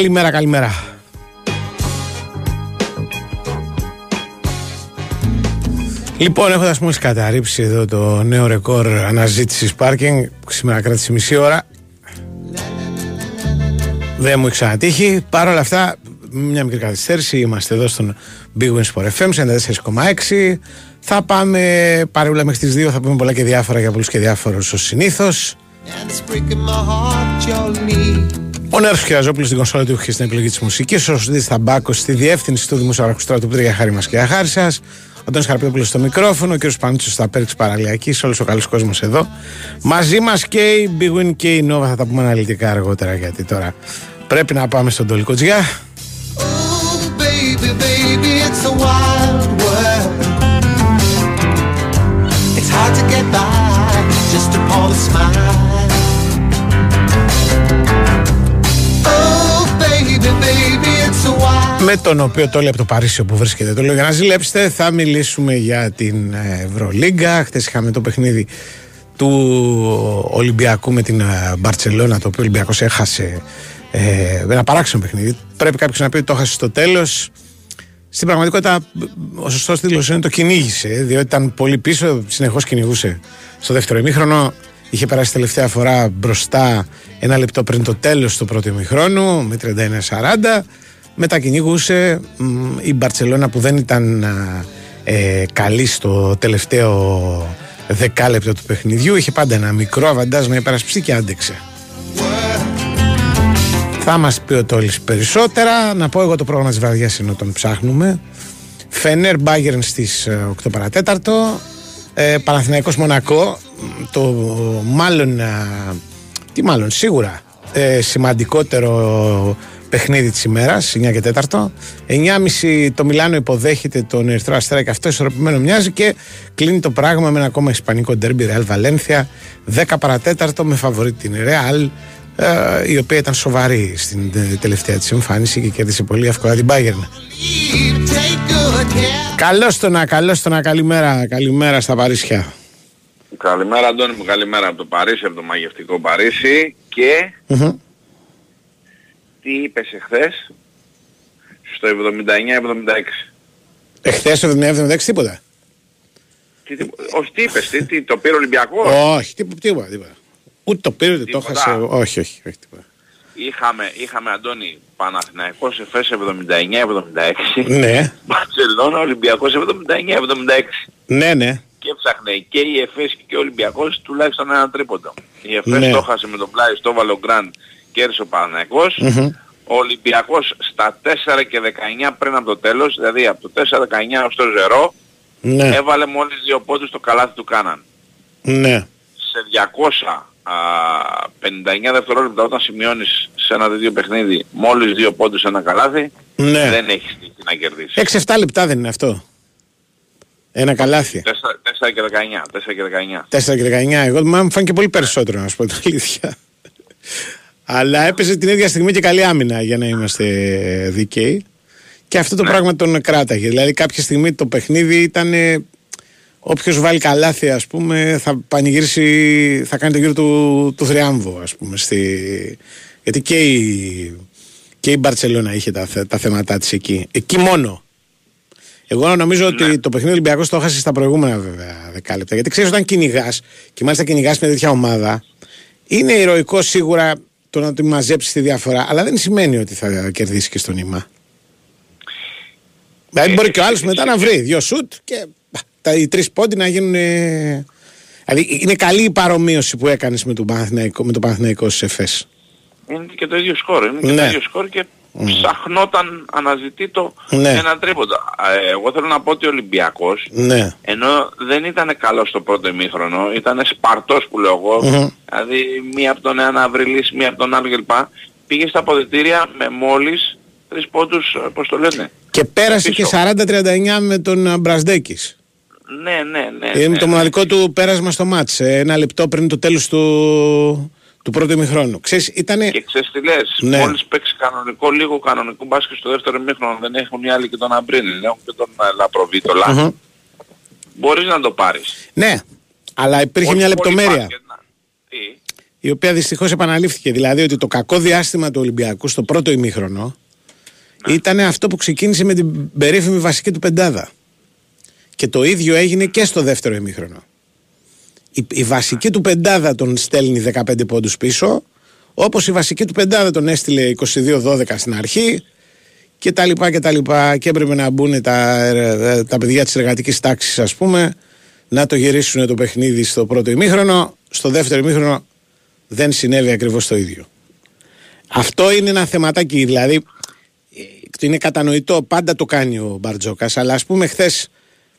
Καλημέρα, καλημέρα. Λοιπόν, έχοντα μόλι καταρρύψει εδώ το νέο ρεκόρ αναζήτησης πάρκινγκ, που σήμερα κράτησε μισή ώρα, δεν μου έχει ξανατύχει. Παρ' όλα αυτά, μια μικρή καθυστέρηση. Είμαστε εδώ στον Big Wins Sport FM 94,6. Θα πάμε παρεούλα μέχρι τις 2. Θα πούμε πολλά και διάφορα για πολλούς και διάφορους ως συνήθως. Ο Νέρο Χιαζόπουλο στην κονσόλα του είχε στην επιλογή της μουσικής. Ο Σωτήτη Θαμπάκος στη διεύθυνση του Δημοσιογραφικού Στρατού που για χάρη μας και για χάρη σας. Ο Τόνι Χαρπιόπουλο στο μικρόφωνο. Ο κ. Πανούτσο στα πέρξη παραλιακής. Όλος ο καλός κόσμος εδώ. Μαζί μας και η Big Win και η Nova. Θα τα πούμε αναλυτικά αργότερα γιατί τώρα πρέπει να πάμε στον Τόλικο Τζιά. baby, baby, it's a wild world. It's hard to get by just upon a smile. Με τον οποίο το από το Παρίσι που βρίσκεται το λέω για να ζηλέψετε θα μιλήσουμε για την Ευρωλίγκα χτες είχαμε το παιχνίδι του Ολυμπιακού με την Μπαρτσελώνα το οποίο ο Ολυμπιακός έχασε ε, ένα παράξενο παιχνίδι πρέπει κάποιος να πει ότι το έχασε στο τέλος στην πραγματικότητα, ο σωστός τίτλος είναι το κυνήγησε, διότι ήταν πολύ πίσω, συνεχώς κυνηγούσε. Στο δεύτερο ημίχρονο είχε περάσει τελευταία φορά μπροστά ένα λεπτό πριν το τέλος του πρώτου ημίχρονου με 31-40. Μετά κυνηγούσε η Μπαρσελόνα που δεν ήταν ε, καλή στο τελευταίο δεκάλεπτο του παιχνιδιού. Είχε πάντα ένα μικρό αβαντάζ να υπερασπιστεί και άντεξε. Θα μας πει ο Τόλης περισσότερα. Να πω εγώ το πρόγραμμα της βραδιάς ενώ τον ψάχνουμε. Φενέρ Μπάγερν στις 8 ε, παρατέταρτο. Ε, Παναθηναϊκός Μονακό. Το μάλλον, ε, τι μάλλον, σίγουρα ε, σημαντικότερο παιχνίδι της ημέρας, 9 και 4. 9.30 το Μιλάνο υποδέχεται τον Ερυθρό Αστέρα και αυτό ισορροπημένο μοιάζει και κλείνει το πράγμα με ένα ακόμα ισπανικό ντέρμπι Real Valencia 10 παρατέταρτο με φαβορή την Real ε, η οποία ήταν σοβαρή στην τελευταία της εμφάνιση και κέρδισε πολύ εύκολα την Bayern. Καλώς το να, καλώς το να, καλημέρα, καλημέρα στα Παρίσια. Καλημέρα Αντώνη μου, καλημέρα από το Παρίσι, από το μαγευτικό Παρίσι και mm-hmm. Τι είπες εχθές; Στο 79-76. Εχθές στο 79-76 τίποτα. Τι, όχι τι είπες, τι, τι, το πήρε Ολυμπιακός; Όχι, τίποτα, τίποτα. τίποτα. Ούτε το πήρε, το έχασε. Όχι, όχι, όχι. Είχαμε, είχαμε Αντώνη Παναθηναϊκός Εφές 79-76. Ναι. Μπαρσελόνα Ολυμπιακός 79-76. Ναι, ναι. Και έψαχνε και η Εφές και ο Ολυμπιακός τουλάχιστον ένα τρίποντο. Η Εφές ναι. το έχασε με τον πλάι στο βάλο Γκραντ κέρδισε ο Παναθηναϊκός. Mm-hmm. Ο Ολυμπιακός στα 4 και 19 πριν από το τέλος, δηλαδή από το 4-19 ως το 0, ναι. έβαλε μόλις δύο πόντους στο καλάθι του Κάναν. Ναι. Σε 200 59 δευτερόλεπτα όταν σημειώνεις σε ένα τέτοιο παιχνίδι μόλις δύο πόντους ένα καλάθι ναι. δεν έχεις τύχη να κερδίσεις. 6-7 λεπτά δεν είναι αυτό. Ένα καλάθι. 4, 4 και 19. 4 και 19. 4 και 19. Εγώ μου φάνηκε πολύ περισσότερο να σου πω την αλήθεια. Αλλά έπαιζε την ίδια στιγμή και καλή άμυνα για να είμαστε δικαίοι. Και αυτό το ναι. πράγμα τον κράταγε. Δηλαδή κάποια στιγμή το παιχνίδι ήταν όποιος βάλει καλάθι ας πούμε θα πανηγυρίσει, θα κάνει το γύρο του, του θριάμβου ας πούμε στη... γιατί και η, και η Μπαρτσελώνα είχε τα, τα θέματα της εκεί, εκεί μόνο εγώ νομίζω ότι ναι. το παιχνίδι Ολυμπιακός το έχασε στα προηγούμενα βέβαια δεκάλεπτα γιατί ξέρεις όταν κυνηγάς και μάλιστα κυνηγάς μια τέτοια ομάδα είναι ηρωικό σίγουρα το να τη μαζέψεις τη διαφορά αλλά δεν σημαίνει ότι θα κερδίσει και στο νήμα Δηλαδή μπορεί και ο άλλος μετά να βρει δύο σουτ και τα, οι τρεις πόντι να γίνουν. Δηλαδή είναι καλή η παρομοίωση που έκανες με τον Παναθηναϊκό, με το Παναθηναϊκό στις ΕΦΕΣ. Είναι και το ίδιο σκορ. Είναι και ναι. το ίδιο σκορ και mm. ψαχνόταν αναζητεί το ναι. ένα τρίποντα. Εγώ θέλω να πω ότι ο Ολυμπιακός ναι. ενώ δεν ήταν καλός στο πρώτο ημίχρονο, ήταν σπαρτός που λέω εγώ, mm-hmm. δηλαδή μία από τον ένα Αβριλής, μία από τον άλλο κλπ. Πήγε στα αποδητήρια με μόλις τρεις πόντους, πώς το λένε. Και πέρασε και 40-39 με τον Μπρασδέκης. Ναι, ναι, ναι. Είναι ναι, το ναι. μοναδικό του πέρασμα στο μάτς. Ε, ένα λεπτό πριν το τέλος του, του πρώτου ημιχρόνου. Ξέρεις, ήτανε... Και ξέρεις τι λες, ναι. μόλις παίξει κανονικό, λίγο κανονικό μπάσκετ στο δεύτερο ημίχρονο, δεν έχουν οι άλλοι και τον Αμπρίνη, έχουν και τον ε, Λαπροβίτολα. Uh-huh. Μπορείς να το πάρεις. Ναι, αλλά υπήρχε μια λεπτομέρεια. η οποία δυστυχώς επαναλήφθηκε. Δηλαδή ότι το κακό διάστημα του Ολυμπιακού στο πρώτο ημίχρονο ναι. ήταν αυτό που ξεκίνησε με την περίφημη βασική του πεντάδα. Και το ίδιο έγινε και στο δεύτερο ημίχρονο. Η, η βασική του πεντάδα τον στέλνει 15 πόντους πίσω, όπως η βασική του πεντάδα τον έστειλε 22-12 στην αρχή και τα λοιπά και τα λοιπά και έπρεπε να μπουν τα, ε, τα παιδιά της εργατικής τάξης ας πούμε να το γυρίσουν το παιχνίδι στο πρώτο ημίχρονο στο δεύτερο ημίχρονο δεν συνέβη ακριβώς το ίδιο αυτό είναι ένα θεματάκι δηλαδή ε, είναι κατανοητό πάντα το κάνει ο Μπαρτζόκας αλλά ας πούμε χθες.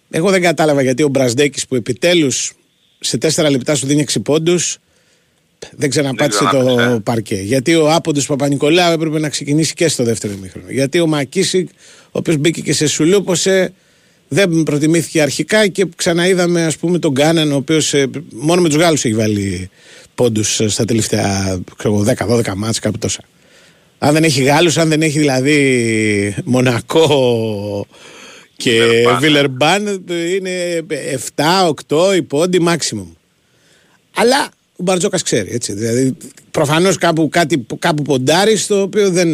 εγώ δεν κατάλαβα γιατί ο Μπρασδέκης που επιτέλους σε τέσσερα λεπτά σου δίνει 6 πόντους δεν ξαναπάτησε το παρκέ. Γιατί ο Άποντος Παπα-Νικολάου έπρεπε να ξεκινήσει και στο δεύτερο ημίχρονο. Γιατί ο Μακίσικ, ο οποίος μπήκε και σε σουλούπωσε, δεν προτιμήθηκε αρχικά και ξαναείδαμε ας πούμε τον Κάναν, ο οποίος ε, μόνο με τους Γάλλους έχει βάλει πόντους ε, στα τελευταία 10-12 μάτς, κάπου τόσα. Αν δεν έχει Γάλλους, αν δεν έχει δηλαδή Μονακό και Βιλερμπάν, είναι 7-8 οι πόντι maximum. Αλλά ο Μπαρτζόκας ξέρει. Έτσι. Δηλαδή, προφανώς κάπου, κάτι, κάπου ποντάρει το οποίο δεν,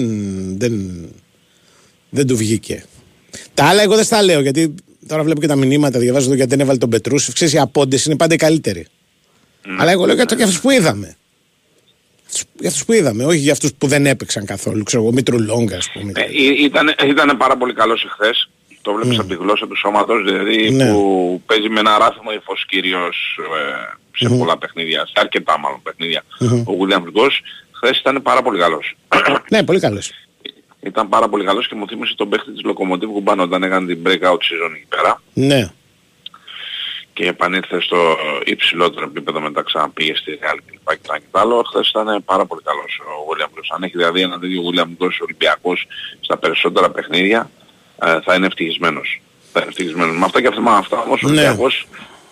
δεν, δεν του βγήκε. Τα άλλα εγώ δεν στα λέω γιατί τώρα βλέπω και τα μηνύματα, διαβάζω εδώ γιατί δεν έβαλε τον Πετρούσεφ. Ξέρεις, οι απόντες είναι πάντα οι καλύτεροι. Mm. Αλλά εγώ λέω για, για αυτούς που είδαμε. Για αυτούς που είδαμε, όχι για αυτούς που δεν έπαιξαν καθόλου. Ξέρω εγώ, Μήτρου Λόγκα, ας πούμε. Ε, ήταν, ήταν πάρα πολύ καλός εχθές. Το βλέπεις mm. από τη γλώσσα του σώματος, δηλαδή ναι. που παίζει με ένα ράθιμο ύφο κυρίως ε, σε mm-hmm. πολλά παιχνίδια, σε αρκετά μάλλον παιχνίδια. Mm-hmm. Ο William Γκος χθες ήταν πάρα πολύ καλός. ναι, πολύ καλός. Ήταν πάρα πολύ καλός και μου θύμισε τον παίχτη της Λοκομοτήβου που πάνω όταν έκανε την breakout season εκεί πέρα. Ναι. Και επανήλθε στο υψηλότερο επίπεδο μετά ξαναπήγε στη Real κλπ. Και τα άλλο. Χθες ήταν πάρα πολύ καλός ο William Γκος. Αν έχει δηλαδή ένα τέτοιο William Γκος Ολυμπιακός στα περισσότερα παιχνίδια ε, θα είναι ευτυχισμένος. Θα είναι ευτυχισμένος. Με αυτά και αυτά, αυτά όμως ο ναι. Ολυμπιακός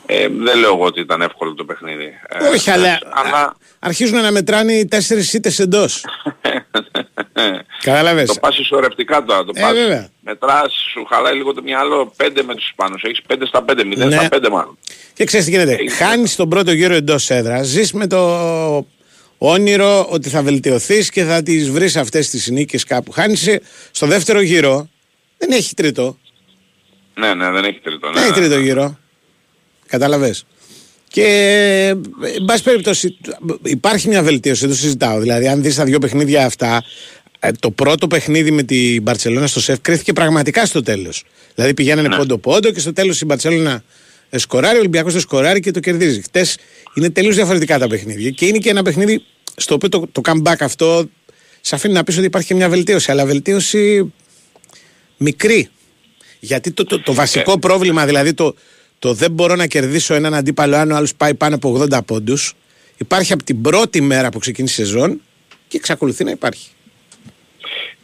ε, δεν λέω εγώ ότι ήταν εύκολο το παιχνίδι. Ε, Όχι, αλλά, αλλά... αρχίζουν να μετράνε οι τέσσερις ήττες εντός. Κατάλαβες. Το πας ισορρευτικά τώρα. Το ε, πας, βέβαια. μετράς, σου χαλάει λίγο το μυαλό 5 με τους Ισπανούς. Έχεις 5 στα 5, 0 ναι. στα 5 μάλλον. Και ξέρεις τι γίνεται. Έχεις... Χάνεις τον πρώτο γύρο εντός έδρας. Ζεις με το όνειρο ότι θα βελτιωθείς και θα τις βρεις αυτές τις νίκες κάπου. Χάνεις στο δεύτερο γύρο. Δεν έχει τρίτο. Ναι, ναι, δεν έχει τρίτο. Ναι, δεν έχει ναι, τρίτο ναι. γύρο. Κατάλαβες. Και εν πάση περιπτώσει υπάρχει μια βελτίωση, δεν το συζητάω. Δηλαδή, αν δεις τα δύο παιχνίδια αυτά, ε, το πρώτο παιχνίδι με την Μπαρσελόνα στο σεφ κρίθηκε πραγματικά στο τέλος. Δηλαδή πηγαίνανε ναι. πόντο-πόντο και στο τέλος η Μπαρσελόνα σκοράρει, ο Ολυμπιακός το σκοράρει και το κερδίζει. Χτες είναι τελείως διαφορετικά τα παιχνίδια. Και είναι και ένα παιχνίδι στο οποίο το, το comeback αυτό σε αφήνει να πεις ότι υπάρχει και μια βελτίωση. Αλλά βελτίωση μικρή. Γιατί το, το, το βασικό ε. πρόβλημα, δηλαδή το, το δεν μπορώ να κερδίσω έναν αντίπαλο αν ο άλλος πάει πάνω από 80 πόντους. Υπάρχει από την πρώτη μέρα που ξεκίνησε η σεζόν και εξακολουθεί να υπάρχει.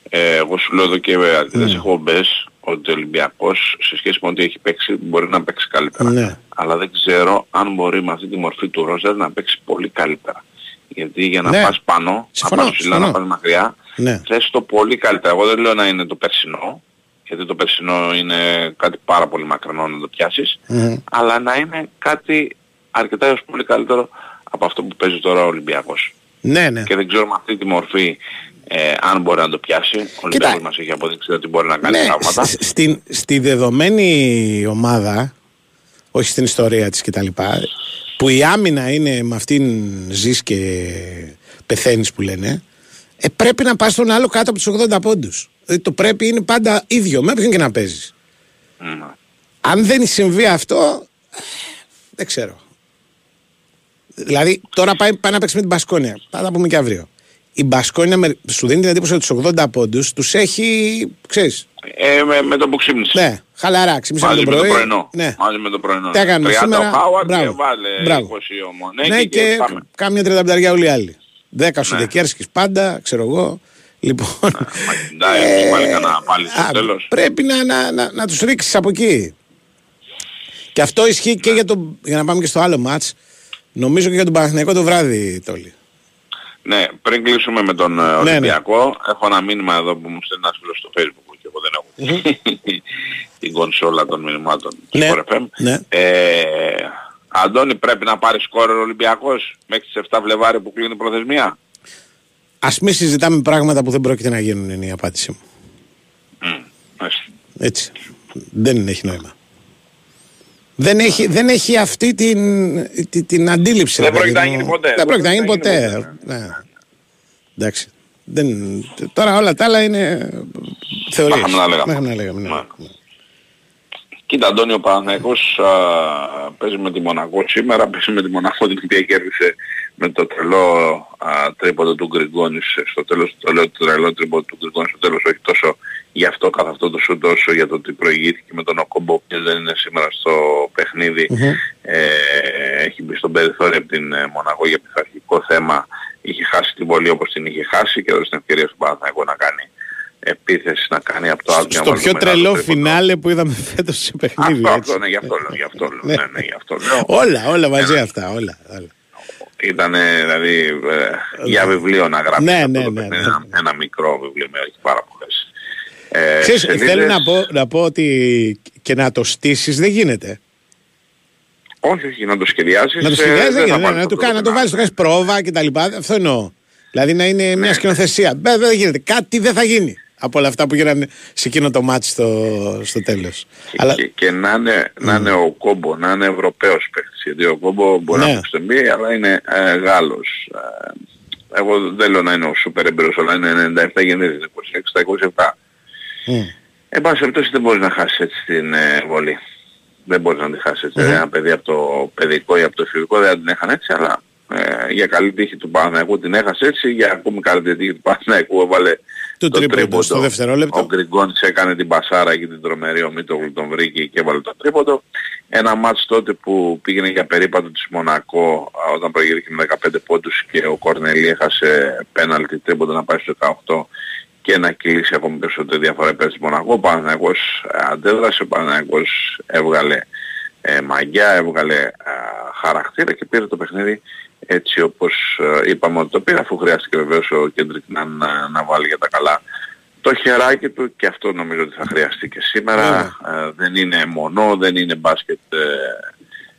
Ε, εγώ σου λέω εδώ και αρκετές mm. εκπομπές ότι ο Ολυμπιακός σε σχέση με ό,τι έχει παίξει μπορεί να παίξει καλύτερα. Ναι. Αλλά δεν ξέρω αν μπορεί με αυτή τη μορφή του Ρόζερ να παίξει πολύ καλύτερα. Γιατί για να ναι. πας πάνω, συμφωνώ, να πας ψηλά, να πας μακριά, ναι. θες το πολύ καλύτερα. Εγώ δεν λέω να είναι το περσινό, γιατί το περσινό είναι κάτι πάρα πολύ μακρινό να το πιάσεις, αλλά να είναι κάτι αρκετά έως πολύ καλύτερο από αυτό που παίζει τώρα ο Ολυμπιακός. Ναι, ναι. Και δεν ξέρω με αυτή τη μορφή ε, αν μπορεί να το πιάσει. Ο Ολυμπιακός μας έχει αποδείξει ότι μπορεί να κάνει ναι, πράγματα. Στην, στη δεδομένη ομάδα, όχι στην ιστορία της κτλ, που η άμυνα είναι με αυτήν ζεις και πεθαίνεις που λένε, ε, πρέπει να πας στον άλλο κάτω από τους 80 πόντους. Δηλαδή το πρέπει είναι πάντα ίδιο, με όποιον και να παίζεις. Mm. Αν δεν συμβεί αυτό, δεν ξέρω. Δηλαδή τώρα πάει, πάει να παίξει με την Μπασκόνια. Θα τα πούμε και αύριο. Η Μπασκόνια σου δίνει την εντύπωση ότι του 80 πόντους τους έχει. ξέρεις. Ε, με, με το που ξύπνησε. Ναι, χαλαρά, ξύπνησε με το πρωί. πρωινό. Ναι. Μαζί με το πρωινό. Τι έκαναμε σήμερα; Χάουαρντ και βάλε Μπράβο. 20 ομονέκη ναι, και, και, και κάμια τριανταπταριά όλοι οι άλλοι. 10 σου ναι. πάντα, ξέρω εγώ. Λοιπόν. Ε, πάλι πάλι στο τέλος. Πρέπει να, να, να, να τους ρίξεις από εκεί. Και αυτό ισχύει και για, το, για να πάμε και στο άλλο μάτς. Νομίζω και για τον Παναθηναϊκό το βράδυ, Τόλι. Ναι, πριν κλείσουμε με τον ναι, Ολυμπιακό, ναι. έχω ένα μήνυμα εδώ που μου στέλνει ένας φίλος στο facebook και εγώ δεν έχω την κονσόλα των μηνυμάτων ναι, ναι. Ε, Αντώνη πρέπει να πάρεις σκόρ ο Ολυμπιακός μέχρι τις 7 Βλεβάρι που κλείνει η προθεσμία; Ας μην συζητάμε πράγματα που δεν πρόκειται να γίνουν είναι η απάντησή μου. Έτσι. Δεν έχει νόημα. Δεν έχει, δεν έχει αυτή την, την, την αντίληψη. Δεν πρόκειται να γίνει ποτέ. Δεν πρόκειται να γίνει ποτέ. Ναι. ναι. Εντάξει. Δεν, τώρα όλα τα άλλα είναι θεωρίες. Μάχαμε να λέγαμε. Ναι. Κοίτα Αντώνιο Παναθηναϊκός παίζει με τη Μονακό σήμερα, παίζει με τη Μονακό την οποία κέρδισε με το τρελό α, τρίποδο του Γκριγκόνης στο τέλος, το λέω το τρελό τρίποδο του Γκριγκόνης στο τέλος, όχι τόσο γι' αυτό καθ' αυτό το σου τόσο για το ότι προηγήθηκε με τον Οκόμπο που δεν είναι σήμερα στο παιχνίδι mm-hmm. ε, έχει μπει στον περιθώριο από την ε, Μονακό για πειθαρχικό θέμα είχε χάσει την βολή όπως την είχε χάσει και έδωσε την ευκαιρία στον Παναθηναϊκό να κάνει επίθεση να κάνει από το άλμα. Στο πιο τρελό φινάλε που είδαμε φέτος σε παιχνίδι. Αυτό, αυτό, ναι, γι' αυτό λέω, γι' αυτό λέω. ναι, ναι, γι' αυτό λέω. όλα, όλα μαζί αυτά, όλα. όλα. Ήταν δηλαδή ε, για βιβλίο να γράψεις ναι, ναι, ναι, ναι, ένα, ένα μικρό βιβλίο με όχι πάρα πολλές. Ε, Ξέρεις, θέλω να πω, να πω ότι και να το στήσεις δεν γίνεται. Όχι, όχι, να το σχεδιάσεις. Να το σχεδιάσεις δεν γίνεται, να, το, κάνεις, να το βάλεις, το κάνεις πρόβα κτλ. Αυτό εννοώ. Δηλαδή να είναι μια σκηνοθεσία. Δεν γίνεται. Κάτι δεν θα γίνει από όλα αυτά που γίνανε σε εκείνο το μάτι στο, στο τέλος. Και, Αλλά... και, και να, είναι, να είναι ο Κόμπο, να είναι Ευρωπαίος παίκτης. Γιατί ο Κόμπο μπορεί ναι. να ξεμπεί, αλλά είναι ε, Γάλλος. Ε, εγώ δεν λέω να είναι ο σούπερ εμπειρός, αλλά είναι 97 γεννήτες, 26 27. Mm. Εν πάση περιπτώσει δεν μπορείς να χάσεις έτσι την ε, βολή. Δεν μπορείς να τη χάσεις έτσι. Mm-hmm. Ένα παιδί από το παιδικό ή από το εφηβικό δεν την έχανε έτσι, αλλά ε, για καλή τύχη του Παναθηναϊκού την έχασε έτσι, για ακόμη καλή τύχη του Παναθηναϊκού έβαλε το, το τρίποντο στο δευτερόλεπτο. Ο Γκριγκόνης έκανε την πασάρα και την τρομερή, ο Μίτογλου τον βρήκε και έβαλε το τρίποντο. Ένα μάτς τότε που πήγαινε για περίπατο της Μονακό όταν προηγήθηκε με 15 πόντους και ο Κορνελή έχασε πέναλτι τρίποντο να πάει στο 18 και να κυλήσει ακόμη περισσότερη διαφορά υπέρ της Μονακό. Ο Παναθηναϊκός αντέδρασε, ο Παναθηναϊκός έβγαλε ε, μαγιά, έβγαλε ε, χαρακτήρα και πήρε το παιχνίδι έτσι όπως ε, είπαμε ότι το πήρε αφού χρειάστηκε βεβαίως ο Κέντρικ να, να, να, βάλει για τα καλά το χεράκι του και αυτό νομίζω ότι θα χρειαστεί και σήμερα. Ε, δεν είναι μονό, δεν είναι μπάσκετ ε,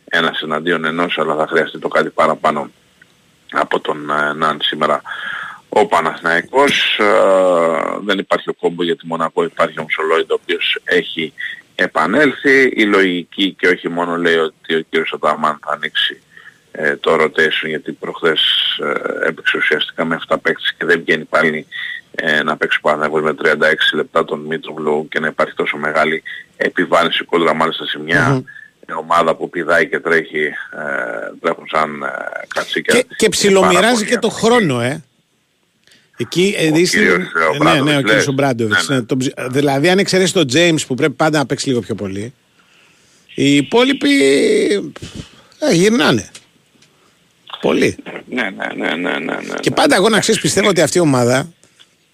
ένας εναντίον ενός αλλά θα χρειαστεί το κάτι παραπάνω από τον ε, Ναν σήμερα. Ο Παναθηναϊκός ε, δεν υπάρχει ο κόμπο γιατί Μονακό υπάρχει ο Μουσολόιντ ο οποίος έχει επανέλθει. Η λογική και όχι μόνο λέει ότι ο κύριος Αταμάν θα ανοίξει ε, το rotation γιατί προχθές ε, έπαιξε ουσιαστικά με 7 παίκτες και δεν βγαίνει πάλι ε, να παίξει πάνω με 36 λεπτά τον Μίτρογλου και να υπάρχει τόσο μεγάλη επιβάλληση κόντρα μάλιστα σε μια ομάδα που πηδάει και τρέχει ε, τρέχουν σαν ε, κατσίκια. Και, και ψιλομοιράζει και το χρόνο ε. Εκεί, ο κύριος, ε, ναι, ναι, ο κύριος Μπράντοβιτς. Ναι, ναι. ναι, δηλαδή αν εξαιρέσει τον James που πρέπει πάντα να παίξει λίγο πιο πολύ, οι υπόλοιποι ε, γυρνάνε. Πολύ. Ναι, ναι, ναι, ναι, ναι, Και πάντα εγώ να ξέρεις, πιστεύω ότι αυτή η ομάδα.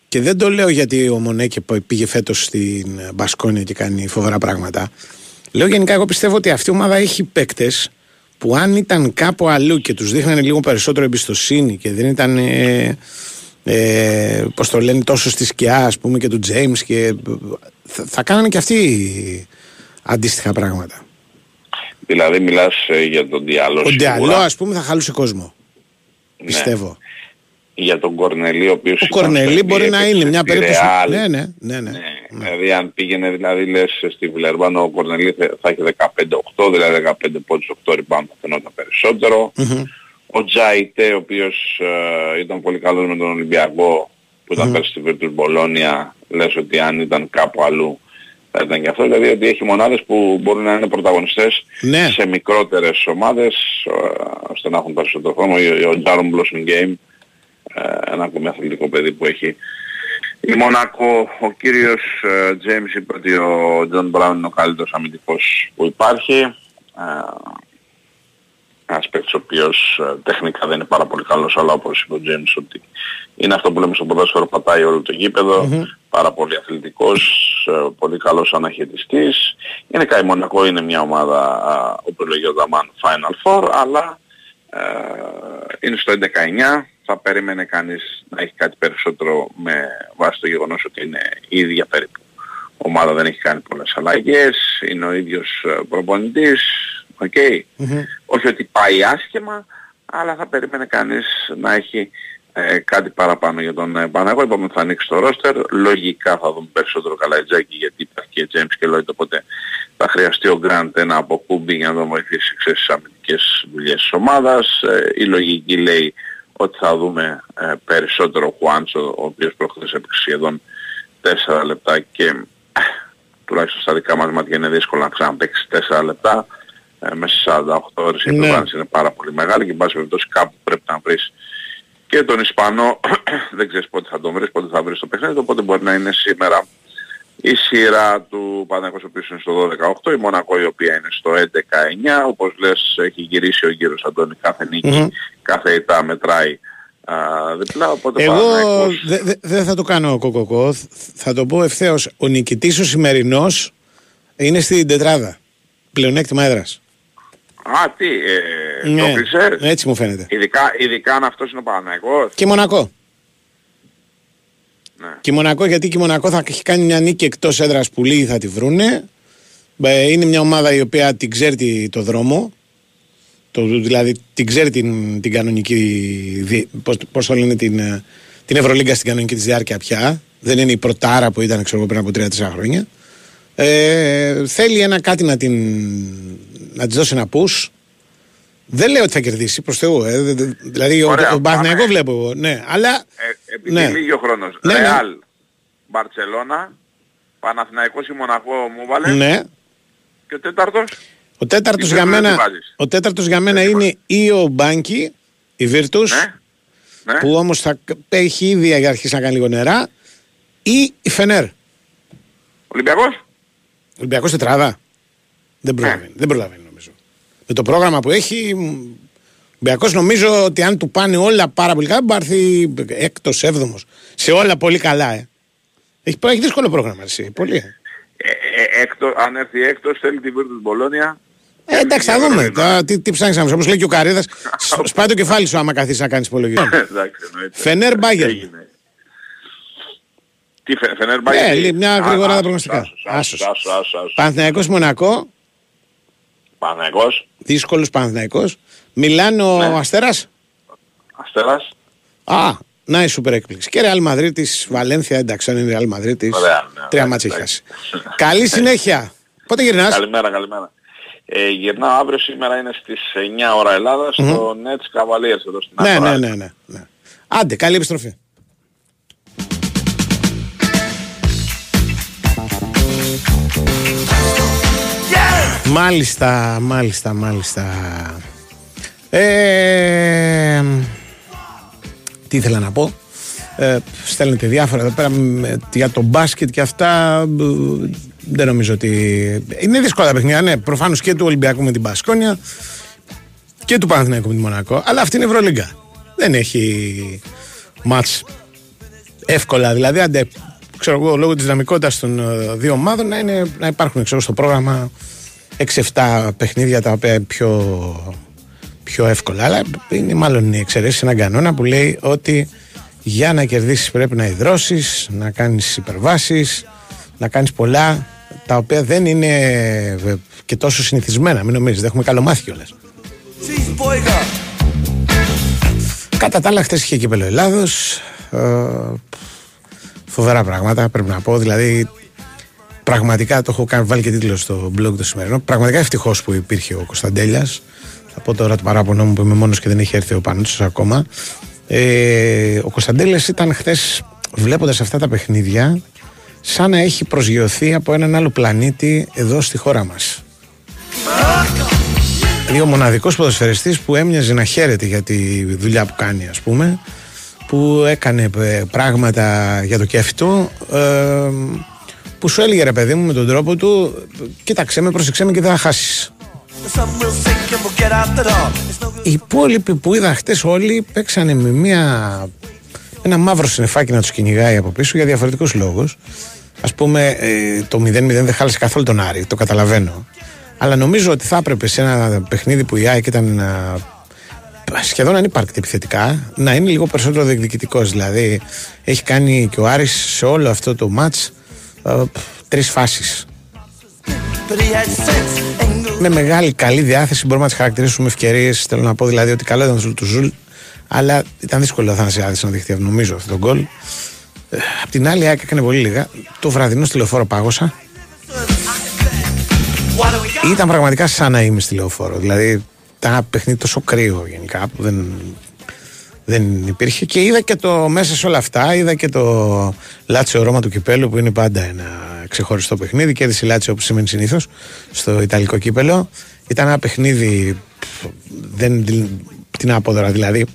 Και δεν το λέω γιατί ο Μονέκε πήγε φέτος στην Μπασκόνια και κάνει φοβερά πράγματα. Λέω γενικά, εγώ πιστεύω ότι αυτή η ομάδα έχει παίκτες που αν ήταν κάπου αλλού και τους δείχνανε λίγο περισσότερο εμπιστοσύνη και δεν ήταν. Ε, ε, Πώς το λένε, τόσο στη σκιά, ας πούμε, και του Τζέιμς και. Θα, θα κάνανε και αυτοί αντίστοιχα πράγματα. Δηλαδή μιλάς ε, για τον Διάλο. Ο Διάλο ας πούμε θα χαλούσε κόσμο. Ναι. Πιστεύω. Για τον Κορνελή ο οποίος... Ο Κορνελή μπορεί να είναι μια περίπτωση... Ναι, ναι, ναι, ναι, ναι. Δηλαδή αν πήγαινε δηλαδή λες στη Βιλερβάνο ο Κορνελή θα έχει 15-8, δηλαδή 15 πόντους 8 rebound θα φαινόταν περισσότερο. Mm-hmm. Ο Τζάιτε ο οποίος ε, ήταν πολύ καλός με τον Ολυμπιακό που ήταν mm-hmm. στη Virtus Μπολόνια λες ότι αν ήταν κάπου αλλού θα ήταν και αυτό, δηλαδή ότι έχει μονάδες που μπορούν να είναι πρωταγωνιστές ναι. σε μικρότερες ομάδες ώστε να έχουν περισσότερο χρόνο. Ο Τζάρον Blossomgame, ε, ένα ακόμη αθλητικό παιδί που έχει η Μονάκο, ο κύριος Τζέιμς είπε ότι ο Τζον Μπράουν είναι ο καλύτερος αμυντικός που υπάρχει. Ε, ένας παίκτης ο οποίος ε, τεχνικά δεν είναι πάρα πολύ καλός, αλλά όπως είπε ο Τζέιμς ότι είναι αυτό που λέμε στο ποδόσφαιρο, πατάει όλο το γήπεδο, mm-hmm. Πάρα πολύ αθλητικός, ε, πολύ καλός αναχαιριστής. Είναι η Μονακό, είναι μια ομάδα που λέγαμε Final Four, αλλά ε, είναι στο 19, θα περίμενε κανείς να έχει κάτι περισσότερο με βάση το γεγονός ότι είναι η ίδια περίπου. ομάδα δεν έχει κάνει πολλές αλλαγές, είναι ο ίδιος ε, προπονητής, OK. Okay. Mm-hmm. όχι ότι πάει άσχημα, αλλά θα περίμενε κανείς να έχει ε, κάτι παραπάνω για τον ε, Παναθηναϊκό. Είπαμε ότι θα ανοίξει το ρόστερ. Λογικά θα δούμε περισσότερο Καλαϊτζάκη γιατί υπάρχει και James και Lloyd οπότε θα χρειαστεί ο Γκραντ ένα αποκούμπι για να τον βοηθήσει ξέρεις, στις αμυντικές δουλειές της ομάδας. Ε, η λογική λέει ότι θα δούμε ε, περισσότερο Χουάντσο ο οποίος προχθές έπαιξε σχεδόν 4 λεπτά και ε, τουλάχιστον στα δικά μας μάτια είναι δύσκολο να ξαναπαίξει 4 λεπτά. Ε, μέσα σε 48 ώρες η ναι. είναι πάρα πολύ μεγάλη και εν πάση περιπτώσει κάπου πρέπει να βρεις και τον Ισπανό δεν ξέρεις πότε θα τον βρεις, πότε θα βρεις το παιχνίδι, οπότε μπορεί να είναι σήμερα η σειρά του Παναγός ο οποίος είναι στο 12-18, η Μονακό η οποία είναι στο 11-9, όπως λες έχει γυρίσει ο γύρος Αντώνη κάθε νίκη, κάθε ητά μετράει α, διπλά, οπότε Εγώ δεν δε, θα το κάνω κοκοκό, θα το πω ευθέως, ο νικητής ο σημερινός είναι στην τετράδα, πλεονέκτημα έδρας. Α, τι, ε, ναι, το Έτσι μου φαίνεται. Ειδικά, ειδικά αν αυτός είναι ο Παναγός. Και Μονακό. Ναι. Και Μονακό, γιατί και Μονακό θα έχει κάνει μια νίκη εκτός έδρας που λίγοι θα τη βρούνε. Ε, είναι μια ομάδα η οποία την ξέρει το δρόμο. Το, δηλαδή την ξέρει την, την κανονική, πώς, πώς το λένε, την, ε, την Ευρωλίγκα στην κανονική της διάρκεια πια. Δεν είναι η πρωτάρα που ήταν ξέρω, πριν από 3-4 χρόνια. Ε, θέλει ένα κάτι να, την, να της δώσει ένα push. Δεν λέω ότι θα κερδίσει προς Θεού. Ε. Δηλαδή Ωραία, ο, ο βλέπω. Ναι, αλλά... Ε, επειδή ναι. λίγη ο χρόνος. Ναι, Ρεάλ, ναι. Μπαρτσελώνα, Παναθηναϊκός ή Μοναχό μου βάλε. Ναι. Και ο τέταρτος; Ο τέταρτος για μένα, ο τέταρτος για μένα είναι ή ο Μπάνκι, η Βίρτους, ναι. Ναι. που όμως θα έχει ήδη για αρχίσει να κάνει λίγο νερά, ή η Φενέρ. Ολυμπιακός; Ολυμπιακός τετράδα. Δεν ναι. προλαβαίνει, δεν προλαβαίνει νομίζω. Με το πρόγραμμα που έχει, Ολυμπιακός νομίζω ότι αν του πάνε όλα πάρα πολύ καλά, μπορεί να έρθει έκτος, έβδομος. Σε όλα πολύ καλά, ε. Έχει, έχει δύσκολο πρόγραμμα, εσύ. Πολύ. Ε, ε, έκτος, αν έρθει έκτος, θέλει της Βίρτους Μπολόνια. Ε, εντάξει, θα δούμε. Τώρα, τι, τι ψάχνεις να μου, όπως λέει και ο Καρίδας, σπάει το κεφάλι σου άμα καθίσεις να κάνεις υπολογισμό. Φενέρ Μπάγκερ. Τι Φενέρ Μπάγκερ. Ναι, μια γρήγορα τα προγνωστικά. Άσος. Παναθηναϊκός Μονακό. Παναθηναϊκός. Δύσκολος Παναθηναϊκός. Μιλάνο ναι. Αστέρας; Αστέρας. Α, να η σούπερ έκπληξη. Και Ρεάλ Μαδρίτης, Βαλένθια, εντάξει, αν είναι Ρεάλ Μαδρίτης. Ναι, τρία μάτια έχει χάσει. Καλή συνέχεια. Πότε γυρνάς; Καλημέρα, καλημέρα. Ε, γυρνάω αύριο σήμερα είναι στις 9 ώρα Ελλάδας στο Nets Cavaliers εδώ στην ναι, ναι, ναι, ναι, ναι. Άντε, καλή επιστροφή. Μάλιστα, μάλιστα, μάλιστα. Ε, τι ήθελα να πω; Ε, στέλνετε διάφορα εδώ πέρα για το μπάσκετ και αυτά. Δεν νομίζω ότι. Είναι δύσκολα τα παιχνίδια, ναι. Προφανώς και του Ολυμπιακού με την Πασκόνια και του Παναθηναϊκού με τη Μονακό. Αλλά αυτή είναι η Ευρωλίγκα. Δεν έχει μάτς εύκολα. Δηλαδή, αντε, ξέρω εγώ, λόγω της δυναμικότητας των ε, δύο ομάδων να, είναι, να υπάρχουν ξέρω, στο πρόγραμμα 6-7 παιχνίδια τα οποία είναι πιο, πιο εύκολα. Αλλά είναι μάλλον η εξαιρέση έναν κανόνα που λέει ότι για να κερδίσεις πρέπει να υδρώσεις, να κάνεις υπερβάσεις, να κάνεις πολλά τα οποία δεν είναι και τόσο συνηθισμένα. Μην νομίζεις, δεν έχουμε καλομάθει κιόλας. Κατά τα άλλα, χτες είχε κύπελο Ελλάδος. Ε, φοβερά πράγματα, πρέπει να πω. Δηλαδή, Πραγματικά το έχω κάνει, βάλει και τίτλο στο blog το σημερινό. Πραγματικά ευτυχώς που υπήρχε ο Κωνσταντέλιας. Θα πω τώρα το παράπονο μου που είμαι μόνος και δεν έχει έρθει ο Πανούτσος ακόμα. Ε, ο Κωνσταντέλιας ήταν χθες βλέποντας αυτά τα παιχνίδια σαν να έχει προσγειωθεί από έναν άλλο πλανήτη εδώ στη χώρα μας. Είναι ο μοναδικός ποδοσφαιριστής που έμοιαζε να χαίρεται για τη δουλειά που κάνει ας πούμε που έκανε ε, πράγματα για το κέφι του ε, που σου έλεγε ρε παιδί μου με τον τρόπο του κοίταξε με, πρόσεξε με και δεν θα χάσεις. Οι υπόλοιποι που είδα χτες όλοι παίξανε με μια, ένα μαύρο συνεφάκι να τους κυνηγάει από πίσω για διαφορετικούς λόγους. Α πούμε, ε, το 0-0 δεν χάλασε καθόλου τον Άρη, το καταλαβαίνω. Αλλά νομίζω ότι θα έπρεπε σε ένα παιχνίδι που η ΑΕΚ ήταν σχεδόν ανύπαρκτη επιθετικά να είναι λίγο περισσότερο διεκδικητικός. Δηλαδή, έχει κάνει και ο Άρης σε όλο αυτό το match ε, τρεις φάσεις με μεγάλη καλή διάθεση μπορούμε να τις χαρακτηρίσουμε ευκαιρίες. Θέλω να πω δηλαδή ότι καλό ήταν του Ζουλ, αλλά ήταν δύσκολο θα να δεχτεί νομίζω αυτό το γκολ. Ε, απ' την άλλη, έκανε πολύ λίγα. Το βραδινό στη λεωφόρο πάγωσα. Ήταν πραγματικά σαν να είμαι στη λεωφόρο. Δηλαδή, ήταν ένα παιχνίδι τόσο κρύο γενικά που δεν, δεν υπήρχε. Και είδα και το μέσα σε όλα αυτά, είδα και το Λάτσιο Ρώμα του Κυπέλου που είναι πάντα ένα ξεχωριστό παιχνίδι. και η Λάτσιο όπως σημαίνει συνήθως στο Ιταλικό κύπελο. Ήταν ένα παιχνίδι. Δεν, την απόδορα δηλαδή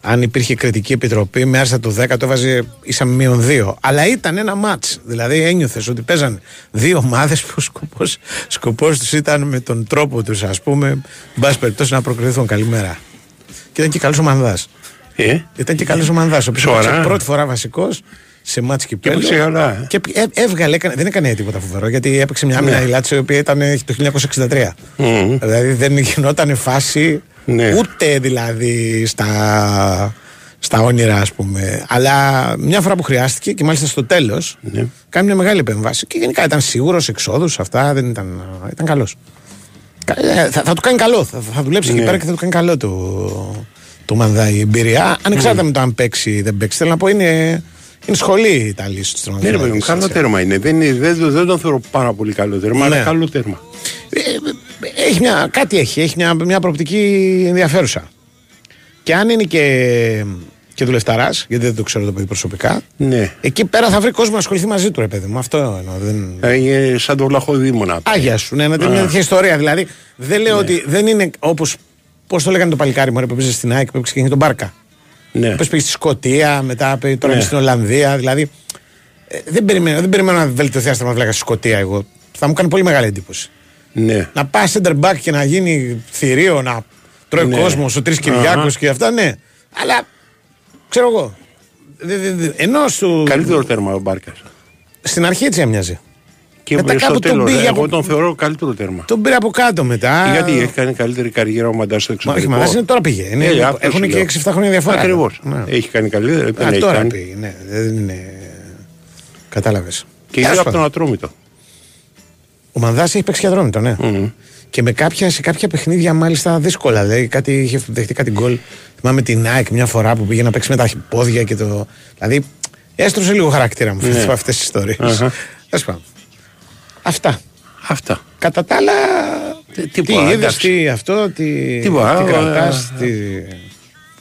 αν υπήρχε κριτική επιτροπή, με άρσα του 10 το έβαζε ίσα μείον 2. Αλλά ήταν ένα μάτς. Δηλαδή ένιωθες ότι παίζαν δύο ομάδες που σκοπός σκοπός τους ήταν με τον τρόπο τους, ας πούμε, μπα περιπτώσει να προκριθούν. Καλημέρα. Και ήταν και καλός ο Μανδάς. Ε; Ήταν και καλός ο Μανδάς. Ο οποίος πρώτη φορά βασικός σε μάτς και πέλο. Και, καλά, και έβγαλε, έκανε, δεν έκανε τίποτα φοβερό γιατί έπαιξε μια άμυνα ναι. η οποία ήταν το 1963. Mm-hmm. Δηλαδή δεν γινόταν φάση ναι. Ούτε δηλαδή στα, στα όνειρα, ας πούμε. Αλλά μια φορά που χρειάστηκε και μάλιστα στο τέλος, ναι. κάνει μια μεγάλη επέμβαση. Και γενικά ήταν σίγουρος εξόδους, αυτά δεν ήταν. ήταν καλός. Ε, θα, θα, του κάνει καλό. Θα, θα δουλέψει ναι. εκεί πέρα και θα του κάνει καλό το, το μανδάει η εμπειρία. Ανεξάρτητα ναι. με το αν παίξει ή δεν παίξει. Θέλω να πω είναι. Είναι σχολή η Ιταλία στο τρομακτικό. Ναι, ρε, καλό τέρμα είναι. Δεν, δεν, δεν τον θεωρώ πάρα πολύ καλό τέρμα, ναι. αλλά καλό τέρμα. Ε, έχει μια, κάτι έχει, έχει μια, μια προοπτική ενδιαφέρουσα. Και αν είναι και, και δουλευταράς, γιατί δεν το ξέρω το παιδί προσωπικά, ναι. εκεί πέρα θα βρει κόσμο να ασχοληθεί μαζί του, ρε παιδί μου. Αυτό εννοώ. Δεν... Ε, είναι σαν το βλαχοδήμονα. Άγια σου, ναι, είναι μια τέτοια ιστορία. Δηλαδή, δεν λέω ναι. ότι δεν είναι όπως. Πώς το λέγανε το παλικάρι μου, που πήγε στην ΑΕΚ, που πήγε τον Μπάρκα. Ναι. Πώ πήγε στη Σκωτία, μετά τώρα ναι. στην Ολλανδία. Δηλαδή, ε, δεν περιμένω, δεν περιμένω να βελτιωθεί άστραμα βλάκα στη Σκωτία εγώ. Θα μου κάνει πολύ μεγάλη εντύπωση. Ναι. Να πάει center back και να γίνει θηρίο, να τρώει ναι. κόσμος, ο Τρει Κυριάκος και αυτά, ναι. Αλλά ξέρω εγώ. Ενώ σου. Καλύτερο τέρμα ο Μπάρκας. Στην αρχή έτσι έμοιαζε. Και μετά στο τέλος, τον εγώ τον θεωρώ καλύτερο τέρμα. Τον πήρε από κάτω μετά. Γιατί έχει κάνει καλύτερη καριέρα ο Μαντάς στο εξωτερικό. Όχι, Μαντά τώρα πήγε. Είναι, ε, έχουν και 6-7 χρόνια διαφορά. Ακριβώς. Ναι. Έχει κάνει καλύτερη. Α, τώρα κάνει. πήγε. Ναι, δεν είναι. Κατάλαβες. Και είναι από τον Ατρόμητο. Ο Μανδάς έχει παίξει και αδρόμητο, ναι. Mm. Και με κάποια, σε κάποια παιχνίδια μάλιστα δύσκολα. Δηλαδή κάτι, είχε δεχτεί κάτι γκολ. Θυμάμαι την Nike μια φορά που πήγε να παίξει με τα πόδια και το. Δηλαδή έστρωσε λίγο χαρακτήρα μου ναι. αυτές τι ιστορίε. Uh-huh. Αυτά. Αυτά. Κατά τα άλλα. Τι, τι, τι είδες, τι αυτό, τι, τι, τι κρατάς. Τι...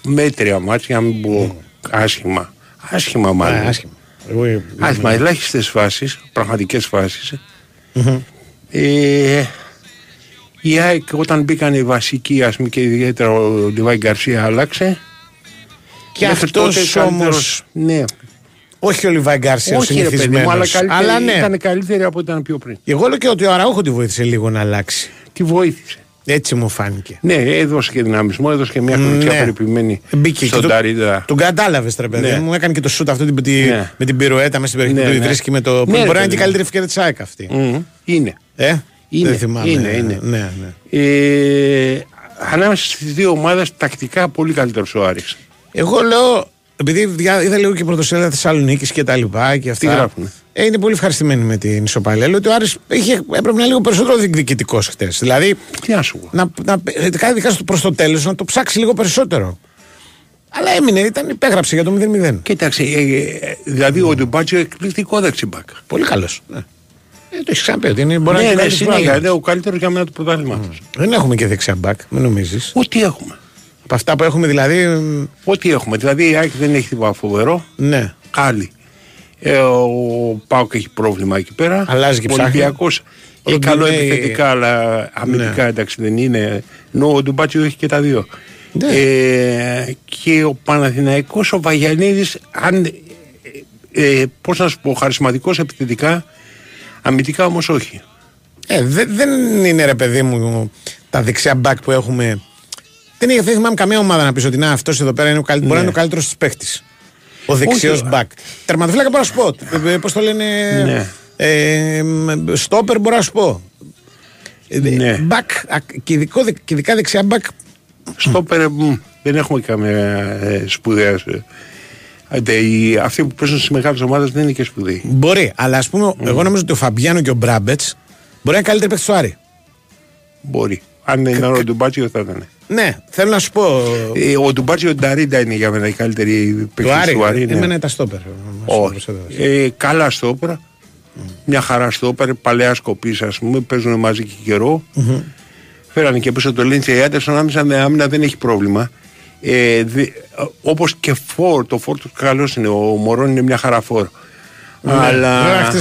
Μέτρια μάτια, για να μην πω άσχημα. Άσχημα μάλλον. άσχημα. Άσχημα, ελάχιστες φάσεις, πραγματικές φάσεις. Ε, η ΑΕΚ όταν μπήκαν οι βασικοί ας πούμε και ιδιαίτερα ο Λιβάη Γκαρσία άλλαξε. Και αυτός όμω. Ναι. Όχι ο Λιβάη Γκαρσία ο συνηθισμένος. αλλά, αλλά ναι. ήταν καλύτερη από ό,τι ήταν πιο πριν. Εγώ λέω και ότι ο Αραούχο τη βοήθησε λίγο να αλλάξει. Τη βοήθησε. Έτσι μου φάνηκε. Ναι, έδωσε και δυναμισμό, έδωσε και μια χρονιά ναι. περιποιημένη Μπήκε στον Ταρίδα. Τον κατάλαβες, τρε παιδί ναι. μου. Έκανε και το σουτ αυτό με, τη, ναι. με την πυροέτα μέσα στην περιοχή ναι, του ναι. με το. Ναι, μπορεί να είναι και καλύτερη ευκαιρία τη ΑΕΚ αυτή. Mm, είναι. Ε; Είναι. Δεν θυμάμαι. Είναι, είναι. Ναι, ναι. Ε, ανάμεσα στις δύο ομάδες τακτικά πολύ καλύτερος ο Άρης. Εγώ λέω επειδή είδα λίγο και πρωτοσέλιδα Θεσσαλονίκης και τα λοιπά και αυτά. Τι γράφουν. Ε, είναι πολύ ευχαριστημένοι με την ισοπαλία. Λέω ότι ο Άρης είχε, έπρεπε να είναι λίγο περισσότερο διεκδικητικός χτες. Δηλαδή. Τι να σου Να, να, ειδικά προς το τέλος να το ψάξει λίγο περισσότερο. Αλλά έμεινε, ήταν, υπέγραψε για το 0-0. Κοίταξε, ε, ε, δηλαδή ο Ντουμπάτσο εκπληκτικό δεξιμπάκ. Πολύ καλός. Ναι. Ε, το έχεις ξαναπεί ότι είναι, μπορεί ναι, να είναι ναι, ναι, ο καλύτερος για μένα του πρωτάθλημα. Mm. Δεν έχουμε και δεξιά μπακ, μην νομίζεις. Ό,τι έχουμε. Από αυτά που έχουμε δηλαδή. Ό,τι έχουμε. Δηλαδή η Άκη δεν έχει τίποτα φοβερό. Ναι. Άλλη. Ε, ο Πάουκ έχει πρόβλημα εκεί πέρα. Αλλάζει και ψάχνει. Ο Ολυμπιακός έχει καλό επιθετικά, αλλά αμυντικά ναι. εντάξει δεν είναι. Ενώ ο Ντουμπάτσιο έχει και τα δύο. Ναι. Ε, και ο Παναθηναϊκός, ο Βαγιανίδης, αν, ε, πώς να σου πω, χαρισματικός επιθετικά, αμυντικά όμως όχι. Ε, δεν, δεν είναι ρε παιδί μου τα δεξιά μπακ που έχουμε δεν, δεν θυμάμαι καμία ομάδα να πεις ότι αυτός εδώ πέρα είναι ο καλύτερο, μπορεί να είναι ο ναι. καλύτερος της παίχτη. Ο δεξιός μπακ. Τερματοφύλακα μπορώ να σου πω. Ε, ε, Πώς το λένε. Ναι. Ε, στόπερ μπορώ να σου πω. Ναι. Μπακ, και, ειδικό, και ειδικά δεξιά μπακ. Στόπερ δεν έχουμε καμία σπουδαία. Αυτοί που παίζουν στις μεγάλες ομάδες δεν είναι και σπουδαίοι. Μπορεί, αλλά ας πούμε, εγώ νομίζω ότι ο Φαμπιάνο και ο Μπράμπετς μπορεί να είναι καλύτεροι παίχτε του Άρη. Μπορεί. Αν δεν ήταν ο Ντουμπάτσιο θα ήταν. Ναι, θέλω να σου πω. Ε, ο Ντουμπάτσιο Νταρίντα είναι για μένα η καλύτερη παίκτης του Άρη. Ναι. Εμένα τα στόπερ. Όχι. Ε, καλά στόπερ. Mm. Μια χαρά στόπερ. Παλαιά σκοπής ας πούμε. Παίζουν μαζί και καιρό. Mm-hmm. Φέρανε και πίσω το Λίντσια η Άντερσον. Άμεσα άμυνα δεν έχει πρόβλημα. Ε, Όπως και φόρ, το φόρ τους καλός είναι. Ο Μωρόν είναι μια χαρά φόρ. Ναι, Αλλά.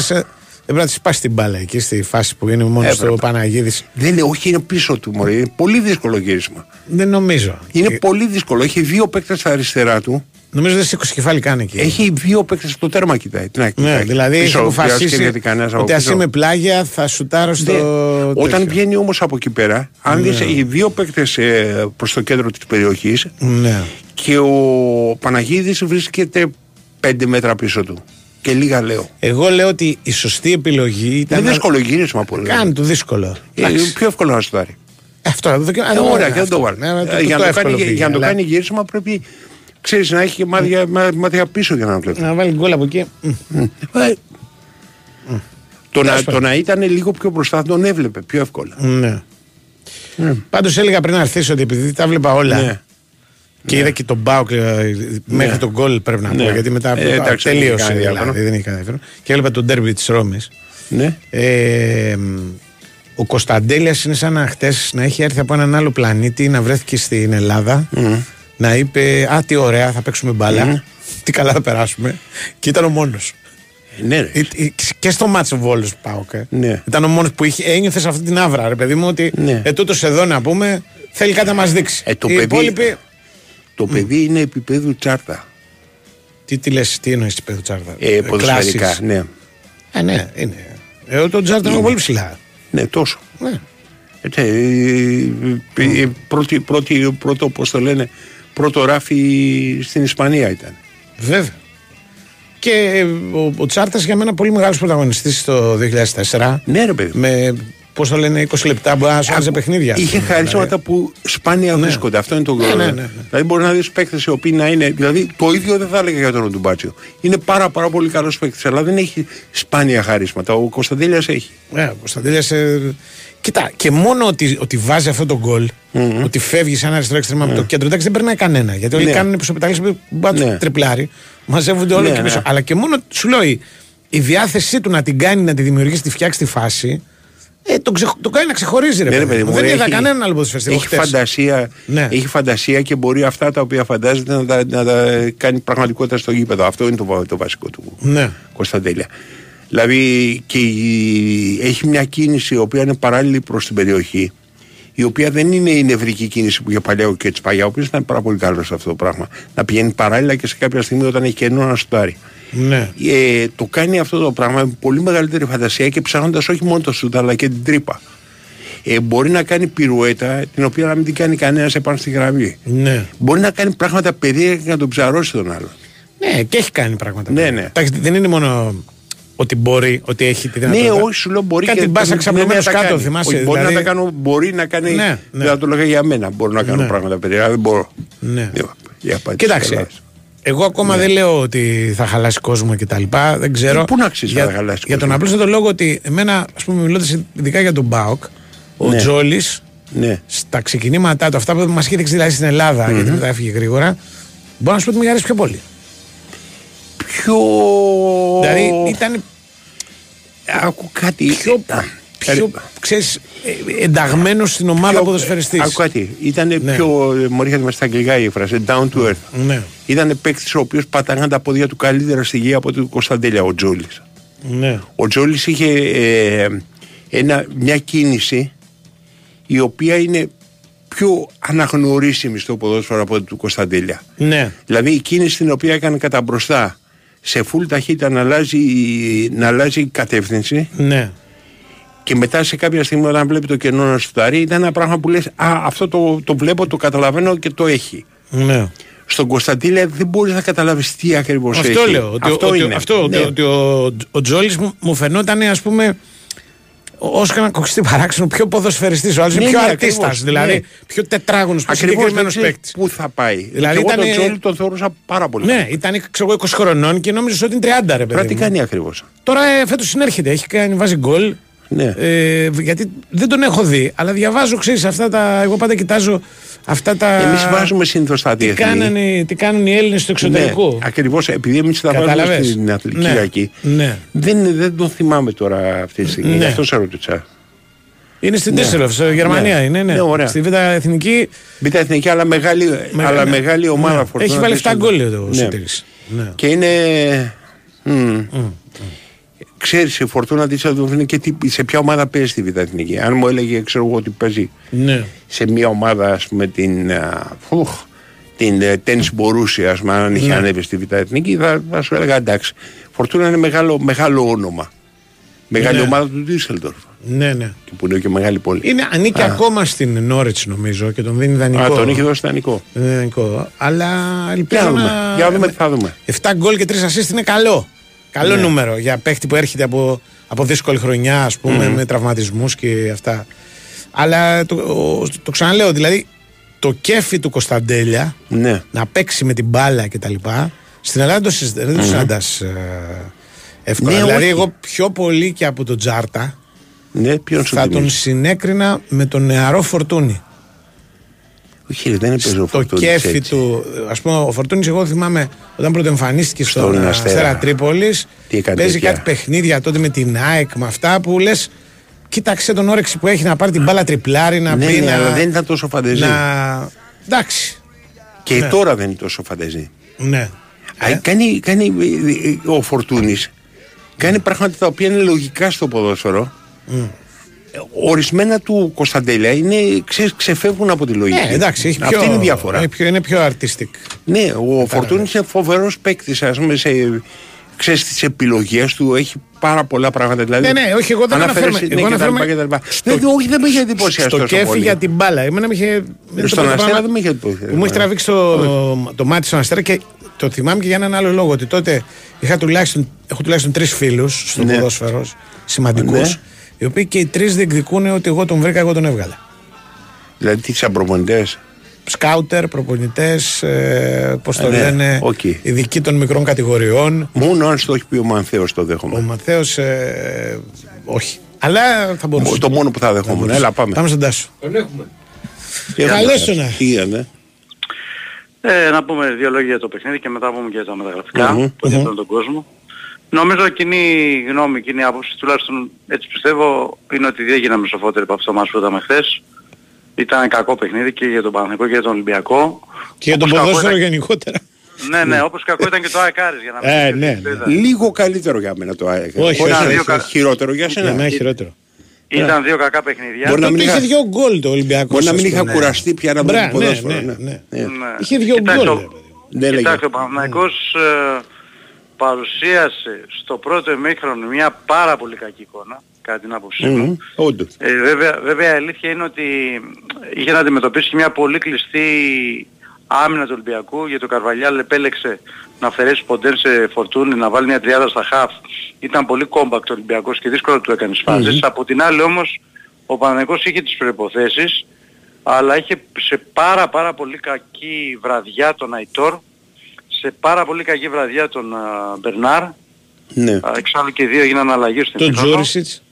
Έπρεπε να της σπάσει την μπάλα εκεί στη φάση που είναι μόνος στο Παναγίδης. Δεν είναι, όχι, είναι πίσω του Μωρή. Είναι πολύ δύσκολο γύρισμα. Δεν νομίζω. Είναι και... πολύ δύσκολο. Έχει δύο παίκτες στα αριστερά του. Νομίζω δεν σήκωσε κεφάλι καν εκεί. Έχει δύο παίκτες στο τέρμα κοιτάει. Τι να ναι, δηλαδή έχει αποφασίσει ότι ας είμαι πλάγια θα σουτάρω στο. Ναι. Όταν βγαίνει όμως από εκεί πέρα, αν ναι. δει οι δύο παίκτες ε, προς το κέντρο της περιοχής ναι. και ο Παναγίδης βρίσκεται πέντε μέτρα πίσω του και λίγα λέω. Εγώ λέω ότι η σωστή επιλογή ήταν. Είναι δύσκολο γύρισμα πολύ. Κάνει το δύσκολο. Είναι πιο εύκολο να σου πάρει. Αυτό εδώ και ε, Ωραία, και δεν το βάλει. Ε, για, να κάνει, για να το κάνει γύρισμα πρέπει ξέρεις, να έχει και μάτια, μάτια πίσω για να βλέπει. Να βάλει γκολ από εκεί. Ε, το, να, το να ήταν λίγο πιο μπροστά τον έβλεπε πιο εύκολα. Ναι. Mm. Πάντως έλεγα πριν να έρθεις ότι επειδή τα βλέπα όλα. Ναι. Και ναι. είδα και τον Μπάουκ ε, μέχρι ναι. τον γκολ πρέπει να πω. Ναι. Γιατί μετά ε, εντάξει, τελείωσε δηλαδή. Δεν είχε κανένα ενδιαφέρον. Και έβλεπα τον ντέρμπι της Ρώμης. Ναι. Ε, ο Κωνσταντέλιας είναι σαν να χτες να έχει έρθει από έναν άλλο πλανήτη, να βρέθηκε στην Ελλάδα, mm. να είπε Α, τι ωραία, θα παίξουμε μπάλα. Mm. Τι καλά θα περάσουμε. Και ήταν ο μόνος. Ναι, ρε. Και στο μάτσο Βόλος Πάουκ. Ναι. Ήταν ο μόνος που είχε, ένιωθες αυτή την άβρα, ρε παιδί μου, ότι ναι. ε, εδώ να πούμε θέλει κάτι να μας δείξει. Ε, το, παιδί, το παιδί είναι επίπεδου τσάρτα. Τι, τι λες, τι εννοείς επίπεδου τσάρτα; Ε, ποδοσφαιρικά, ναι. Ε, ναι, είναι. Εγώ το τσάρτα είναι πολύ ψηλά. Ναι, τόσο. Ναι. Ε, ε, πρώτη, πρώτη, πρώτο, πώς το λένε, πρώτο ράφι στην Ισπανία ήταν. Βέβαια. Και ο, ο Τσάρτας για μένα πολύ μεγάλος πρωταγωνιστής το 2004. Ναι, ρε παιδί. Με πώς το λένε, 20 λεπτά που να σου παιχνίδια. Είχε χαρίσματα που σπάνια ναι. βρίσκονται. Αυτό είναι το ναι, ναι, ναι, ναι. Δηλαδή μπορεί να δεις παίκτες οι οποίοι να είναι. Δηλαδή το ίδιο δεν θα έλεγα για τον Ροντουμπάτσιο. Είναι πάρα, πάρα πολύ καλός παίκτης, αλλά δεν έχει σπάνια χαρίσματα. Ο Κωνσταντέλιας έχει. Ναι, ο Κωνσταντέλιας. Ε... Κοιτά, και μόνο ότι, ότι βάζει αυτό το γκολ, mm-hmm. ότι φεύγει σαν αριστερό εξτρεμά mm-hmm. με το κέντρο, εντάξει δεν περνάει κανένα. Γιατί όλοι ναι. κάνουν επισοπιταλήσει που μπάτουν ναι. τριπλάρι, μαζεύονται όλο ναι, και πίσω. Ναι. Αλλά και μόνο σου λέω η διάθεσή του να την κάνει, να τη δημιουργήσει, τη φτιάξει τη φάση, ε, το, ξε, το κάνει να ξεχωρίζει ρε, ναι, παιδί μου. Δεν είδα κανέναν άλλο ποδοσφαιριστή. Έχει φαντασία, ναι. έχει φαντασία και μπορεί αυτά τα οποία φαντάζεται να τα, να τα κάνει πραγματικότητα στο γήπεδο. Αυτό είναι το, το βασικό του ναι. Κωνσταντέλια. Δηλαδή και η, έχει μια κίνηση η οποία είναι παράλληλη προς την περιοχή η οποία δεν είναι η νευρική κίνηση που είχε παλιά ο Κέτσπαγιά, ο οποίος ήταν πάρα πολύ καλός σε αυτό το πράγμα. Να πηγαίνει παράλληλα και σε κάποια στιγμή όταν έχει κενό να σουτάρει. Ναι. Ε, το κάνει αυτό το πράγμα με πολύ μεγαλύτερη φαντασία και ψάχνοντας όχι μόνο το σουτ αλλά και την τρύπα. Ε, μπορεί να κάνει πυρουέτα την οποία να μην την κάνει κανένας επάνω στη γραμμή. Ναι. Μπορεί να κάνει πράγματα περίεργα και να τον ψαρώσει τον άλλο. Ναι, και έχει κάνει πράγματα. Ναι, ναι. δεν είναι μόνο ότι μπορεί, ότι έχει τη δυνατότητα. Ναι, όχι, σου λέω μπορεί Κάτι και μπάσα ξαπλωμένο κάτω, θυμάσαι. Όχι, μπορεί, δηλαδή... να τα κάνω, μπορεί να κάνει. Ναι, ναι. Δεν θα το λέγα για μένα. Μπορώ να κάνω ναι. πράγματα περίεργα. Δεν μπορώ. Ναι. Για, για Κοιτάξτε, εγώ ακόμα ναι. δεν λέω ότι θα χαλάσει κόσμο και τα λοιπά. Δεν ξέρω. Ε, πού να αξίζει για, θα χαλάσει Για τον απλό λόγο ότι εμένα, ας πούμε, μιλώντας ειδικά για τον Μπάουκ, ο ναι. Τζόλης ναι. στα ξεκινήματά του, αυτά που μας είχε δείξει δηλαδή στην Ελλάδα, mm-hmm. γιατί μετά έφυγε γρήγορα, μπορώ να σου πω ότι με αρέσει πιο πολύ. Πιο. Δηλαδή ήταν. Άκου κάτι. Πιο πιο ξέρεις, ε, ενταγμένος στην ομάδα πιο, ποδοσφαιριστής. Άκου κάτι. Ήταν ναι. πιο. Μου έρχεται στα αγγλικά η φράση. Down to earth. Ναι. Ήταν παίκτης ο οποίος πατάγαν τα πόδια του καλύτερα στη γη από τον Κωνσταντέλια, ο Τζόλης. Ναι. Ο Τζόλης είχε ε, ένα, μια κίνηση η οποία είναι πιο αναγνωρίσιμη στο ποδόσφαιρο από του Κωνσταντέλια. Ναι. Δηλαδή η κίνηση την οποία έκανε κατά μπροστά σε full ταχύτητα να αλλάζει, να αλλάζει κατεύθυνση. Ναι και μετά σε κάποια στιγμή όταν βλέπει το κενό να σουτάρει ήταν ένα πράγμα που λες α αυτό το, το βλέπω, το καταλαβαίνω και το έχει. Ναι. Στον Κωνσταντίνε δεν μπορείς να καταλάβεις τι ακριβώς έχει. Αυτό λέω. Ότι, αυτό ότι, είναι. Αυτό, ναι. ότι, ο, ο Τζόλης μου, μου φαινόταν ας πούμε όσο και να κοξιστεί παράξενο, πιο ποδοσφαιριστής. Ο άλλος είναι ναι, πιο ναι, αρτίστας. Δηλαδή ναι. πιο τετράγωνος, πιο συγκεκριμένος παίκτης. Πού θα πάει. Δηλαδή ήταν, τον Τζόλι τον θεωρούσα πάρα πολύ. Ναι, ήταν ξέρω, 20 χρονών και νόμιζες ότι είναι 30 ρε παιδί. Τώρα τι κάνει ακριβώς; Τώρα ε, φέτος συνέρχεται. Έχει κάνει, βάζει γκολ. Ναι. Ε, γιατί δεν τον έχω δει, αλλά διαβάζω, ξέρεις αυτά τα. Εγώ πάντα κοιτάζω αυτά τα. Εμείς βάζουμε συνήθως τα τι, κάνανε, τι κάνουν οι Έλληνες στο εξωτερικό; Ναι, Ακριβώς, επειδή εμείς τα βάζουμε στην Αθλητική ναι. εκεί. Ναι. Δεν, δεν τον θυμάμαι τώρα αυτή τη στιγμή. Ναι. Γι' αυτό σε ρωτήσα. Είναι στην ναι. Τέσσεροφ, Γερμανία ναι. είναι. Ναι. ναι ωραία. Στη Β' Εθνική. Β' Εθνική, αλλά μεγάλη, με, αλλά ναι. μεγάλη ομάδα ναι. Έχει βάλει 7 γκολ το ναι. ναι. Και είναι. Mm. Mm. Ξέρεις, η φορτούνα της είναι και τι, σε ποια ομάδα παίζει στη Β' Εθνική. Αν μου έλεγε, ξέρω εγώ, ότι παίζει ναι. σε μια ομάδα, ας πούμε, την. Φουχ, την τέννη Μπορούσια, ας πούμε, αν είχε ναι. ανέβει στη Β' Εθνική, θα, θα σου έλεγα εντάξει. Φορτούνα είναι μεγάλο, μεγάλο όνομα. Μεγάλη ναι. ομάδα του Ντίσσελντορφ. Ναι, ναι. Και που είναι και μεγάλη πόλη. Είναι, ανήκει Α. ακόμα στην Νόρετ νομίζω και τον δίνει δανεικό. Α, τον έχει δώσει δανεικό. δανεικό. Αλλά ελπίζω για να. Για να δούμε τι θα δούμε. 7 γκολ και 3 assist είναι καλό. Καλό ναι. νούμερο για παίχτη που έρχεται από, από δύσκολη χρονιά, ας πούμε, mm. με τραυματισμούς και αυτά. Αλλά το, το ξαναλέω, δηλαδή το κέφι του Κωνσταντέλια ναι. να παίξει με την μπάλα κτλ. Στην Ελλάδα δεν το συναντάς εύκολα. Ναι, δηλαδή, όχι. εγώ πιο πολύ και από τον Τζάρτα ναι, θα τον συνέκρινα με τον νεαρό Φορτούνη. Όχι, δεν είναι Το κέφι του. Α πούμε, ο Φορτούνης, εγώ θυμάμαι όταν πρωτοεμφανίστηκε στον, στον Αστέρα Τρίπολης. Παίζει κάτι παιχνίδια τότε με την ΑΕΚ, με αυτά που λες. Κοίταξε τον όρεξη που έχει να πάρει την μπάλα τριπλάρι, να ναι, πει. Ναι, αλλά δεν ήταν τόσο φαντεζή. Να... Εντάξει. Και ναι. τώρα δεν είναι τόσο φαντεζή. Ναι. Α, ε; κάνει, κάνει ε, ε, ο Φορτούνης κάνει πράγματα τα οποία είναι λογικά στο ποδόσφαιρο. Mm. Ορισμένα του Κωνσταντέλια είναι, ξε, ξεφεύγουν από τη λογική. Ναι, εντάξει, έχει Αυτή πιο, είναι η διαφορά. Είναι πιο, είναι πιο artistic. Ναι, ο Φορτούνη είναι φοβερός παίκτη. Α πούμε, σε, ξέρεις τις επιλογές του έχει πάρα πολλά πράγματα δηλαδή, ναι ναι όχι εγώ δεν αναφέρομαι εγώ αναφέρομαι δεν, όχι δεν με είχε εντυπωσιάσει στο κέφι για την μπάλα εμένα με είχε στον Αστέρα δεν με είχε εντυπωσιάσει μου έχει τραβήξει το, το μάτι στον Αστέρα και το θυμάμαι και για έναν άλλο λόγο ότι τότε είχα τουλάχιστον, έχω τουλάχιστον τρεις φίλους στο ναι. ποδόσφαιρος σημαντικούς, ναι. Οι οποίοι και οι τρεις διεκδικούν ότι εγώ τον βρήκα, εγώ τον έβγαλα. Δηλαδή τι σαν προπονητές; Σκάουτερ, προπονητές, ε, πώς το ναι, λένε, okay. ειδικοί των μικρών κατηγοριών. Μόνο αν το έχει πει ο Μανθέος το δέχομαι. Ο Μανθέος, ε, όχι. Αλλά θα μπορούσε. Το μόνο που θα δεχόμουν. Έλα, πάμε. Πάμε στον Τάσο. Τον έχουμε. Καλώ τον Τι ε, να πούμε δύο λόγια για το παιχνίδι και μετά πούμε και για τα μεταγραφικά mm-hmm, που ενδιαφέρουν mm-hmm. τον κόσμο. Νομίζω κοινή γνώμη, κοινή άποψη, τουλάχιστον έτσι πιστεύω, είναι ότι δεν γίναμε σοφότεροι από αυτό το μάτς που είδαμε χθες. Ήταν κακό παιχνίδι και για τον Παναγικό και για τον Ολυμπιακό. Και για τον ποδόσφαιρο ήταν... γενικότερα. Ναι, ναι, όπως κακό ήταν και το ΑΕΚΑΡΙΣ για να ε, ναι, ναι. Λίγο καλύτερο για μένα το ΑΕΚ. Όχι, όχι, όχι, χειρότερο για σένα. Για χειρότερο. Ήταν δύο κακά παιχνίδια. Μπορεί να μην είχε δύο γκολ το Ολυμπιακός. Μπορεί να μην είχα κουραστεί πια να βρει ποδόσφαιρο. Ναι, ναι, ναι. Είχε δύο γκολ. Κοιτάξτε, ο Παναθηναϊκός ε, παρουσίασε στο πρώτο εμίχρονο μια πάρα πολύ κακή εικόνα κατά την άποψή μου. Ε, βέβαια, βέβαια η αλήθεια είναι ότι είχε να αντιμετωπίσει μια πολύ κλειστή άμυνα του Ολυμπιακού γιατί ο Καρβαλιάλ επέλεξε να αφαιρέσει ποντέρ σε φορτούνι, να βάλει μια τριάδα στα χαφ. Ήταν πολύ κόμπακτ ο Ολυμπιακός και δύσκολο του έκανες φάσεις. Από την άλλη όμως ο Παναγικός είχε τις προϋποθέσεις αλλά είχε σε πάρα πάρα πολύ κακή βραδιά τον Αϊτόρ, σε πάρα πολύ κακή βραδιά τον Μπερνάρ. Ναι. εξάλλου και δύο έγιναν αλλαγές στην Τον Τζούρισιτς.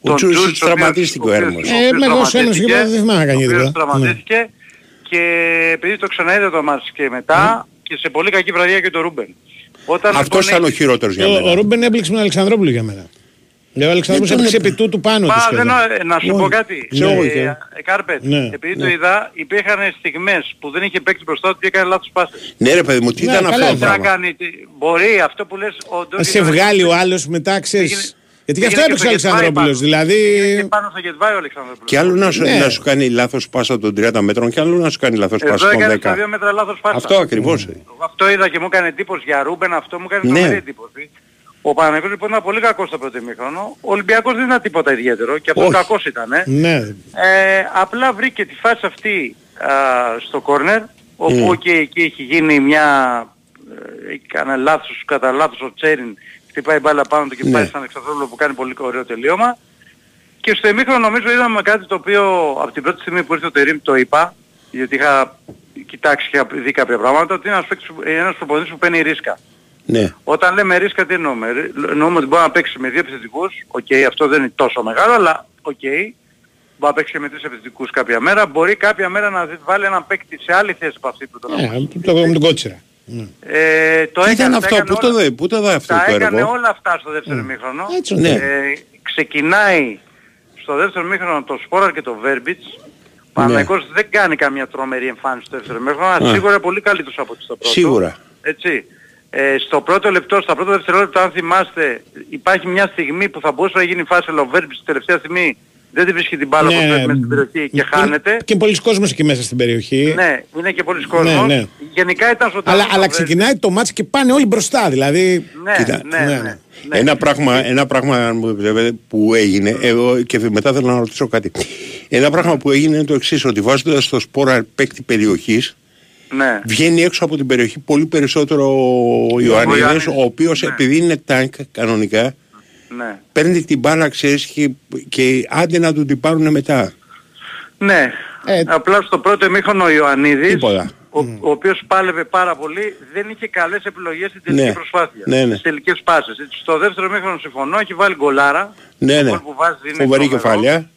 Ο Τζούρισιτς τραυματίστηκε ο Έρμος. Ε, μεγάλος ένας και δεν θυμάμαι να κάνει τίποτα. Τραυματίστηκε και επειδή το ξαναείδε το μάτς και μετά και σε πολύ κακή βραδιά και το Ρούμπεν. Όταν Αυτός λοιπόν ήταν ο χειρότερος για μένα. Ο, ο Ρούμπεν έπληξε με τον Αλεξανδρόπουλο για μένα. Λέω ο Αλεξανδρόπουλος έπληξε επί τούτου πάνω του. Να σου πω κάτι. Ναι, ε, Κάρπετ, ναι, επειδή το ναι. είδα, υπήρχαν στιγμές που δεν είχε παίξει μπροστά του και έκανε λάθος πάσες. Ναι ρε παιδί μου, τι ήταν αυτό. Μπορεί αυτό που λες... Να σε βγάλει ο άλλος μετά, ξέρεις. Γιατί γι' αυτό έπαιξε ο Αλεξανδρόπουλος. Δηλαδή. Και πάνω στο Γετβάη ο Αλεξανδρόπουλος. Και άλλο να σου, ναι. να σου κάνει λάθος πάσα των 30 μέτρων και άλλο να σου κάνει λάθος πάσα των 10. Εδώ δύο μέτρα λάθος πάσα. Αυτό ακριβώς. Mm. Αυτό είδα και μου έκανε εντύπωση για Ρούμπεν, αυτό μου έκανε ναι. εντύπωση. Ο Παναγιώτης λοιπόν ήταν πολύ κακός στο πρώτο ημίχρονο. Ο Ολυμπιακός δεν ήταν τίποτα ιδιαίτερο και αυτό κακός ήταν. Ε. Ναι. Ε, απλά βρήκε τη φάση αυτή α, στο κόρνερ, όπου mm. και εκεί έχει γίνει μια... Ε, έκανε λάθος, κατά λάθος ο Τσέριν χτυπάει μπάλα πάνω του και ναι. πάει στον Αλεξανδρόπουλο που κάνει πολύ ωραίο τελείωμα. Και στο ημίχρονο νομίζω είδαμε κάτι το οποίο από την πρώτη στιγμή που ήρθε ο Τερίμ το είπα, γιατί είχα κοιτάξει και δει κάποια πράγματα, ότι είναι ένας, ένας προπονητής που παίρνει ρίσκα. Ναι. Όταν λέμε ρίσκα τι εννοούμε; Εννοούμε ότι μπορεί να παίξει με δύο επιθετικούς, OK, okay, αυτό δεν είναι τόσο μεγάλο, αλλά OK. Okay, μπορεί να παίξει με τρεις επιθετικούς κάποια μέρα, μπορεί κάποια μέρα να βάλει έναν παίκτη σε άλλη θέση από αυτή που τον ε, το με τον Κότσιρα. Ε, το έκανε, ήταν αυτό, πού το δει, πού το δει αυτό τα το έκανε έργο. όλα αυτά στο δεύτερο mm. μήχρονο. Έτσι, ναι. ε, ξεκινάει στο δεύτερο μήχρονο το Σπόραρ και το Βέρμπιτς. Ο ναι. δεν κάνει καμία τρομερή εμφάνιση στο δεύτερο μήχρονο, αλλά σίγουρα είναι πολύ καλύτερος από το πρώτο. Σίγουρα. Έτσι. Ε, στο πρώτο λεπτό, στα πρώτα δευτερόλεπτα, αν θυμάστε, υπάρχει μια στιγμή που θα μπορούσε να γίνει φάση, αλλά ο Βέρμπιτς τελευταία στιγμή δεν τη βρίσκει την μπάλα ναι, μέσα στην περιοχή και χάνεται. Και πολλοί κόσμος εκεί μέσα στην περιοχή. Ναι, είναι και πολλοί κόσμος. Ναι, ναι. Γενικά ήταν στο Αλλά, αλλά ξεκινάει το μάτς και πάνε όλοι μπροστά, δηλαδή... Ναι, Κοίτα, ναι, ναι, ναι. Ναι. Ένα, πράγμα, ένα πράγμα που έγινε, εγώ και μετά θέλω να ρωτήσω κάτι. Ένα πράγμα που έγινε είναι το εξής, ότι βάζοντας το σπόρα παίκτη περιοχής, ναι. βγαίνει έξω από την περιοχή πολύ περισσότερο ο Ιωαννίδης, ο, ο οποίος ναι. επειδή είναι τάγκ κανονικά, ναι. παίρνει την μπάλα, ξέρεις, και, και άντε να του την πάρουν μετά. Ναι. Ε, Απλά στο πρώτο εμίχρονο ο Ιωαννίδης, τίποτα. ο, mm. ο οποίος πάλευε πάρα πολύ, δεν είχε καλές επιλογές στην τελική ναι. προσπάθεια. Ναι, ναι. Στις τελικές πάσες. Στο δεύτερο μήχρονο συμφωνώ, έχει βάλει γκολάρα. Ναι, ναι. Που βάζει είναι Φοβερή κεφάλαια.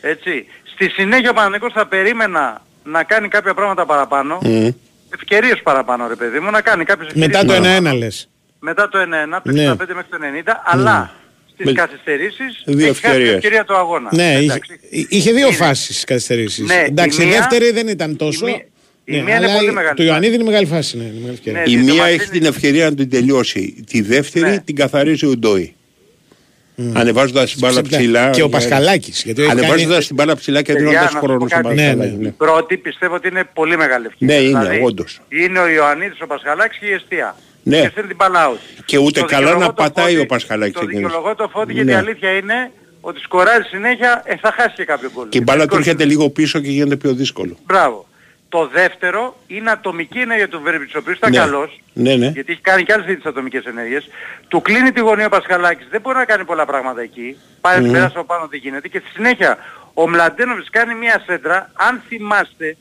Έτσι. Στη συνέχεια ο Παναγικός θα περίμενα να κάνει κάποια πράγματα παραπάνω. Mm. Ευκαιρίες παραπάνω ρε παιδί μου, να κάνει κάποιες ευκαιρίες. Μετά το 1-1 λες. Μετά το 1-1, το 65 ναι. μέχρι το 90, αλλά στις Με... καθυστερήσεις δύο έχει χάσει την ευκαιρία του αγώνα. Ναι, είχε, είχε δύο είναι. φάσεις καθυστερήσεις. Ναι, Εντάξει, η, μία, δεύτερη δεν ήταν τόσο. Η, η ναι, μία είναι πολύ μεγάλη. Το Ιωαννίδη είναι μεγάλη φάση. Ναι, είναι μεγάλη ναι, η μία έχει την ευκαιρία να την τελειώσει. Τη δεύτερη ναι. την καθαρίζει ο Ντόι. Mm. Ανεβάζοντας την μπάλα ψηλά. Και ο Πασχαλάκης. Ανεβάζοντας κάνει... την μπάλα ψηλά και δίνοντας χρόνο στον Πασχαλάκη. Η πρώτη πιστεύω ότι είναι πολύ μεγάλη ευκαιρία. Ναι, είναι, δηλαδή, όντως. Είναι ο Ιωαννίδης, ο Πασχαλάκης και η αιστεία. Ναι. Και στέλνει την μπάλα out. Και ούτε καλά να πατάει ο Πασχαλάκης. Το δικαιολογώ το φώτι γιατί η αλήθεια είναι ότι σκοράζει συνέχεια ε, θα χάσει και κάποιο γκολ. Και η μπάλα του έρχεται λίγο πίσω και γίνεται πιο δύσκολο. Μπράβο. Το δεύτερο είναι ατομική ενέργεια του Βέρμπιτς, ο οποίος ήταν ναι. καλός, ναι, ναι. γιατί έχει κάνει και άλλες τέτοιες ατομικές ενέργειες. Του κλείνει τη γωνία ο Πασχαλάκης, δεν μπορεί να κάνει πολλά πράγματα εκεί. Πάει mm. πέρασε από πάνω δεν γίνεται. Και στη συνέχεια ο Μλαντένοβιτς κάνει μια σέντρα, αν θυμάστε,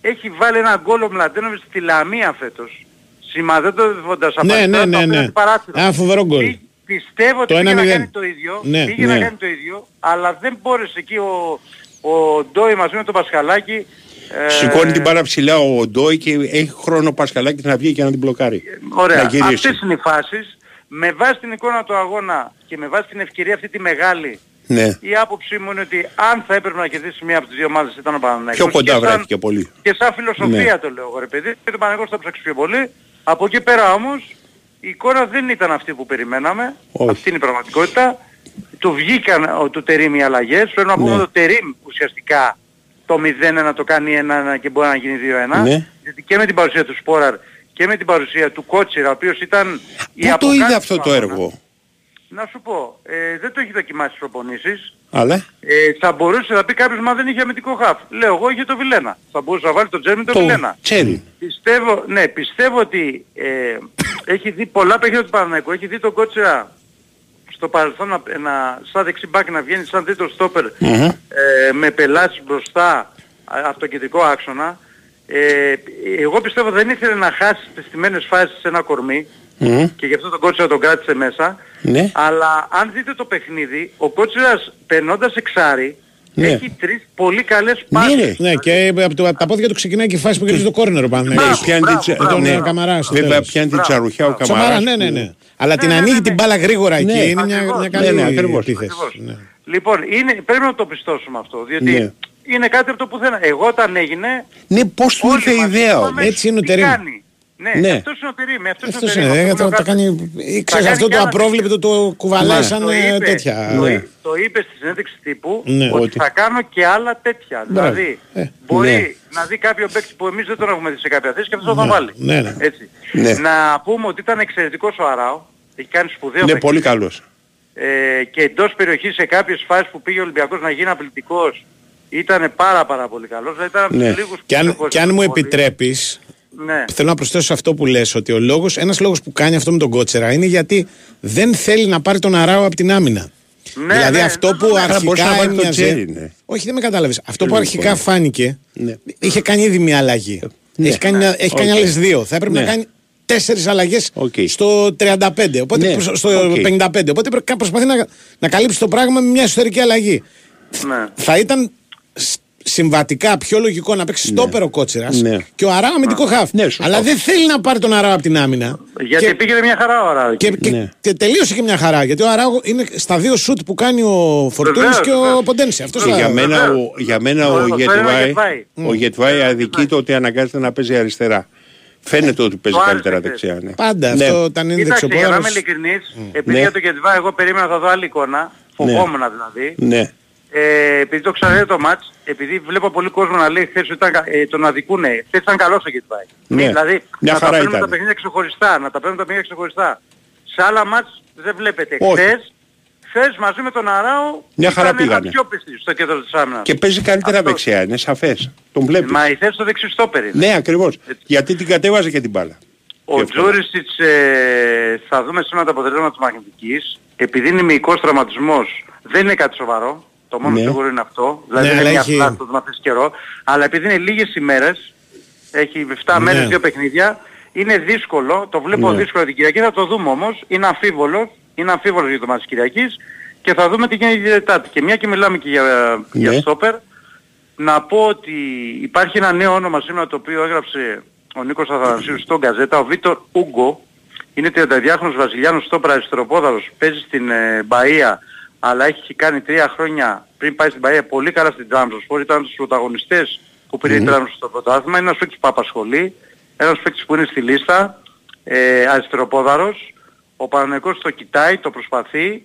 έχει βάλει ένα γκολ ο Μλαντένοβιτς στη Λαμία φέτος. Σημαδεύοντας από ναι, ναι, ναι, ναι. Ένα φοβερό γκολ. Πιστεύω ότι πήγε να κάνει το ίδιο, ναι, πήγε ναι. να κάνει το ίδιο, αλλά δεν μπόρεσε εκεί ο, ο Ντόι μαζί με τον Πασχαλάκη ε... Σηκώνει την πάρα ψηλά ο Ντόι και έχει χρόνο ο Πασχαλάκης να βγει και να την μπλοκάρει. Ωραία. Αυτές είναι οι φάσεις. Με βάση την εικόνα του αγώνα και με βάση την ευκαιρία αυτή τη μεγάλη ναι. η άποψή μου είναι ότι αν θα έπρεπε να κερδίσει μία από τις δύο ομάδες ήταν ο Παναγιώτης. Πιο κοντά βρέθηκε πολύ. Και σαν φιλοσοφία ναι. το λέω εγώ ρε παιδί. Και το Παναγιώτης θα ψάξει πιο πολύ. Από εκεί πέρα όμως η εικόνα δεν ήταν αυτή που περιμέναμε. Όχι. Αυτή είναι η πραγματικότητα. Του βγήκαν του Τερίμ οι αλλαγές. Πρέπει να πούμε Ναι. ότι το Τερίμ ουσιαστικά το 0-1 το κάνει 1-1 και μπορεί να γίνει 2-1. Ναι. Γιατί και με την παρουσία του Σπόραρ και με την παρουσία του Κότσιρα, ο οποίος ήταν η Πού το αποκάλυψη είδε αυτό του το αγώνα. έργο. Να σου πω, ε, δεν το έχει δοκιμάσει στις προπονήσεις. Αλλά Ε, θα μπορούσε να πει κάποιος, μα δεν είχε αμυντικό χαφ. Λέω εγώ είχε το Βιλένα. Θα μπορούσε να βάλει το Τζέρμι το, το Βιλένα. τσέρι. Πιστεύω, ναι, πιστεύω ότι ε, έχει δει πολλά παιχνίδια του Παναναϊκού. Έχει δει τον Κότσιρα στο παρελθόν να, να, σαν δεξί μπάκ να βγαίνει σαν τρίτο στόπερ Μμμ. ε, με πελάσεις μπροστά α, από το κεντρικό άξονα. Ε, εγώ πιστεύω δεν ήθελε να χάσει τις στιμένες φάσεις σε ένα κορμί Μμμ. και γι' αυτό τον Κότσιρα τον κράτησε μέσα. Ναι. Αλλά αν δείτε το παιχνίδι, ο Κότσιρας περνώντας εξάρι Ναι. έχει τρεις πολύ καλές Ναι, πάσεις. ρε. Ναι, και από, το, από τα πόδια του ξεκινάει και η φάση που κερδίζει το κόρνερ ο Ναι, Παναγιώτης. πιάνει μπράβο, την τσα- μπράβο, ναι. τον Καμαράς στο Βέβαια τέλος. πιάνει την Μπράβο, τσαρουχιά ο μπράβο. Σοβαρά, Καμαράς. ναι, ναι, που- ναι. Αλλά την Ναι, ναι, ανοίγει ναι, την ναι. μπάλα γρήγορα εκεί. Ναι. Είναι μια, Ακριβώς, μια καλή ναι, ναι, ακριβώς. επίθεση. Ακριβώς. Ναι. Λοιπόν, είναι, πρέπει να το πιστώσουμε αυτό, διότι Ναι. είναι κάτι από το πουθενά. Εγώ όταν έγινε, Ναι, πώς του όλοι ήρθε η μας ιδέα είπαμε, όμως. Έτσι είναι ο τι Τερίμ. κάνει. Ναι, Ναι. αυτός είναι ο Τερίμ, αυτός είναι ο Αυτός Τερίμ. είναι, αυτό ε, που το, λέω το κάθε- κάνει, Θα ξέρεις, κάνει αυτό και το άλλα απρόβλεπτο το κουβαλάει Ναι. σαν Το ε, είπε, τέτοια. Το, Ναι. εί- το είπε στη συνέντευξη τύπου Ναι. ότι, Ότι- θα κάνω και άλλα τέτοια. Μπράβο. Δηλαδή, Ε, μπορεί ναι. να δει κάποιο παίκτη που εμείς δεν τον έχουμε δει σε κάποια θέση και αυτός θα τον βάλει. ναι, ναι. Έτσι. Ναι. Να πούμε ότι ήταν εξαιρετικός ο Αράο. Έχει κάνει σπουδαίο Ναι, παιχνίδι. πολύ καλός. ε, και εντός περιοχής σε κάποιες φάσεις που πήγε ο Ολυμπιακός να γίνει απειλητικός ήταν πάρα πάρα πολύ καλός. Δηλαδή ήταν από Ναι. τους λίγους Και που αν, έχω και αν μου πολύ. επιτρέπεις, Ναι. θέλω να προσθέσω σε αυτό που λες ότι ο λόγος, ένας λόγος που κάνει αυτό με τον Κότσιρα είναι γιατί δεν θέλει να πάρει τον Αράο από την άμυνα. Ναι, δηλαδή ναι, αυτό ναι, που ναι, ναι. Άρα μπορούσε να αρχικά βάλει το έμοιαζε... Τσέριν, ναι. Όχι δεν με κατάλαβες. Αυτό που Λοιπόν. αρχικά φάνηκε Ναι. είχε κάνει ήδη μια αλλαγή. Ναι. Έχει κάνει, Ναι. έχει κάνει Οκ. άλλες δύο. Θα έπρεπε Ναι. να κάνει τέσσερις αλλαγές στο 35, οπότε, ναι, στο 55. Οπότε προσπαθεί να, να καλύψει το πράγμα με μια εσωτερική αλλαγή. Ναι. Θα ήταν συμβατικά πιο λογικό να παίξει ναι. στόπερο κότσερα ναι. και ο Αρά αμυντικό χάφ. Ναι, Αλλά δεν θέλει να πάρει τον Αρά από την άμυνα. Γιατί και... πήγε μια χαρά ο Αρά. Και, και, ναι. και, τελείωσε και μια χαρά. Γιατί ο Αρά είναι στα δύο σουτ που κάνει ο Φορτούνης και ο Ποντένση. Αυτός θα... για, μένα, ο, για μένα ο, ο Γετβάη αδικεί το ότι αναγκάζεται να παίζει αριστερά. Φαίνεται ότι παίζει καλύτερα δεξιά. Ναι. Πάντα ναι. αυτό όταν είναι δεξιοπόδαρος. Για να είμαι ειλικρινής, επειδή για το Γετβάη εγώ περίμενα να δω άλλη εικόνα, φοβόμουν δηλαδή. Ναι ε, επειδή το ξαναδεί το μάτς, επειδή βλέπω πολύ κόσμο να λέει χθες ότι ε, τον αδικούνε, χθες ήταν καλός ο Γκέτβάη. Ναι. Δηλαδή Μια να τα παίρνουμε τα παιχνίδια ξεχωριστά, να τα παίρνουμε τα παιχνίδια ξεχωριστά. Σε άλλα μάτς δεν βλέπετε. Χθες, χθες μαζί με τον Αράο Μια χαρά πήγανε. πιο πιστή στο κέντρο της άμυνας. Και παίζει καλύτερα Αυτό. δεξιά, είναι σαφές. Τον βλέπεις. Μα η θέση στο δεξιστόπερ Ναι, ακριβώς. Έτσι. Γιατί την κατέβαζε και την μπάλα. Ο Τζούρισιτς ε, θα δούμε σήμερα το αποτελέσμα της μαγνητικής. Επειδή είναι μυϊκός τραυματισμός, δεν είναι κάτι σοβαρό. Το μόνο ναι. σίγουρο είναι αυτό. Δηλαδή ναι, είναι μια έχει... φλάστα να πεις καιρό. Αλλά επειδή είναι λίγες ημέρες, έχει 7 ναι. μέρες, δύο παιχνίδια, είναι δύσκολο, το βλέπω ναι. δύσκολο την Κυριακή, θα το δούμε όμως, είναι αμφίβολος, είναι αμφίβολος για το μάτι της Κυριακής και θα δούμε τι γίνεται την Τετάρτη. Και μια και μιλάμε και για, ναι. για στόπερ, να πω ότι υπάρχει ένα νέο όνομα σήμερα το οποίο έγραψε ο Νίκος Αθανασίου στον Καζέτα, ο Βίτορ Ούγκο, είναι 32χρονος Βασιλιάνος στο αριστεροπόδαρος, παίζει στην ε, Μπαΐα αλλά έχει κάνει τρία χρόνια πριν πάει στην Παγία πολύ καλά στην Τραμπζοσπορ, ήταν από τους πρωταγωνιστές που πήρε mm-hmm. η στο πρωτάθλημα, είναι ένας παίκτης που απασχολεί, ένας παίκτης που είναι στη λίστα, ε, αριστεροπόδαρος, ο Παναγικός το κοιτάει, το προσπαθεί,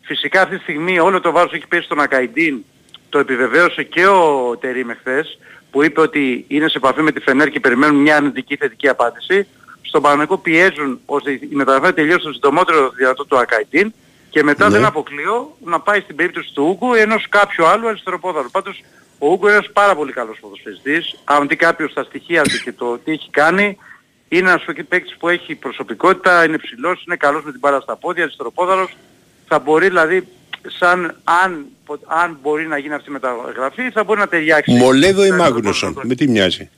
φυσικά αυτή τη στιγμή όλο το βάρος έχει πέσει στον Ακαϊντίν, το επιβεβαίωσε και ο Τερίμ εχθές, που είπε ότι είναι σε επαφή με τη Φενέρ και περιμένουν μια αρνητική θετική απάντηση. Στον Παναγικό πιέζουν ώστε η μεταγραφή τελειώσει το συντομότερο δυνατό του Ακαϊντίν και μετά ναι. δεν αποκλείω να πάει στην περίπτωση του Ούγκου ενός κάποιου άλλου αριστεροπόδαρου. Πάντως ο Ούγκου είναι ένας πάρα πολύ καλός ποδοσφαιριστής. Αν δει κάποιος στα στοιχεία του και το τι έχει κάνει, είναι ένας παίκτης που έχει προσωπικότητα, είναι ψηλός, είναι καλός με την μπάλα στα πόδια, αριστεροπόδαρος. Θα μπορεί δηλαδή, σαν, αν, αν μπορεί να γίνει αυτή η μεταγραφή, θα μπορεί να ταιριάξει. Μολέδο ή Μάγνουσον, με τι μοιάζει;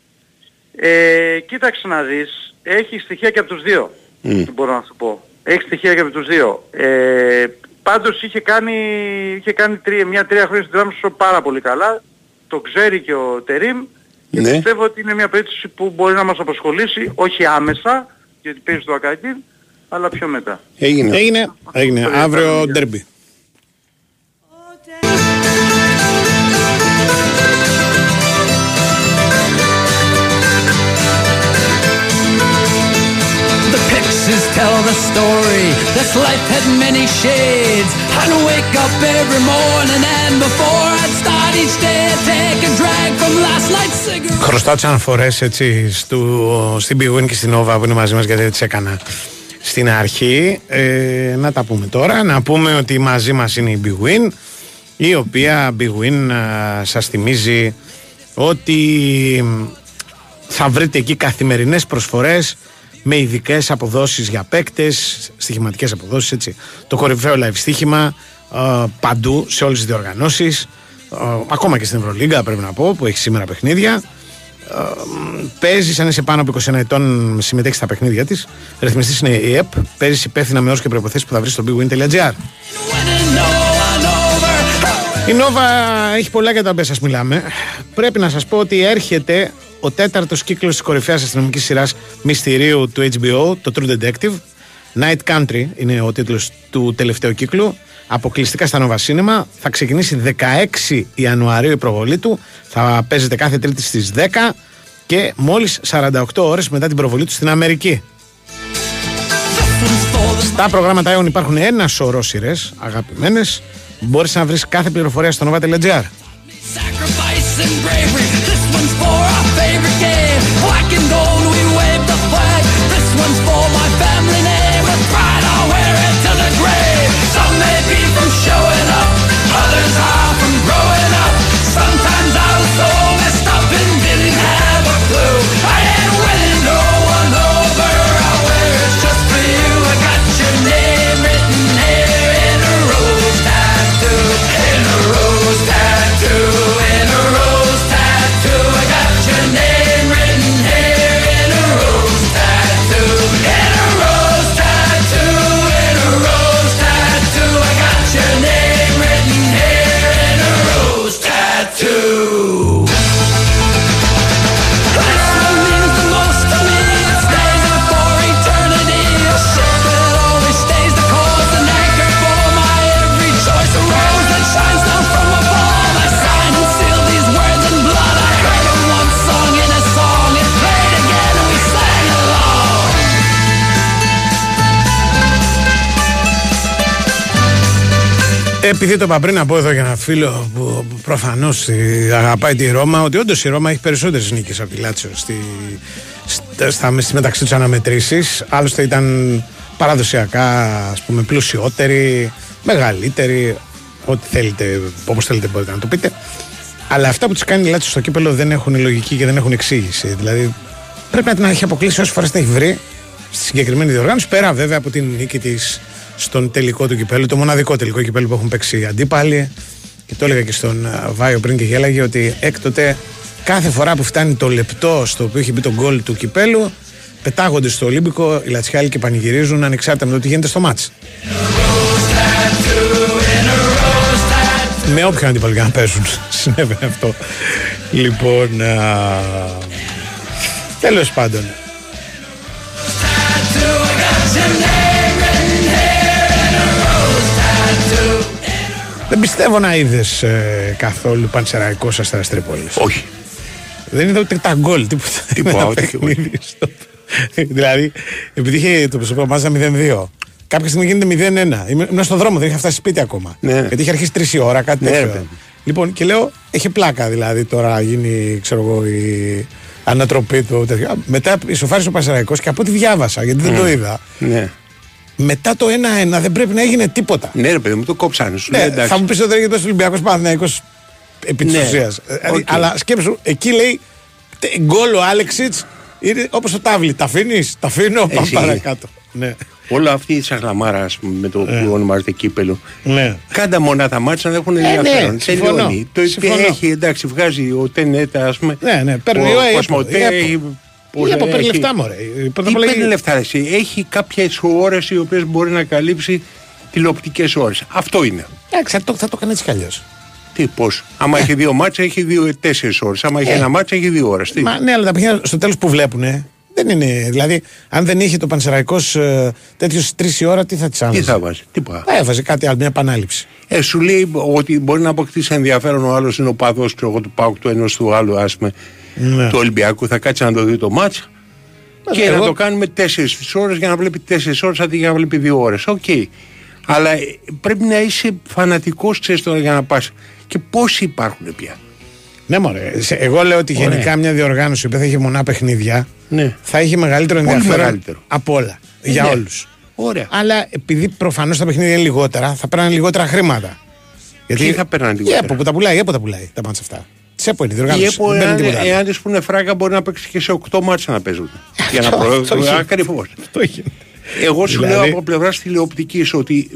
Ε, κοίταξε να δεις, έχει στοιχεία και από τους δύο, mm. μπορώ να σου πω. Έχεις στοιχεία και από τους δύο. Ε, πάντως είχε κάνει, είχε κάνει τρία, μια τρία χρόνια στην Τράμψο πάρα πολύ καλά. Το ξέρει και ο Τερίμ. Και ναι. πιστεύω ότι είναι μια περίπτωση που μπορεί να μας απασχολήσει, όχι άμεσα, γιατί παίζει το Ακάκη, αλλά πιο μετά. Έγινε. Έγινε. Έγινε. Αύριο ντερμπι. Tell the story. This life had many shades. I'd wake up every morning and before I'd start each day I'd take a drag from last night's cigarette. Χρωστάω τις αναφορές έτσι στο, στην Big και στην Nova που είναι μαζί μας γιατί έτσι έκανα στην αρχή. Ε, να τα πούμε τώρα. Να πούμε ότι μαζί μας είναι η Big Win η οποία Big Win α, σας θυμίζει ότι θα βρείτε εκεί καθημερινές προσφορές με ειδικές αποδόσεις για παίκτες, στοιχηματικές αποδόσεις, έτσι. Το κορυφαίο live στοίχημα ε, παντού σε όλες τις διοργανώσεις. Ε, ακόμα και στην Ευρωλίγκα πρέπει να πω που έχει σήμερα παιχνίδια. Ε, παίζεις αν είσαι πάνω από 21 ετών, συμμετέχεις στα παιχνίδια της. Ρυθμιστής είναι η ΕΠ. Παίζει υπεύθυνα με όρους και προποθέσει που θα βρεις στο bigwin.gr. Η Νόβα έχει πολλά για τα οποία σας μιλάμε. Πρέπει να σας πω ότι έρχεται ο τέταρτος κύκλος της κορυφαίας αστυνομικής σειράς μυστηρίου του HBO, το True Detective. Night Country είναι ο τίτλος του τελευταίου κύκλου. Αποκλειστικά στα Nova Cinema. Θα ξεκινήσει 16 Ιανουαρίου η προβολή του. Θα παίζεται κάθε Τρίτη στις 10 και μόλις 48 ώρες μετά την προβολή του στην Αμερική. Στα προγράμματα Aeon υπάρχουν ένα σωρό σειρές αγαπημένες. Μπορείς να βρεις κάθε πληροφορία στο nova.gr. επειδή το είπα πριν να πω εδώ για ένα φίλο που προφανώς αγαπάει τη Ρώμα, ότι όντως η Ρώμα έχει περισσότερες νίκες από τη Λάτσιο στη, στα, μεταξύ τους αναμετρήσεις. Άλλωστε ήταν παραδοσιακά ας πούμε, πλουσιότερη, μεγαλύτερη, ό,τι θέλετε, όπως θέλετε μπορείτε να το πείτε. Αλλά αυτά που του κάνει η Λάτσιο στο κύπελο δεν έχουν λογική και δεν έχουν εξήγηση. Δηλαδή πρέπει να την έχει αποκλείσει όσες φορές την έχει βρει στη συγκεκριμένη διοργάνωση. Πέρα βέβαια από την νίκη της στον τελικό του κυπέλου, το μοναδικό τελικό κυπέλου που έχουν παίξει οι αντίπαλοι. Και το έλεγα και στον Βάιο πριν και γέλαγε ότι έκτοτε κάθε φορά που φτάνει το λεπτό στο οποίο έχει μπει το γκολ του κυπέλου, πετάγονται στο Ολύμπικο οι Λατσιάλοι και πανηγυρίζουν ανεξάρτητα με το τι γίνεται στο μάτς. Με όποιον αντίπαλο να παίζουν. Συνέβαινε αυτό. Λοιπόν. Τέλος πάντων. Πιστεύω να είδες ε, καθόλου πανσεραϊκός αστέρας Τρίπολης. Όχι. Δεν είδα ούτε τα γκολ, τίποτα. Τίποτα, δηλαδή, επειδή είχε το προσωπικό μάζα 0-2, κάποια στιγμή γίνεται 0-1. Ήμουν στον δρόμο, δεν είχα φτάσει σπίτι ακόμα. Ναι. Γιατί είχε αρχίσει 3 η ώρα, κάτι ναι, τέτοιο. Λοιπόν, και λέω, έχει πλάκα δηλαδή τώρα γίνει, ξέρω εγώ, η ανατροπή του. Τέτοιο. Μετά ισοφάρισε ο Πασαραϊκό και από ό,τι διάβασα, γιατί δεν το είδα. Ναι μετά το 1-1 δεν πρέπει να έγινε τίποτα. Ναι, ρε παιδί μου, το κόψανε. Ναι, θα μου πεις ότι δεν έγινε τόσο Ολυμπιακός Παναθυναϊκό επί της ναι, ουσίας. Okay. Αλλά σκέψου, εκεί λέει γκολ ο Άλεξιτς είναι όπως το τάβλι. Τα αφήνεις, τα αφήνω, πάμε παρακάτω. Ναι. Όλα αυτή η σαγλαμάρα με το ναι. που ονομάζεται κύπελο. Ναι. Κάντα μονά τα μάτια να έχουν ενδιαφέρον. Ναι, Τελειώνει. Το έχει, εντάξει, βγάζει ο Τενέτα, ας πούμε. Ναι, ναι, παίρνει ο, ο, Πώς από παίρνει λεφτά, μωρέ. Τι παίρνει λεφτά, εσύ; Έχει κάποιες ώρες οι οποίες μπορεί να καλύψει τηλεοπτικές ώρες. Αυτό είναι. Εντάξει, θα το, θα το κάνει έτσι κι αλλιώς. Τι, πώς; Άμα έχει δύο μάτσα, έχει δύο τέσσερις ώρες. Άμα έχει ε. ένα μάτσα, έχει δύο ώρες. Ναι, αλλά τα παιχνίδια στο τέλος που βλέπουν, δεν είναι. Δηλαδή, αν δεν είχε το Πανσεραϊκός ε, τέτοιος τρεις ώρα, τι θα τη άλλαζε; Τι θα βάζει, τι πά. Θα έβαζε κάτι άλλο, μια επανάληψη. Ε, σου λέει ότι μπορεί να αποκτήσει ενδιαφέρον ο άλλος είναι ο παδός του Πάουκ του ενός του άλλου, ας πούμε ναι. του Ολυμπιακού. Θα κάτσει να το δει το ματς και εγώ... να το κάνουμε τέσσερις ώρες για να βλέπει τέσσερις ώρες αντί για να βλέπει δύο ώρες. OK. Okay. Αλλά ε, πρέπει να είσαι φανατικός, ξέρεις τώρα για να πας. Και πόσοι υπάρχουν πια. Ναι, μωρέ. Εγώ λέω ότι Ωραία. γενικά μια διοργάνωση που θα έχει μονά παιχνίδια ναι. θα έχει μεγαλύτερο ενδιαφέρον μεγαλύτερο. από όλα. Ε, για ναι. όλους. Αλλά επειδή προφανώς τα παιχνίδια είναι λιγότερα, θα παίρνουν λιγότερα χρήματα. Γιατί θα παίρνουν λιγότερα; Η ΕΠΟ που τα πουλάει, η ΕΠΟ τα πουλάει τα μάτσα αυτά. Τσέπο είναι, διοργάνωση. Η ΕΠΟ, εάν, εάν της πούνε φράγκα, μπορεί να παίξει και σε 8 μάτσα να παίζουν. για να προωθούν. Ακριβώ. Εγώ σου δηλαδή... λέω από πλευράς τηλεοπτικής ότι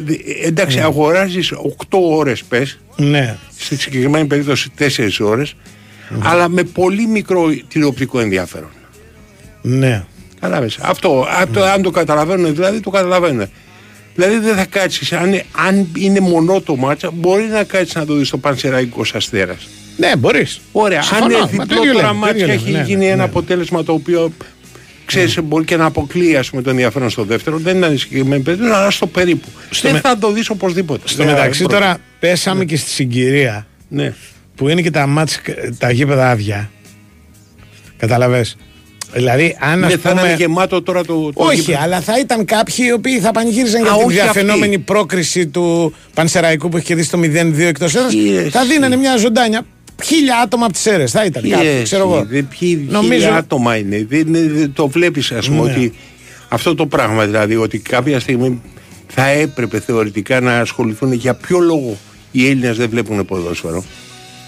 εντάξει, ναι. αγοράζεις 8 ώρες πες. Ναι. Στη συγκεκριμένη περίπτωση 4 ώρες. Ναι. Αλλά με πολύ μικρό τηλεοπτικό ενδιαφέρον. Ναι. Κατάλαβες. Αυτό, ναι. αν το καταλαβαίνουν δηλαδή, το καταλαβαίνουν. Δηλαδή δεν θα κάτσεις. Αν, αν είναι μονό το μάτσα, μπορεί να κάτσεις να το δεις στο Πανσεραϊκός Αστέρας. Ναι, μπορείς. Ωραία. αν είναι διπλό τώρα μάτσα έχει ναι, γίνει ναι, ένα ναι. αποτέλεσμα το οποίο ξέρεις, mm. μπορεί και να αποκλείει ας πούμε, το ενδιαφέρον στο δεύτερο. Δεν είναι συγκεκριμένη περίπτωση, αλλά στο περίπου. Στο δεν με... θα το δεις οπωσδήποτε. Στο μεταξύ τώρα πέσαμε και στη συγκυρία ναι. που είναι και τα μάτς, τα γήπεδα άδεια. Καταλαβες. Δηλαδή, αν ναι, θα είναι γεμάτο τώρα το. το όχι, γήπεδο. αλλά θα ήταν κάποιοι οι οποίοι θα πανηγύριζαν για την διαφαινόμενη αυτή. πρόκριση του Πανσεραϊκού που έχει κερδίσει το 0-2 εκτός έδρας. Θα δίνανε μια ζωντάνια. Χίλια άτομα από τις αίρες θα ήταν. Yes, κάτι, ξέρω εγώ. Ποιοι, Νομίζω... Χίλια άτομα είναι. Δεν, το βλέπεις, ας πούμε, ναι. ότι αυτό το πράγμα δηλαδή, ότι κάποια στιγμή θα έπρεπε θεωρητικά να ασχοληθούν για ποιο λόγο οι Έλληνες δεν βλέπουν ποδόσφαιρο.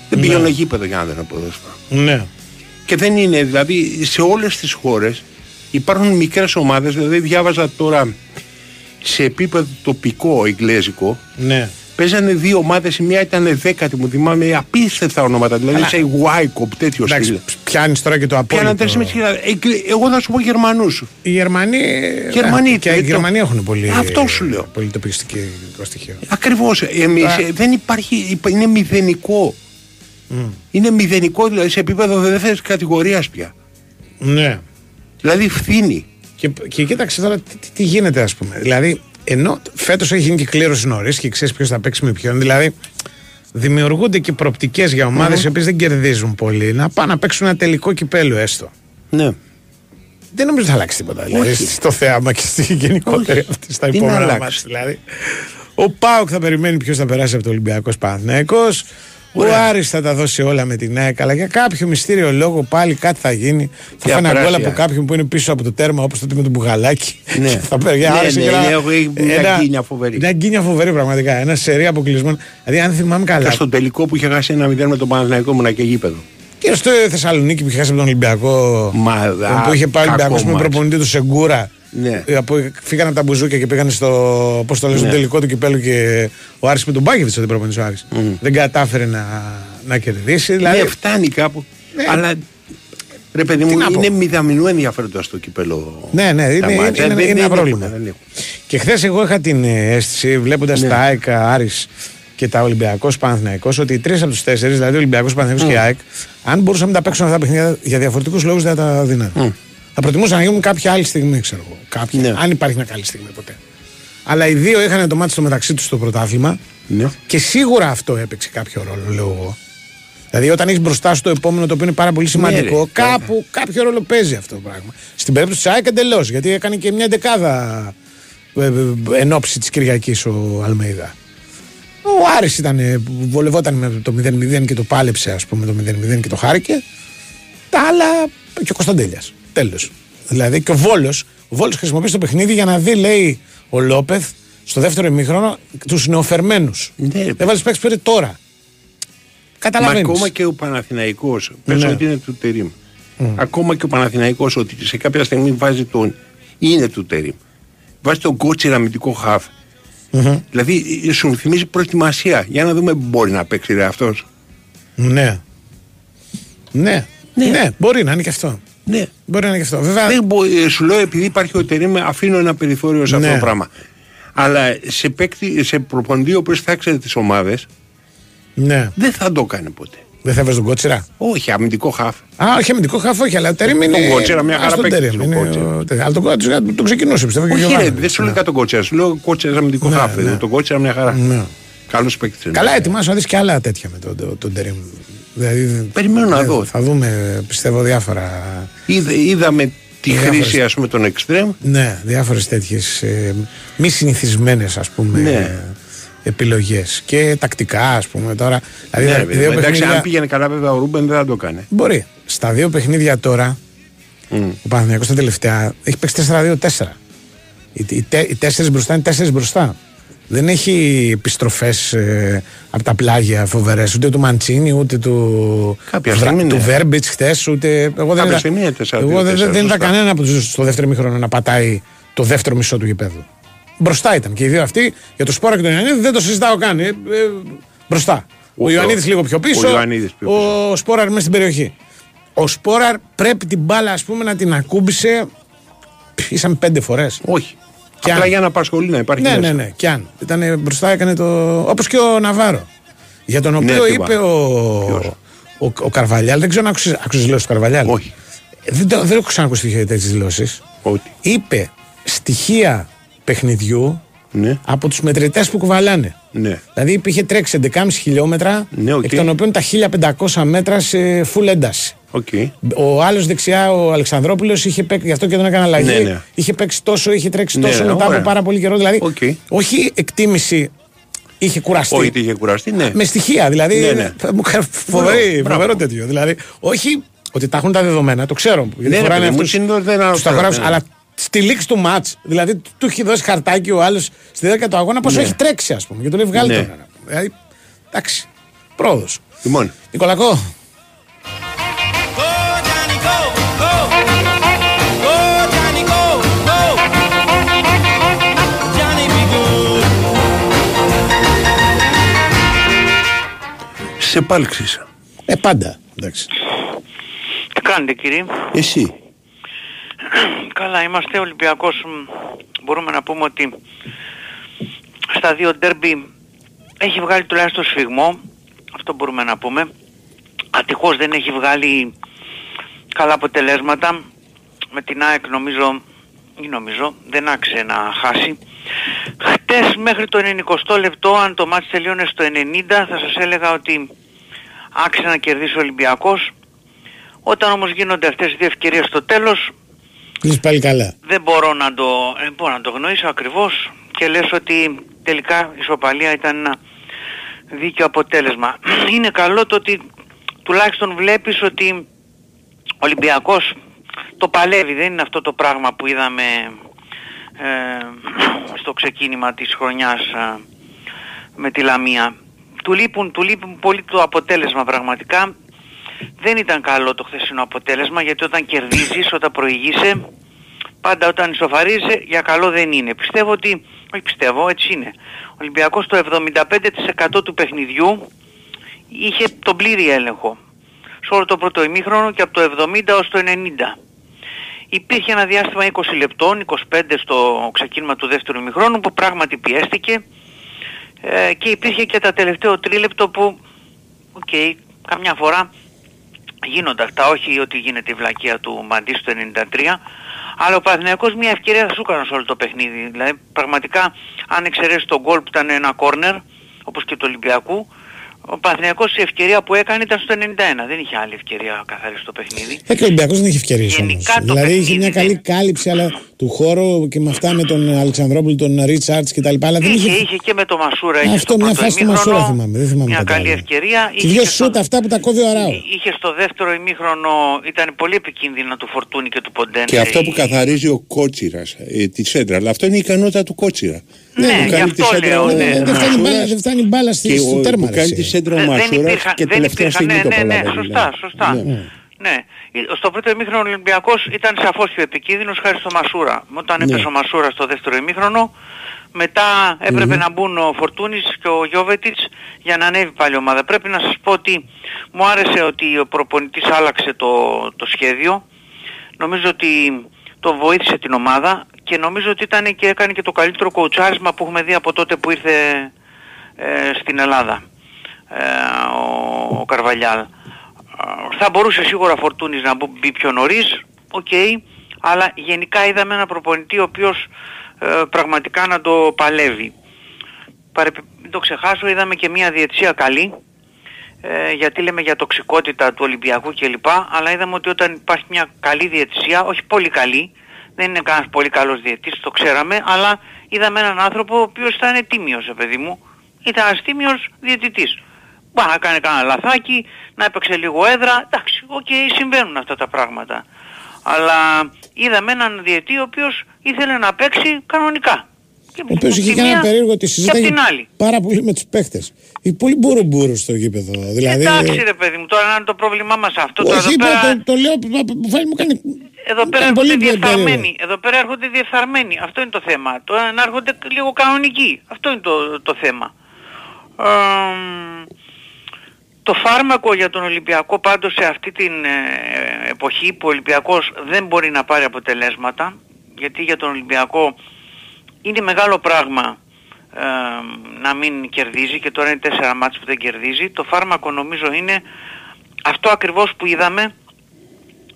Δεν ναι. πηγαίνουν γήπεδο για να δουν ποδόσφαιρο. Ναι. Και δεν είναι, δηλαδή σε όλες τις χώρες υπάρχουν μικρές ομάδες, δηλαδή διάβαζα τώρα σε επίπεδο τοπικό, εγγλέζικο, ναι. Παίζανε δύο ομάδες, η μία ήταν δέκατη, μου θυμάμαι απίστευτα ονόματα. Δηλαδή σε Βάικοπ, τέτοιο στυλ. Πιάνεις τώρα και το απόλυτο. Πιάνει Εγώ θα σου πω Γερμανούς. Οι Γερμανοί. Γερμανοί και οι Γερμανοί έχουν πολύ. Αυτό σου λέω. Πολύ τοπιστικό στοιχείο. Ακριβώς. Εμείς δεν υπάρχει. Είναι μηδενικό. Mm. Είναι μηδενικό δηλαδή σε επίπεδο δεύτερη κατηγορίας πια. Ναι. Δηλαδή φθήνει. Και, και κοίταξε τώρα τι, τι γίνεται, ας πούμε. Δηλαδή, ενώ φέτος έχει γίνει και κλήρωση νωρίς και ξέρεις ποιος θα παίξει με ποιον. Δηλαδή, δημιουργούνται και προπτικές για ομάδες mm-hmm. οι οποίες δεν κερδίζουν πολύ να πάνε να παίξουν ένα τελικό κυπέλο έστω. Ναι. Δεν νομίζω ότι θα αλλάξει τίποτα. Δηλαδή, στο θέαμα και στη γενικότερη αυτή στα επόμενα μάτια. Δηλαδή. Ο Πάοκ θα περιμένει ποιος θα περάσει από το Ολυμπιακός Παναθυναϊκό. Ο Άρης θα τα δώσει όλα με την ΑΕΚ, αλλά για κάποιο μυστήριο λόγο πάλι κάτι θα γίνει. Θα φάνε γκολ από κάποιον που είναι πίσω από το τέρμα, όπως τότε με τον Μπουγαλάκη. Ναι, θα παίρνει. ναι, ναι, ναι, μια γκίνια φοβερή. Μια γκίνια φοβερή πραγματικά. Ένα σερή αποκλεισμών. Δηλαδή, αν θυμάμαι καλά. Και στο τελικό που είχε χάσει ένα μηδέν με τον Παναθηναϊκό μου και γήπεδο. Και στο Θεσσαλονίκη που είχε χάσει από τον Ολυμπιακό. Μα, που είχε πάει ο Ολυμπιακός με προπονητή του Σεγκούρα. Ναι. Που φύγανε από τα μπουζούκια και πήγαν στο, πώς το λες, ναι. τελικό του κυπέλου και ο Άρης με τον Μπάκεβιτς ο προπονητής ο Άρης. Mm. Δεν κατάφερε να, να κερδίσει. Δηλαδή... Ναι, φτάνει κάπου. Ναι. Αλλά Ρε παιδί μου, είναι μηδαμινού ενδιαφέροντα το κυπέλο. Ναι, ναι, είναι, είναι, είναι, είναι, είναι ένα πρόβλημα. Και χθες εγώ είχα την αίσθηση, βλέποντας ναι. τα ΑΕΚ, Άρης και τα Ολυμπιακός Παναθυναϊκό, ότι οι τρεις από τους τέσσερις, δηλαδή Ολυμπιακός Παναθυναϊκό mm. και ΑΕΚ, αν μπορούσαμε να τα παίξουν αυτά τα παιχνίδια για διαφορετικούς λόγους, δεν θα τα δίνανε. Mm. Θα προτιμούσα να γίνουν κάποια άλλη στιγμή, ξέρω εγώ. Κάποια, ναι. Αν υπάρχει μια καλή στιγμή ποτέ. Αλλά οι δύο είχαν το μάτι στο μεταξύ τους στο πρωτάθλημα ναι. και σίγουρα αυτό έπαιξε κάποιο ρόλο, λέω εγώ. Δηλαδή, όταν έχεις μπροστά σου το επόμενο το οποίο είναι πάρα πολύ ναι, σημαντικό, ναι, κάπου κάποιο ρόλο παίζει αυτό το πράγμα. Στην περίπτωση της ΑΕΚ εντελώς, γιατί έκανε και μια δεκάδα ε, ε, εν ώψη της Κυριακής ο Αλμέιδα. Ο Άρης ήταν, βολευόταν με το 0-0 και το πάλεψε, ας πούμε, το 0-0 και το χάρηκε. Τα άλλα και ο Κωνσταντέλιας. Τέλος. Δηλαδή και ο Βόλος. Ο Βόλος χρησιμοποιεί το παιχνίδι για να δει, λέει ο Λόπεθ, στο δεύτερο ημίχρονο, τους νεοφερμένους. Ναι, Δεν βάλει παίξεις περί τώρα. Καταλαβαίνεις. Μα ακόμα και ο Παναθηναϊκός, ναι. πες ότι είναι του Τερίμ. Mm. Ακόμα και ο Παναθηναϊκός ότι σε κάποια στιγμή βάζει τον. είναι του Τερίμ. Βάζει τον κότσιρα αμυντικό χαφ. Mm-hmm. Δηλαδή σου θυμίζει προετοιμασία. Για να δούμε μπορεί να παίξει ρε αυτός. Ναι. Ναι. Ναι. ναι. Μπορεί να είναι και αυτό. Ναι. Μπορεί να είναι και αυτό. Βέβαια... Δεν μπο... Ε, σου λέω επειδή υπάρχει ο Τερίμ αφήνω ένα περιθώριο σε αυτό ναι. το πράγμα. Αλλά σε, παίκτη, σε προποντή ο οποίος θα ξέρει τις ομάδες, ναι. δεν θα το κάνει ποτέ. Δεν θα βάζει τον κότσιρα; Όχι, αμυντικό χαφ. Α, όχι αμυντικό χαφ, όχι, αλλά τερίμ είναι. Τον κότσιρα, μια χαρά παίξει. Αλλά τον κότσιρα τον ξεκινούσε, πιστεύω. Όχι, ρε, δεν σου λέω τον κότσιρα, σου λέω κότσιρα αμυντικό ναι, χαφ. Ναι. Τον κότσιρα μια χαρά. Ναι. Καλός παίκτης. Καλά, ετοιμάσου να δεις και άλλα τέτοια με τον, τον τερίμ. Δηλαδή, Περιμένω να δω. Θα δούμε, πιστεύω, διάφορα. Είδα, είδαμε τη χρήση ας πούμε των εξτρέμ. Ναι, διάφορες τέτοιες ε, μη συνηθισμένες ας πούμε ναι. επιλογές και τακτικά ας πούμε τώρα. Δηλαδή, ναι, δύο εντάξει, παιχνίδια... αν πήγαινε καλά βέβαια ο Ρούμπεν δεν θα το κάνει. Μπορεί. Στα δύο παιχνίδια τώρα mm. ο Παναθηναϊκός τα τελευταία έχει παίξει 4-2-4. Οι, οι, οι τέσσερις μπροστά είναι τέσσερις μπροστά. Δεν έχει επιστροφές ε, από τα πλάγια φοβερές ούτε του Μαντσίνη ούτε του, Κάποια του Βέρμπιτς χθες. Ούτε... Εγώ δεν, είδα, εγώ δεν, δεν είδα κανένα από τους στο δεύτερο μήχρονο να πατάει το δεύτερο μισό του γηπέδου. Μπροστά ήταν και οι δύο αυτοί για το Σπόρα και τον Ιωαννίδη δεν το συζητάω καν. Ε, ε, μπροστά. Ο, ο Ιωαννίδης λίγο πιο πίσω. Ο, πιο πίσω. ο Σπόραρ μέσα στην περιοχή. Ο Σπόραρ πρέπει την μπάλα ας πούμε να την ακούμπησε. Ήσαν πέντε φορές. Όχι. Και Απλά αν... για να απασχολεί να υπάρχει. Ναι, ναι, ναι. Και αν. Ήταν μπροστά, έκανε το. Όπως και ο Ναβάρο. Για τον οποίο ναι, είπε ο... ο, ο, Καρβαλιάλ. Δεν ξέρω αν άκουσε τις δηλώσεις του Καρβαλιάλ. Όχι. Δεν, το, δεν έχω ξανακούσει τέτοιε δηλώσεις. Είπε στοιχεία παιχνιδιού ναι. από τους μετρητές που κουβαλάνε. Ναι. Δηλαδή είχε τρέξει 11,5 χιλιόμετρα, ναι, okay. εκ των οποίων τα 1500 μέτρα σε full ένταση. Okay. Ο άλλος δεξιά, ο Αλεξανδρόπουλος, είχε παίξει, γι' αυτό και δεν έκανε αλλαγή. Ναι, ναι. Είχε παίξει τόσο, είχε τρέξει ναι, τόσο ναι, μετά ωραία. από πάρα πολύ καιρό. Δηλαδή, okay. όχι εκτίμηση είχε κουραστεί. Όχι, είχε κουραστεί, ναι. Με στοιχεία, δηλαδή. Ναι, ναι. Μου φοβερή, φοβερό τέτοιο. Δηλαδή, όχι ότι τα έχουν τα δεδομένα, το ξέρω. Γιατί ναι, φοράνε αυτούς. Αλλά στη λήξη του ματ, δηλαδή του έχει δώσει χαρτάκι ο άλλος στη δέκα του αγώνα πόσο Ναι. έχει τρέξει, ας πούμε. Και τον λέει βγάλει Ναι. τον. Δηλαδή, εντάξει. Πρόοδος. Λοιπόν, Νικολακό. Σε επάλξεις. Ε, πάντα. Εντάξει. Τι κάνετε κύριε; Εσύ. Καλά είμαστε Ολυμπιακός. μ, Μπορούμε να πούμε ότι στα δύο ντέρμπι έχει βγάλει τουλάχιστον σφιγμό. Αυτό μπορούμε να πούμε. Ατυχώς δεν έχει βγάλει καλά αποτελέσματα. Με την ΑΕΚ νομίζω ή νομίζω δεν άξιζε να χάσει. Χτες μέχρι το 90 λεπτό αν το μάτς τελείωνε στο 90 θα σας έλεγα ότι άξιζε να κερδίσει ο Ολυμπιακός. Όταν όμως γίνονται αυτές οι δύο ευκαιρίες στο τέλος Είσαι πάλι καλά. δεν μπορώ να το, δεν μπορώ να το γνωρίσω ακριβώς. και λες ότι τελικά η ισοπαλία ήταν ένα δίκαιο αποτέλεσμα. Είναι καλό το ότι τουλάχιστον βλέπεις ότι ο Ολυμπιακός το παλεύει, δεν είναι αυτό το πράγμα που είδαμε ε, στο ξεκίνημα της χρονιάς ε, με τη Λαμία. Του λείπουν, του λείπουν πολύ το αποτέλεσμα πραγματικά. Δεν ήταν καλό το χθεσινό αποτέλεσμα γιατί όταν κερδίζεις, όταν προηγείσαι, πάντα όταν ισοφαρίζεσαι για καλό δεν είναι. Πιστεύω ότι, όχι πιστεύω, έτσι είναι. Ο Ολυμπιακός το 75% του παιχνιδιού είχε τον πλήρη έλεγχο. Σε όλο το πρώτο ημίχρονο και από το 70 ως το 90. Υπήρχε ένα διάστημα 20 λεπτών, 25 στο ξεκίνημα του δεύτερου ημιχρόνου που πράγματι πιέστηκε ε, και υπήρχε και τα τελευταίο τρίλεπτο που, οκ, okay, καμιά φορά γίνονται αυτά, όχι ότι γίνεται η βλακεία του Μαντή στο 93, αλλά ο Παναθηναϊκός μια ευκαιρία θα σου έκανε σε όλο το παιχνίδι. Δηλαδή πραγματικά αν εξαιρέσεις τον γκολ που ήταν ένα κόρνερ, όπως και του Ολυμπιακού, ο Παναθηναϊκός η ευκαιρία που έκανε ήταν στο 91. Δεν είχε άλλη ευκαιρία καθαρής στο παιχνίδι. Ε, και ο Ολυμπιακός δεν είχε ευκαιρίες όμως. Δηλαδή είχε μια καλή κάλυψη αλλά, του χώρου και με αυτά με τον Αλεξανδρόπουλο, τον Ρίτσαρτς κτλ. Αλλά δεν είχε, είχε, και με τον Μασούρα. Είχε Αυτό μια φάση του Μασούρα θυμάμαι. Δεν θυμάμαι μια καλή ευκαιρία. Και δύο σούτ αυτά που τα κόβει ο Αράου. Είχε στο δεύτερο ημίχρονο, ήταν πολύ επικίνδυνο του Φορτούνη και του Ποντένε. Και αυτό που καθαρίζει ο Κότσιρας, ε, τη σέντρα. Αλλά αυτό είναι η ικανότητα του Κότσιρα. Ναι, ναι γι' αυτό λέω. Ναι. Δεν φτάνει μπάλα στο τέρμα. Που κάνει τη σέντρα ο Μασούρας και τελευταία στιγμή ναι, το ναι, ναι, σωστά, σωστά. Ναι. Στο πρώτο ημίχρονο ο Ολυμπιακός ήταν σαφώς πιο επικίνδυνος χάρη στο Μασούρα. Όταν έπεσε ο Μασούρα στο δεύτερο ημίχρονο, μετά έπρεπε να μπουν ο Φορτούνης και ο Γιόβετιτς για να ανέβει πάλι η ομάδα. Πρέπει να σας πω ότι μου άρεσε ότι ο προπονητής άλλαξε το, το σχέδιο. Νομίζω ότι το βοήθησε την ομάδα και νομίζω ότι ήταν και έκανε και το καλύτερο κοουτσάρισμα που έχουμε δει από τότε που ήρθε ε, στην Ελλάδα ε, ο, ο Καρβαλιάλ. Θα μπορούσε σίγουρα Φορτούνης να μπει πιο νωρίς, οκ, αλλά γενικά είδαμε ένα προπονητή ο οποίος ε, πραγματικά να το παλεύει. Παρε, μην το ξεχάσω, είδαμε και μια διετησία καλή, ε, γιατί λέμε για τοξικότητα του Ολυμπιακού κλπ. Αλλά είδαμε ότι όταν υπάρχει μια καλή διετησία, όχι πολύ καλή, δεν είναι κανένας πολύ καλός διετής, το ξέραμε, αλλά είδαμε έναν άνθρωπο ο οποίος ήταν τίμιος, παιδί μου. Ήταν ένας τίμιος διαιτητής. Μπορεί να κάνει κανένα λαθάκι, να έπαιξε λίγο έδρα, εντάξει, οκ, okay, συμβαίνουν αυτά τα πράγματα. Αλλά είδαμε έναν διαιτητή ο οποίος ήθελε να παίξει κανονικά. Ο οποίος είχε και ένα περίεργο ότι συζήταγε πάρα πολύ με τους παίχτες. Είχε πολύ μπούρου μπούρου στο γήπεδο. Δηλαδή... Εντάξει ρε παιδί μου, τώρα να είναι το πρόβλημά μας αυτό. Όχι, εδώ πέρα... το, το λέω, μου κάνει... Εδώ πέρα έρχονται διεφθαρμένοι. Εδώ πέρα έρχονται διεφθαρμένοι. Αυτό είναι το θέμα. Τώρα να έρχονται λίγο κανονικοί. Αυτό είναι το, το θέμα. Ε, το φάρμακο για τον Ολυμπιακό πάντως σε αυτή την ε, εποχή που ο Ολυμπιακός δεν μπορεί να πάρει αποτελέσματα γιατί για τον Ολυμπιακό είναι μεγάλο πράγμα ε, να μην κερδίζει και τώρα είναι τέσσερα μάτς που δεν κερδίζει. Το φάρμακο νομίζω είναι αυτό ακριβώς που είδαμε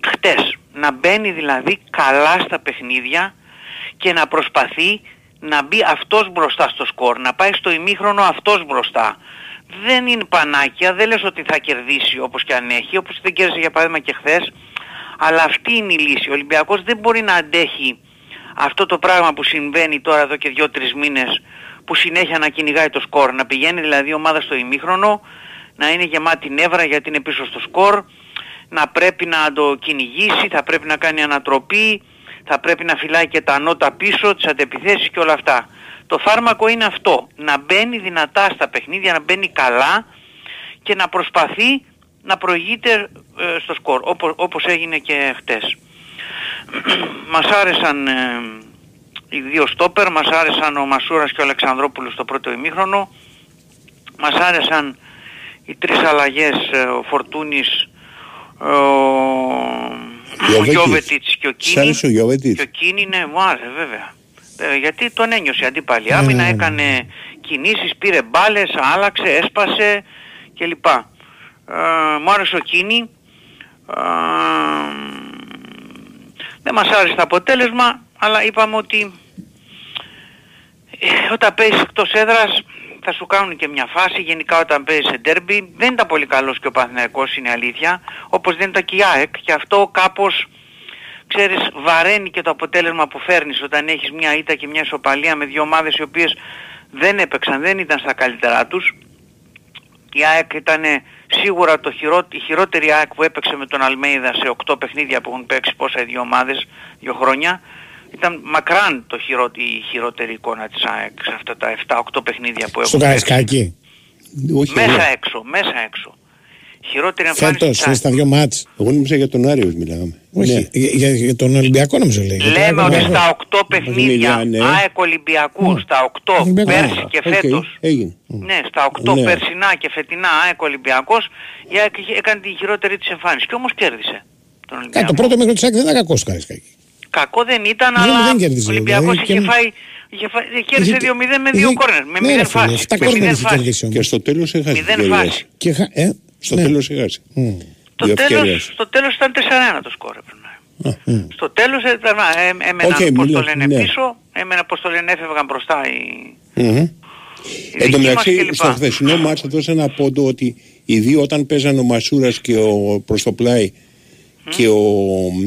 χτες. Να μπαίνει δηλαδή καλά στα παιχνίδια και να προσπαθεί να μπει αυτός μπροστά στο σκορ, να πάει στο ημίχρονο αυτός μπροστά δεν είναι πανάκια, δεν λες ότι θα κερδίσει όπως και αν έχει, όπως δεν κέρδισε για παράδειγμα και χθες, αλλά αυτή είναι η λύση. Ο Ολυμπιακός δεν μπορεί να αντέχει αυτό το πράγμα που συμβαίνει τώρα εδώ και δύο-τρεις μήνες που συνέχεια να κυνηγάει το σκορ, να πηγαίνει δηλαδή η ομάδα στο ημίχρονο, να είναι γεμάτη νεύρα γιατί είναι πίσω στο σκορ, να πρέπει να το κυνηγήσει, θα πρέπει να κάνει ανατροπή, θα πρέπει να φυλάει και τα νότα πίσω, τις αντεπιθέσεις και όλα αυτά. Το φάρμακο είναι αυτό, να μπαίνει δυνατά στα παιχνίδια, να μπαίνει καλά και να προσπαθεί να προηγείται ε, στο σκορ, όπως, όπως έγινε και χτες. μας άρεσαν ε, οι δύο στόπερ, μας άρεσαν ο Μασούρας και ο Αλεξανδρόπουλος στο πρώτο ημίχρονο, μας άρεσαν οι τρεις αλλαγές, ε, ο Φορτούνης, ο, ο Γιώβετιτς και ο Κίνη. Και ο Κίνη, ναι, μου άρεσε βέβαια. Ε, γιατί τον ένιωσε αντίπαλη άμυνα, ναι. έκανε κινήσεις, πήρε μπάλες, άλλαξε, έσπασε κλπ. Ε, μου άρεσε ο Κίνη. Ε, δεν μας άρεσε το αποτέλεσμα, αλλά είπαμε ότι ε, όταν παίζεις εκτός έδρας θα σου κάνουν και μια φάση, γενικά όταν παίζεις σε ντέρμπι, δεν ήταν πολύ καλός και ο Παναθηναϊκός είναι αλήθεια, όπως δεν ήταν και η ΑΕΚ και αυτό κάπως ξέρεις βαραίνει και το αποτέλεσμα που φέρνεις όταν έχεις μια ήττα και μια ισοπαλία με δύο ομάδες οι οποίες δεν έπαιξαν, δεν ήταν στα καλύτερά τους. Η ΑΕΚ ήταν σίγουρα το χειρό, η χειρότερη ΑΕΚ που έπαιξε με τον Αλμέιδα σε 8 παιχνίδια που έχουν παίξει πόσα οι δύο ομάδες, δύο χρόνια. Ήταν μακράν το χειρό, η χειρότερη εικόνα της ΑΕΚ σε αυτά τα 7-8 παιχνίδια που Στο έχουν παίξει. Καραϊσκάκι. Όχι, Μέσα εγώ, έξω, μέσα έξω. Χειρότερη εμφάνιση Φέτος, της ΑΕΚ. στα δύο μάτς. εγώ νόμιζα για τον Άρη μιλάγαμε. Όχι, Ναι. για, για- για τον Ολυμπιακό νομίζω λέει. Για τον Λέμε ότι Ολυμπιακό. στα 8 παιχνίδια ναι. ΑΕΚ Ολυμπιακού, στα 8 Ολυμπιακό. πέρσι και Οκ, φέτος, έγινε. ναι, στα 8 Ναι. περσινά και φετινά ΑΕΚ Ολυμπιακός, η ΑΕΚ είχε- έκανε τη χειρότερη της εμφάνιση και όμως κέρδισε τον Κάτι, Ολυμπιακό. το πρώτο μικρό της ΑΕΚ δεν ήταν κακός στο Καραϊσκάκι. Κακό δεν ήταν, Δεν- αλλά δεν κέρδισε, ο Ολυμπιακός δηλαδή, είχε και- φάει, είχε φάει, κέρδισε Είχε- 2-0 με είχε- 2 κόρνερ, με ναι, 0 ρε φίλε, φάσεις. εφτά Με κόρνερ 0 είχε φάσεις. κερδίσει Και όμως. στο τέλος έχασε Μηδέν την ευκαιρία. φάση. Και χα- ε, Στο ναι. τέλος έχασε. Μμ. Το Δύο τέλος, ευκαιρίες. στο τέλος ήταν 4-1 το σκόρ έπρεπε να είναι. μμ. Στο τέλος ήταν, ε, έμεναν, Οκ, πώς το μιλάς, λένε, ναι. πίσω, έμεναν, πώς το λένε, έφευγαν μπροστά οι, Μμμ. οι Εν τω δικοί μας μεταξύ, κλπ. στο χθεσινό μάτς θα δώσω ένα πόντο ότι οι δύο όταν παίζαν ο Μασούρας και ο προς το πλάι και ο.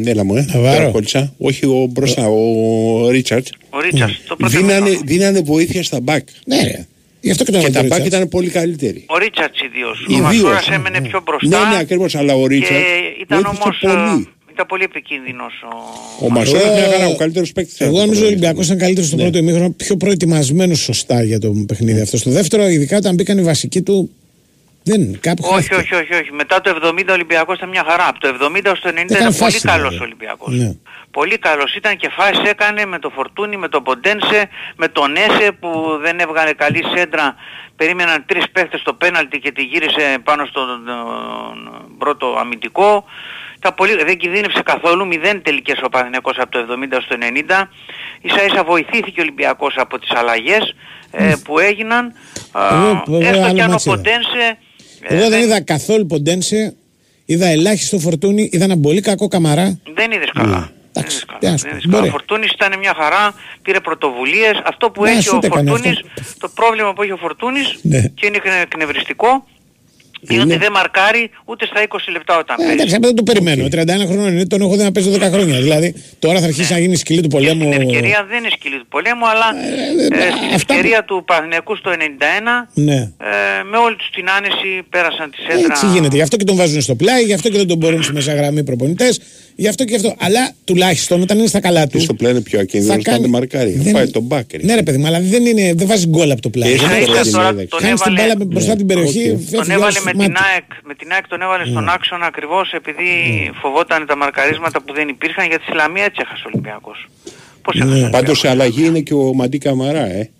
Έλα μου, ε. Ναβάρο. τώρα κόλλησα. Όχι ο μπροστά, ο Ρίτσαρτ. Ο Ρίτσαρντς, το πρώτο Δίνανε, ημίχρονο. δίνανε βοήθεια στα μπακ. Ναι, ρε. Γι' αυτό και το Και τα έβαλε το μπακ Ρίτσαρτς. ήταν πολύ καλύτεροι. Ο Ρίτσαρτς ιδίως. Ο Ιδίως. Μασούρας έμενε πιο μπροστά. Ναι, ναι, ακριβώς, αλλά ο Ρίτσαρτ Και ήταν βοήθησε όμως πολύ. ε, ήταν πολύ επικίνδυνος ο... Ο Μασούρας Εγώ- μια χαρά, ο καλύτερος παίκτης. Εγώ νομίζω ο Ολυμπιακός ήταν καλύτερος στο Ναι. πρώτο ημίχρονο, πιο προετοιμασμένος σωστά για το παιχνίδι αυτό. Στο δεύτερο, ειδικά όταν μπήκαν οι βασικοί του, δεν, κάπου Όχι, χάθηκε. όχι, όχι, όχι. Μετά το 70 ο Ολυμπιακός ήταν μια χαρά. Από το 70 ως το 90 Έκανε ήταν πολύ φάση, καλός βέβαια. ο Ολυμπιακός. Ναι. Πολύ καλός ήταν και φάσεις έκανε με το Φορτούνι, με το Ποντένσε, με τον Έσε που δεν έβγαλε καλή σέντρα. Περίμεναν τρεις παίχτες στο πέναλτι και τη γύρισε πάνω στον τον πρώτο αμυντικό. Τα πολύ, δεν κινδύνευσε καθόλου, μηδέν τελικές ο Παναθηναϊκός από το 70 στο 90. Ίσα ίσα βοηθήθηκε ο Ολυμπιακός από τις αλλαγές ε, που έγιναν. Α, Εγώ- εγώ έστω άλλο και αν ο μάτς είδα. Ποντένσε... ε, Εγώ δεν είδα καθόλου ποντένσε, είδα ελάχιστο φορτούνι, είδα ένα πολύ κακό καμαρά. Δεν είδες καλά. Δεν Εντάξει, είδες καλά. τι να σου Δεν πω, είδες καλά. μπορεί. Ο Φορτούνης ήταν μια χαρά, πήρε πρωτοβουλίες. Αυτό που Ναι, έχει σου ο το έκανε Φορτούνης, αυτό. το πρόβλημα που έχει ο Φορτούνης Ναι. και είναι εκνε- εκνευριστικό, είναι ότι δεν μαρκάρει ούτε στα 20 λεπτά όταν Ε, παίζει. εντάξει, δεν το περιμένω. 31 χρόνων είναι, τον έχω δει να παίζει 10 χρόνια. Δηλαδή τώρα θα αρχίσει να γίνει σκυλή του Και πολέμου. στην ευκαιρία δεν είναι σκυλή του πολέμου, αλλά ε, ε, στην αυτά ευκαιρία του Παναθηναϊκού στο 91, Ναι. ε, με όλη τους την άνεση πέρασαν τη σέντρα. Έτσι γίνεται. Γι' αυτό και τον βάζουν στο πλάι, γι' αυτό και δεν τον μπορούν στη μέσα γραμμή προπονητές. Γι' αυτό και γι' αυτό. Αλλά τουλάχιστον όταν είναι στα καλά του. Και στο πλάι είναι πιο ακίνδυνος θα να την μαρκάρει. Δεν- Φάει τον μπακ. ρε. Ναι, ρε παιδί μου, αλλά δεν, είναι, δεν βάζει γκολ από το πλάι. Και Δεν ίσα είναι ίσα χάσει. τώρα τον Κάνεις την έβαλε- μπάλα μπροστά Ναι. την περιοχή. Οκ. φεύγει Τον ο έβαλε άλλος με μάτι. την, ΑΕΚ, με την ΑΕΚ τον έβαλε στον άξονα ακριβώς επειδή φοβόταν τα μαρκαρίσματα που δεν υπήρχαν γιατί στη Λαμία έτσι έχασε ο Ολυμπιακός. Πώς έχασε ο Ναι. Πάντως Ολυμπιακός; σε αλλαγή είναι και ο Μαντί Καμαρά, ε.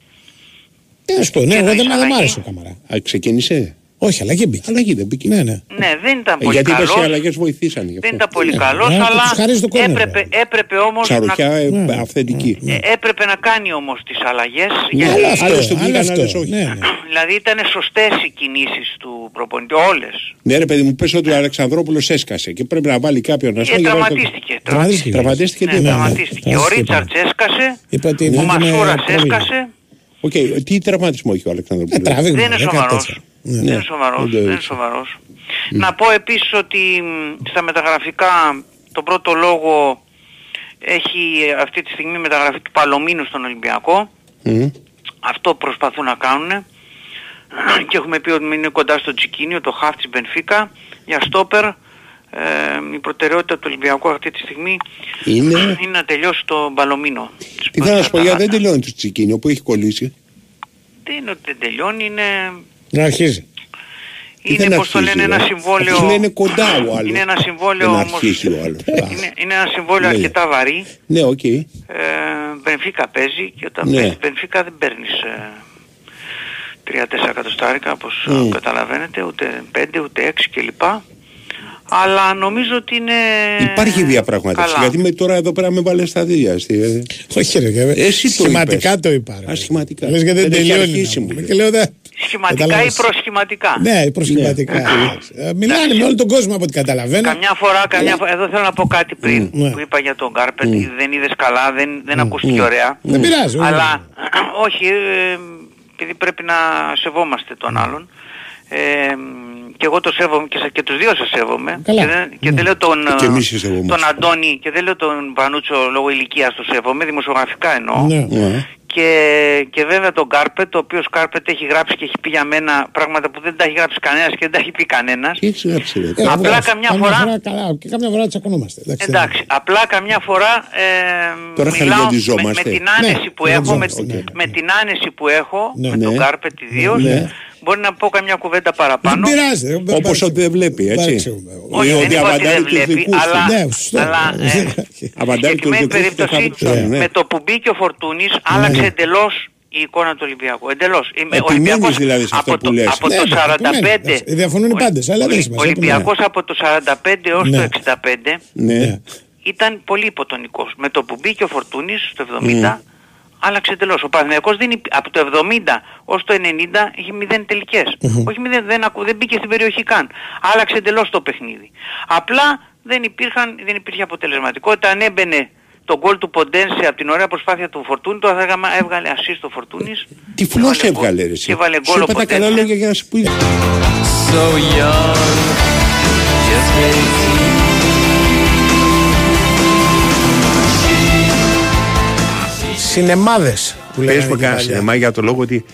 Τι να σου πω, ναι, Τι εγώ δεν, εννοείς, δεν μ' αλλαγή; άρεσε ο Καμαρά. Α, ξεκίνησε; Όχι, αλλαγή μπήκε. Αλλαγή δεν μπήκε. Ναι, ναι. Ναι, δεν ήταν Ε, πολύ γιατί είπες οι καλός. αλλαγές βοηθήσαν. γι' Δεν αυτό. ήταν πολύ Ναι, καλός, ναι, αλλά τους χαρίζει το κόρνερ, έπρεπε, βέβαια. έπρεπε όμως να, Τσαροχιά ε, Ναι. αυθεντική. ε, έπρεπε να κάνει όμως τις αλλαγές. Ναι, γιατί άλλο αυτό, άλλες του άλλο βγήκαν, αυτό. άλλες όχι. Ναι, ναι. δηλαδή ήταν σωστές οι κινήσεις του προπονητή, όλες. Ναι, ρε παιδί μου, πες ότι ο Αλεξανδρόπουλος έσκασε και πρέπει να βάλει κάποιον να Ε, σπάει για να το- τραυματίστηκε. Τραυματίστηκε. Τραυματίστηκε Ναι, τι. ναι, τραυματίστηκε. Ο τραυματίστηκε. Ρίτσαρτς έσκασε, Είπε ότι ο δεν είναι Μασούρας πρόβλημα. έσκασε. Οκ, τι τραυματισμό έχει ο Ε, Αλεξανδρόπουλος. τραβήγμα. Δεν είναι κάτι σοβαρό. Τέτοιο. Δεν Ναι. είναι σοβαρός. δεν το Δεν είναι έδειξε. σοβαρός. Να πω επίσης ότι μ, στα μεταγραφικά τον πρώτο λόγο έχει αυτή τη στιγμή μεταγραφή του Παλωμίνου στον Ολυμπιακό. Μμμ. Αυτό προσπαθούν να κάνουν. Και έχουμε πει ότι είναι κοντά στον Τσικίνιο, το χαφ της Μπενφίκα. Για στόπερ, ε, η προτεραιότητα του Ολυμπιακού αυτή τη στιγμή Είναι. είναι να τελειώσει τον Παλομίνο. Τι θέλω να σου πω, για δεν τελειώνει το Τσικίνιο που έχει κολλήσει. Δεν είναι ότι δεν τελειώνει, είναι, Να αρχίζει. Τι είναι δεν πως το αρχίζει, λένε ρε. ένα συμβόλαιο... Αυτός λέει είναι κοντά ο άλλος. Είναι ένα συμβόλαιο Δεν όμως... αρχίσει ο άλλος. Είναι, είναι ένα συμβόλαιο Ναι. αρκετά βαρύ. Ναι, οκ. Ε, Μπενφίκα παίζει και όταν Ναι. παίζει Μπενφίκα δεν παίρνεις ε, 3-4 εκατοστάρικα όπως ε, Mm. καταλαβαίνετε, ούτε 5 ούτε 6 κλπ. Αλλά νομίζω ότι είναι Υπάρχει διαπραγμάτευση. καλά. Γιατί με τώρα εδώ πέρα με βάλες στα δύο. ε. Όχι, ρε, ρε. Εσύ το Σχηματικά είπες. το είπα. ρε. Α, σχηματικά. Λες γιατί δεν Δεν έχει τελειώνει. αρχίσει, να μου πούμε. λέει. Και λέω, δεν- Σχηματικά ή Κατάλαβες. προσχηματικά. Ναι, προσχηματικά. Ναι. εντάξει. Ε, Μιλάνε με όλο τον κόσμο από ό,τι καταλαβαίνω. Καμιά φορά, καμιά φορά, εδώ θέλω να πω κάτι πριν Ναι. που είπα για τον Κάρπετ, δεν είδες καλά, δεν, δεν ακούστηκε ωραία. Δεν πειράζει. όχι. Αλλά όχι, ε, επειδή πρέπει να σεβόμαστε τον άλλον. Ε, και εγώ το σέβομαι και, σε- και τους δύο σε σέβομαι Καλά. και δεν, και δεν λέω τον, Και ε, εμείς σε σεβόμαστε. τον Αντώνη και δεν λέω τον Βανούτσο λόγω ηλικίας το σέβομαι, δημοσιογραφικά εννοώ. Ναι. Ναι. Και, και βέβαια τον Κάρπετ, ο οποίος Κάρπετ έχει γράψει και έχει πει για μένα πράγματα που δεν τα έχει γράψει κανένας και δεν τα έχει πει κανένας. Τι έτσι γράψει, ρε. Ε, Απλά βεβαίως. καμιά φορά- καλά, και καμιά φορά τσακωνόμαστε. Εντάξει, Εντάξει, απλά καμιά φορά ε, Τώρα μιλάω με, χαλιοντιζόμαστε. με την άνεση Ναι, που έχω, με, χαλιοντιζόμαστε, με την άνεση που έχω, Ναι. με Ναι. τον Κάρπετ ιδίως, Ναι. Μπορεί να πω καμιά κουβέντα Δεν παραπάνω. πειράζει. δεν Όπως παρεξε- ότι δεν βλέπει, έτσι. παρεξηγούμε. Όχι, Ή δεν ότι είπα ότι αβαντάρει δεν τους βλέπει, δικούς του. αλλά, Ναι, σωστό. αλλά ε, Αβαντάρει τους συγκεκριμένη δικούς του και περίπτωση χάρη ναι. με το που μπήκε ο Φορτούνης άλλαξε εντελώς η εικόνα του Ολυμπιακού. Εντελώς. Είμαι- ο Επιμένεις Ολυμπιακός δηλαδή σε αυτό από που το, λες. από Ναι, το ναι, 45... επιμένει, εντάξει, διαφωνούν οι ο- πάντες, αλλά δεν ο- έχει σημασία, Ο Ολυμπιακός επιμένει. από το 45 έως Ναι. το 65 Ναι. ήταν πολύ υποτονικός. Με το που μπήκε ο Φορτούνης το 70 άλλαξε εντελώς. Ο Παναθηναϊκός δεν υπ- από το 70 ως το 90 είχε μηδέν τελικές. Όχι μηδέν, δεν, ακου- δεν μπήκε στην περιοχή καν. Άλλαξε εντελώς το παιχνίδι. Απλά δεν, υπήρχαν, δεν υπήρχε αποτελεσματικότητα. Αν έμπαινε το γκολ του Ποντένσε από την ωραία προσπάθεια του Φορτούνη, το θα έκανα- έβγαλε assist ο Φορτούνης. Τι φλός Έβαλε γκολ. έβγαλε ρε εσύ. Και έβαλε Σου γκολ ο είπα τα καλά Ποντένσε. λόγια για να σου πει. So young, just Σινεμάδες που Πες λέγανε μου και κανένα παλιά. σινεμά για το λόγο ότι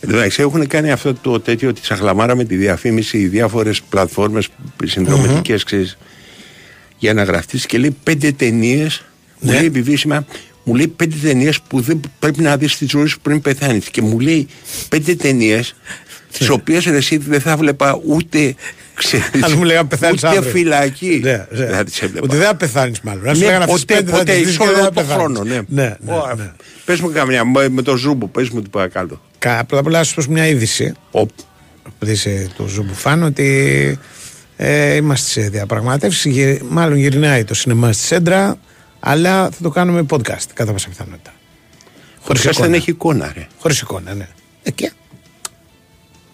Εντάξει, έχουν κάνει αυτό το τέτοιο τη σαχλαμάρα με τη διαφήμιση οι διάφορες πλατφόρμες συνδρομητικές, ξέρεις, για να γραφτείς και λέει πέντε ταινίες. Μου Ναι. λέει επιβίσιμα, μου λέει πέντε ταινίες που δεν πρέπει να δεις στη ζωή σου πριν πεθάνεις. Και μου λέει πέντε ταινίες, τις οποίες εσύ δεν θα 'βλεπα ούτε. Ξέρεις, Αν μου λέγανε πεθάνεις ούτε αύριο. φυλακή. Ναι, ναι. Δεν θα τις έβλεπα. Ότι δεν θα πεθάνεις μάλλον. Να σου Ναι, λέγανε αυτές ποτέ, τις πέντε θα ποτέ, τις δεις σε και δεν όλο θα το πεθάνεις. χρόνο, ναι. Ναι, ναι, Ω, ναι. Πες μου καμιά, με με το ζούμπο, πες μου τι παρακάτω. Κα- Πρώτα απ' όλα να σου πω μια είδηση. Οπ. Που είσαι του Ζουμπουφάν ότι ε, είμαστε σε διαπραγμάτευση. Γυ- Μάλλον γυρνάει το σινεμά στη Σέντρα, αλλά θα το κάνουμε podcast κατά πάσα πιθανότητα. Χωρίς Χωρίς εικόνα. δεν έχει εικόνα, ρε. Χωρίς εικόνα, ναι. Ε, και.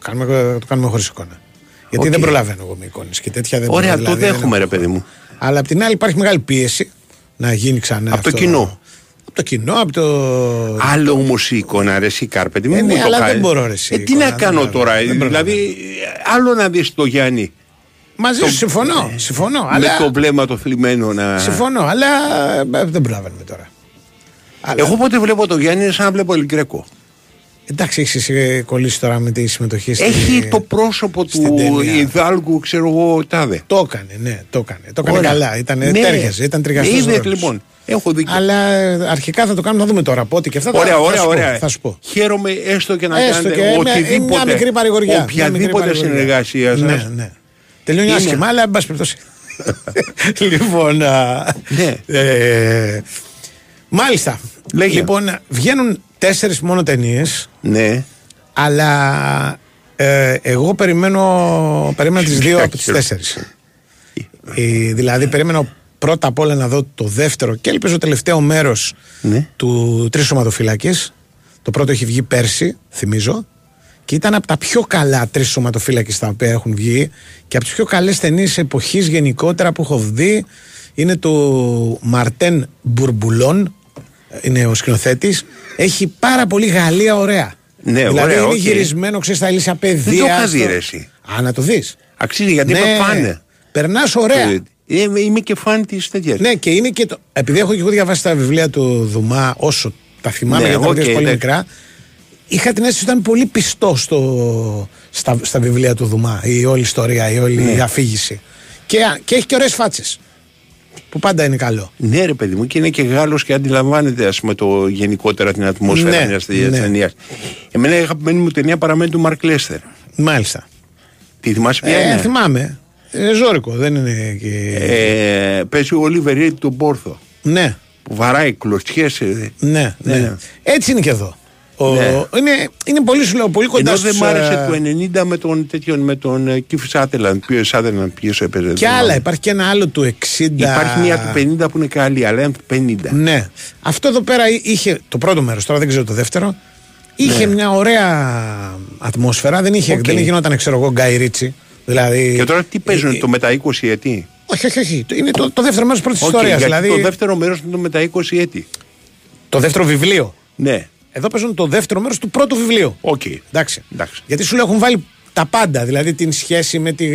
Κάνουμε, το κάνουμε χωρίς εικόνα. Γιατί Οκ. δεν προλαβαίνω εγώ με εικόνες και τέτοια δεν Ωραία, δηλαδή, το δεν δέχομαι, έχω ρε παιδί μου. Αλλά απ' την άλλη υπάρχει μεγάλη πίεση να γίνει ξανά. Απ' το αυτό. κοινό. Από το κοινό, από το. Άλλο όμως η εικόνα, ρε, εσύ Κάρπετη. Ε, μην ναι, μου το αλλά κάνεις. δεν μπορώ, ρε, εσύ, Ε, τι εικόνα, να δεν κάνω προλαβαίνω, τώρα, δεν δηλαδή, άλλο να δεις το Γιάννη. Μαζί το- σου συμφωνώ. συμφωνώ Με αλλά... το βλέμμα το θλιμμένο να. Συμφωνώ, αλλά ε, δεν προλαβαίνουμε τώρα. Αλλά... Εγώ πότε βλέπω το Γιάννη είναι σαν να βλέπω Ελγκρέκο. Εντάξει, έχεις κολλήσει τώρα με τη συμμετοχή στη... Έχει το πρόσωπο στην του ταινία. Ιδάλγου, ξέρω εγώ, τάδε. Το έκανε, ναι, το έκανε. Το έκανε Ωραία. καλά. Ήταν, Ναι. τέριαζε, ήταν τριγαστός Είδες, ρόλος. λοιπόν. Έχω δίκιο. Αλλά ε, αρχικά θα το κάνουμε, θα δούμε τώρα πότε και αυτά. θα- Ωραία, θα ωραία, σου πω, ωραία. θα σου πω. Χαίρομαι έστω και να Έστω κάνετε και μια- οτιδήποτε. μια μικρή παρηγοριά. μια μικρή Οποιαδήποτε παρηγοριά. συνεργασία Ναι, σας. ναι. Τελειώνει Είναι- άσχημα, αλλά εν πάση περιπτώσει. λοιπόν. α, Ναι. ε, μάλιστα. Λέγε. Λοιπόν, βγαίνουν τέσσερις μόνο ταινίες, Ναι. αλλά ε, εγώ περιμένω, περίμενα τις δύο από τις Χαίρομαι. τέσσερις. Ε, δηλαδή περίμενα πρώτα απ' όλα να δω το δεύτερο και ελπίζω το τελευταίο μέρος Ναι. του τρεις σωματοφύλακες. Το πρώτο έχει βγει πέρσι, θυμίζω. Και ήταν από τα πιο καλά τρεις σωματοφύλακες τα οποία έχουν βγει και από τις πιο καλές ταινίες εποχής γενικότερα που έχω δει είναι του Μαρτέν Μπουρμπουλόν είναι ο σκηνοθέτης έχει πάρα πολύ Γαλλία ωραία Ναι, δηλαδή ωραία, είναι οκ. γυρισμένο ξέρεις στα Ηλύσια Πεδία Δεν το είχα δει, στο- ρε, εσύ. Α, να το δεις Αξίζει γιατί ναι, είμαι φαν. περνάς ωραία Ε, Είμαι, είμαι και φαν της τέτοιας. ναι, και είναι και το. Επειδή έχω και εγώ διαβάσει τα βιβλία του Δουμά όσο τα θυμάμαι Ναι, γιατί τα οκ, διάβασα πολύ εντάξει. μικρά. Είχα την αίσθηση ότι ήταν πολύ πιστό στο, στα, στα βιβλία του Δουμά η όλη ιστορία, η όλη Ναι. η αφήγηση. Και, και έχει και ωραίες φάτσες. Που πάντα είναι καλό. Ναι, ρε παιδί μου, και είναι και Γάλλος και αντιλαμβάνεται ας πούμε, το γενικότερα την ατμόσφαιρα Ναι, μιας τέτοια ναι. ταινία. Εμένα η αγαπημένη μου ταινία παραμένει του Μαρκ Λέστερ. Μάλιστα. Τη θυμάσαι ποια Ε, είναι; θυμάμαι. Είναι ζόρικο, δεν είναι. Και... Ε, παίζει ο Όλιβερ Ριντ τον Πόρθο. ναι, Που βαράει κλωτσιές. ναι, ναι, Ναι. Έτσι είναι και εδώ. Ο, Ναι. είναι, είναι πολύ, σου λέω, πολύ κοντά Ενώ δεν στους, μ' άρεσε ε, το 90 με τον, τέτοιον, με τον ε, Κίφερ Σάδερλαντ. Ποιο Σάδερλαντ, ποιο έπαιζε. Και δεν άλλα. θυμάμαι. Υπάρχει και ένα άλλο του 60. Υπάρχει μια του 50 που είναι καλή, αλλά είναι του 50. Ναι. Αυτό εδώ πέρα είχε το πρώτο μέρος, τώρα δεν ξέρω το δεύτερο. Είχε μια ωραία ατμόσφαιρα. Δεν, είχε, Ναι. Οκ. δεν γινόταν, ξέρω εγώ, Γκάι Ρίτσι. Δηλαδή, Και τώρα τι παίζουν, ε, το μετά 20 έτη. Όχι, όχι, όχι. Είναι το, το δεύτερο μέρος πρώτη Οκ, ιστορίας. γιατί Δηλαδή, το δεύτερο μέρος είναι το μετά 20 έτη. το δεύτερο βιβλίο. Ναι. Εδώ παίζουν το δεύτερο μέρος του πρώτου βιβλίου. Οκ. Εντάξει. Εντάξει. Γιατί σου λέω έχουν βάλει τα πάντα. Δηλαδή την σχέση με τη.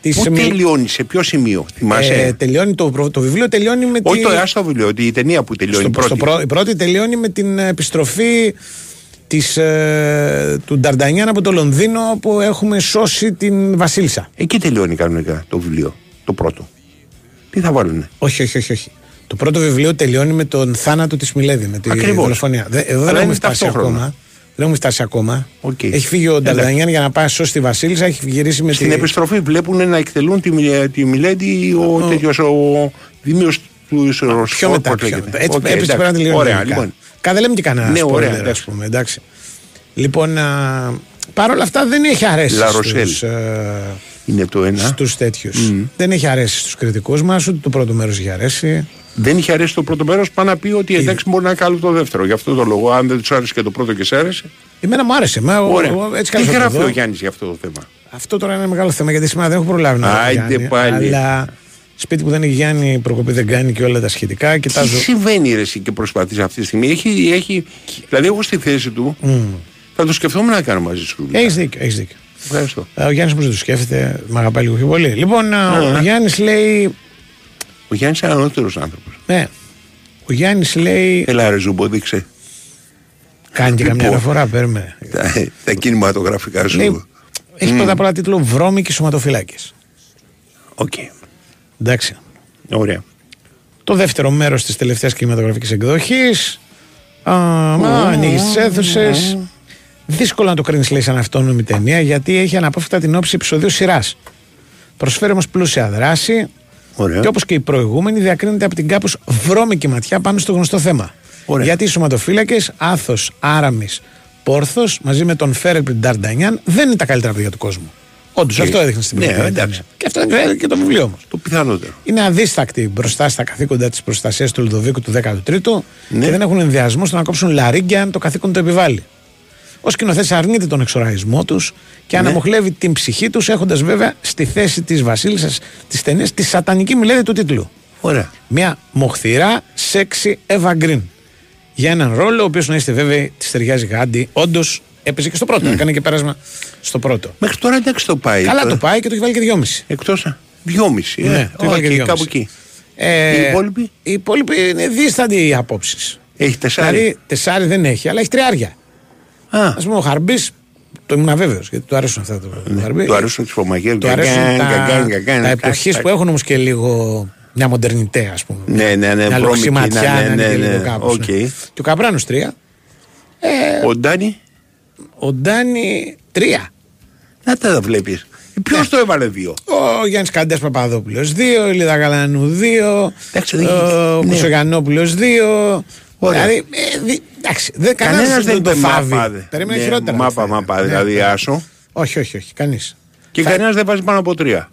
Τις Πού μι- τελειώνει, σε ποιο σημείο, θυμάσαι; ε, τελειώνει το, προ- το βιβλίο τελειώνει με Όχι τη. άσ' το το βιβλίο, η ταινία που τελειώνει. στο, πρώτη. στο πρω- η πρώτη τελειώνει με την επιστροφή της, ε, του Νταρτανιάν από το Λονδίνο που έχουμε σώσει την Βασίλισσα. Εκεί τελειώνει κανονικά το βιβλίο. Το πρώτο. Τι θα βάλουνε; Όχι, όχι, όχι. όχι. Το πρώτο βιβλίο τελειώνει με τον θάνατο της Μιλέδη, με τη Ακριβώς. δολοφονία. Δε- εδώ δεν Αλλά έχουμε είναι φτάσει ταυτόχρονα. ακόμα. Δεν έχουμε φτάσει ακόμα. Οκ. Έχει φύγει ο Νταρτανιάν για να πάει να σώσει τη Βασίλισσα, έχει γυρίσει με Στην τη. επιστροφή βλέπουν να εκτελούν τη, Μιλέ- τη Μιλέδη ο, τέτοιος, ο Δήμιος τους Ρωσικού. Πιο μετά. Πιο μετά. Έτσι, έτσι πρέπει να τελειώνει. Ωραία, γενικά. λοιπόν. Κα- δεν λέμε και κανένα Ναι, ωραία, spoiler, εντάξει. ας πούμε, εντάξει. Λοιπόν, α, παρ' όλα αυτά δεν έχει αρέσει La Rochelle. στους, ε, Είναι το ένα. στους τέτοιους. Δεν έχει αρέσει στους κριτικούς μας, ούτε το πρώτο μέρος έχει αρέσει. Δεν είχε αρέσει το πρώτο μέρος, πάει να πει ότι εντάξει μπορεί να είναι καλό το δεύτερο. Γι' αυτό το λόγο, αν δεν τους άρεσε και το πρώτο και σε άρεσε. Εμένα μου άρεσε. Μα, ο- Ωραία. ο- έτσι Τι καλώς θα το γράφει δω. ο Γιάννης για αυτό το θέμα; Αυτό τώρα είναι ένα μεγάλο θέμα γιατί σήμερα δεν έχω προλάβει να δω. Άιντε Γιάννη, πάλι. Αλλά σπίτι που δεν έχει Γιάννη, προκοπή δεν κάνει και όλα τα σχετικά. Τι Κοιτάζω. συμβαίνει ρε εσύ και προσπαθείς αυτή τη στιγμή; Έχει, έχει, δηλαδή, εγώ στη θέση του θα το σκεφτόμουν να κάνω μαζί σου. Έχεις δίκιο. Έχεις δίκιο. Ευχαριστώ. Ε, Ο Γιάννης πώ δεν το σκέφτεται, με αγαπάει λίγο πιο πολύ. Λοιπόν, α, ο Γιάννης λέει. Ο Γιάννης είναι ανώτερος άνθρωπος. Ναι. Ο Γιάννης λέει. Έλα, ρε Ζούμπο, δείξε Κάνει και καμιά Λοιπόν. αναφορά, παίρνουμε. τα, τα κινηματογραφικά σου. Λέει, έχει πρώτα απ' όλα τίτλο Βρώμικοι σωματοφυλάκες. Οκ. Εντάξει. Ωραία. Το δεύτερο μέρος της τελευταίας κινηματογραφικής εκδοχής. Ανοίγεις τις αίθουσες. Δύσκολο να το κρίνεις, λέει, σαν αυτόνομη ταινία, γιατί έχει αναπόφευκτα την όψη επεισοδίου σειράς. Προσφέρει όμως πλούσια δράση Ωραία. και όπως και η προηγούμενη διακρίνεται από την κάπως βρώμικη ματιά πάνω στο γνωστό θέμα. Ωραία. Γιατί οι σωματοφύλακες, Άθος, Άραμι, Πόρθος, μαζί με τον Φέρελ Νταρντανιάν, δεν είναι τα καλύτερα παιδιά του κόσμου. Όντως, Και- αυτό έδειχνε στην Ναι, πρώτη εντάξει. ταινία. Και αυτό έδειχνε και το βιβλίο όμως. Το πιθανότερο. Είναι αδίστακτοι μπροστά στα καθήκοντα της προστασίας του Λουδοβίκου του 13ου Ναι. και δεν έχουν ενδοιασμό στο να κόψουν λαρίγκια αν το καθήκον το επιβάλλει. Ο σκηνοθέτης αρνείται τον εξωραϊσμό τους και Ναι. αναμοχλεύει την ψυχή τους, έχοντας βέβαια στη θέση της Βασίλισσας της ταινίας τη σατανική Μιλέδη του τίτλου. Ωραία. Μια μοχθηρά, σεξι Eva Green. Για έναν ρόλο, ο οποίος να είστε βέβαιοι της ταιριάζει γάντι. Όντως έπαιζε και στο πρώτο. Έκανε και πέρασμα στο πρώτο. Μέχρι τώρα εντάξει το πάει. Καλά το πάει και το έχει βάλει και δυόμιση. Εκτός δυόμιση. Ναι, ε. το έβαλε και Οκ, δυόμιση. κάπου εκεί. Ε, Οι υπόλοιποι; Οι υπόλοιποι είναι δίστανται οι απόψεις. Έχει τεσσάρι. Δηλαδή, τεσσάρι δεν έχει, αλλά έχει τριάρια. Α, Α πούμε, ο Χαρμπής, το ήμουν βέβαιο γιατί του αρέσουν αυτά. Το, το Χαρμπή. Ναι, του αρέσουν τις φωμαγέ. Του αρέσουν τα, τα εποχή που έχουν όμως και λίγο μια μοντερνιτέ, ας πούμε. Ναι, ναι, ναι, Μια βρώμικη, λοξιματιά, ναι, να είναι ναι, και ναι, λίγο κάπως, οκ. ναι. Και ο Καπράνος τρία. Ο Ντάνι, Ο Ντάνι τρία. να τα βλέπεις. Ποιος Ναι. το έβαλε δύο; Ο Γιάννης Καντές Παπαδόπουλος 2, η Λίδα Γαλανού 2, Εντάξει, δεν- ο ναι. Μουσογιανόπουλος 2. Ωραία. Δηλαδή, ε, δι- εντάξει, δεν Κανένας κανένας δεν το είπε φάβει. μάπα. Περίμενε Ναι, χειρότερα. Μάπα, θα μάπα, ήταν. δηλαδή Ναι. άσο. Όχι, όχι, όχι, κανείς. Και Θα- κανένας δεν βάζει πάνω από τρία.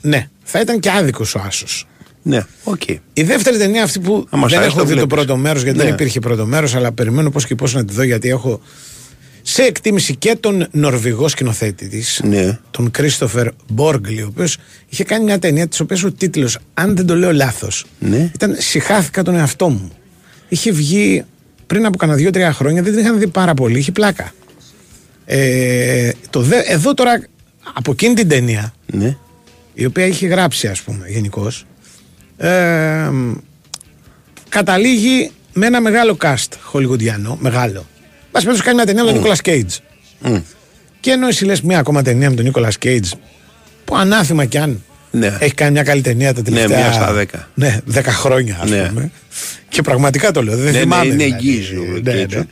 Ναι, θα ήταν και άδικος ο Άσος. Ναι, οκ. Η δεύτερη ταινία αυτή που Άμα σ' δεν αρέσει, έχω το δει το βλέπεις. πρώτο μέρος γιατί Ναι. δεν υπήρχε πρώτο μέρος, αλλά περιμένω πώς και πώς να τη δω γιατί έχω σε εκτίμηση και τον Νορβηγό σκηνοθέτη της, Ναι. τον Κρίστοφερ Μπόργκλι, ο οποίος είχε κάνει μια ταινία της οποίας ο τίτλος, αν δεν το λέω λάθος, Ναι. ήταν Συχάθηκα τον εαυτό μου. Είχε βγει πριν από κανένα δύο-τρία χρόνια, δεν την είχαν δει πάρα πολύ, είχε πλάκα. Ε, το δε, εδώ τώρα από εκείνη την ταινία Ναι. η οποία έχει γράψει ας πούμε γενικώς. Ε, καταλήγει με ένα μεγάλο cast χολιγουντιανό, μεγάλο. Μας πέτω κάνει μια ταινία με τον Νίκολας Κέιτζ. Μμ. Και ενώ εσύ λες μια ακόμα ταινία με τον Νίκολας Κέιτζ, που ανάθυμα κι αν Ναι. έχει κάνει μια καλή ταινία τα τελευταία... μια στα δέκα. Ναι, δέκα χρόνια ας Ναι. πούμε. Και πραγματικά το λέω, δεν Ναι, ναι, θυμάμαι. είναι δηλαδή. εγγύηση. ο Ναι, Κέιτσον. ναι.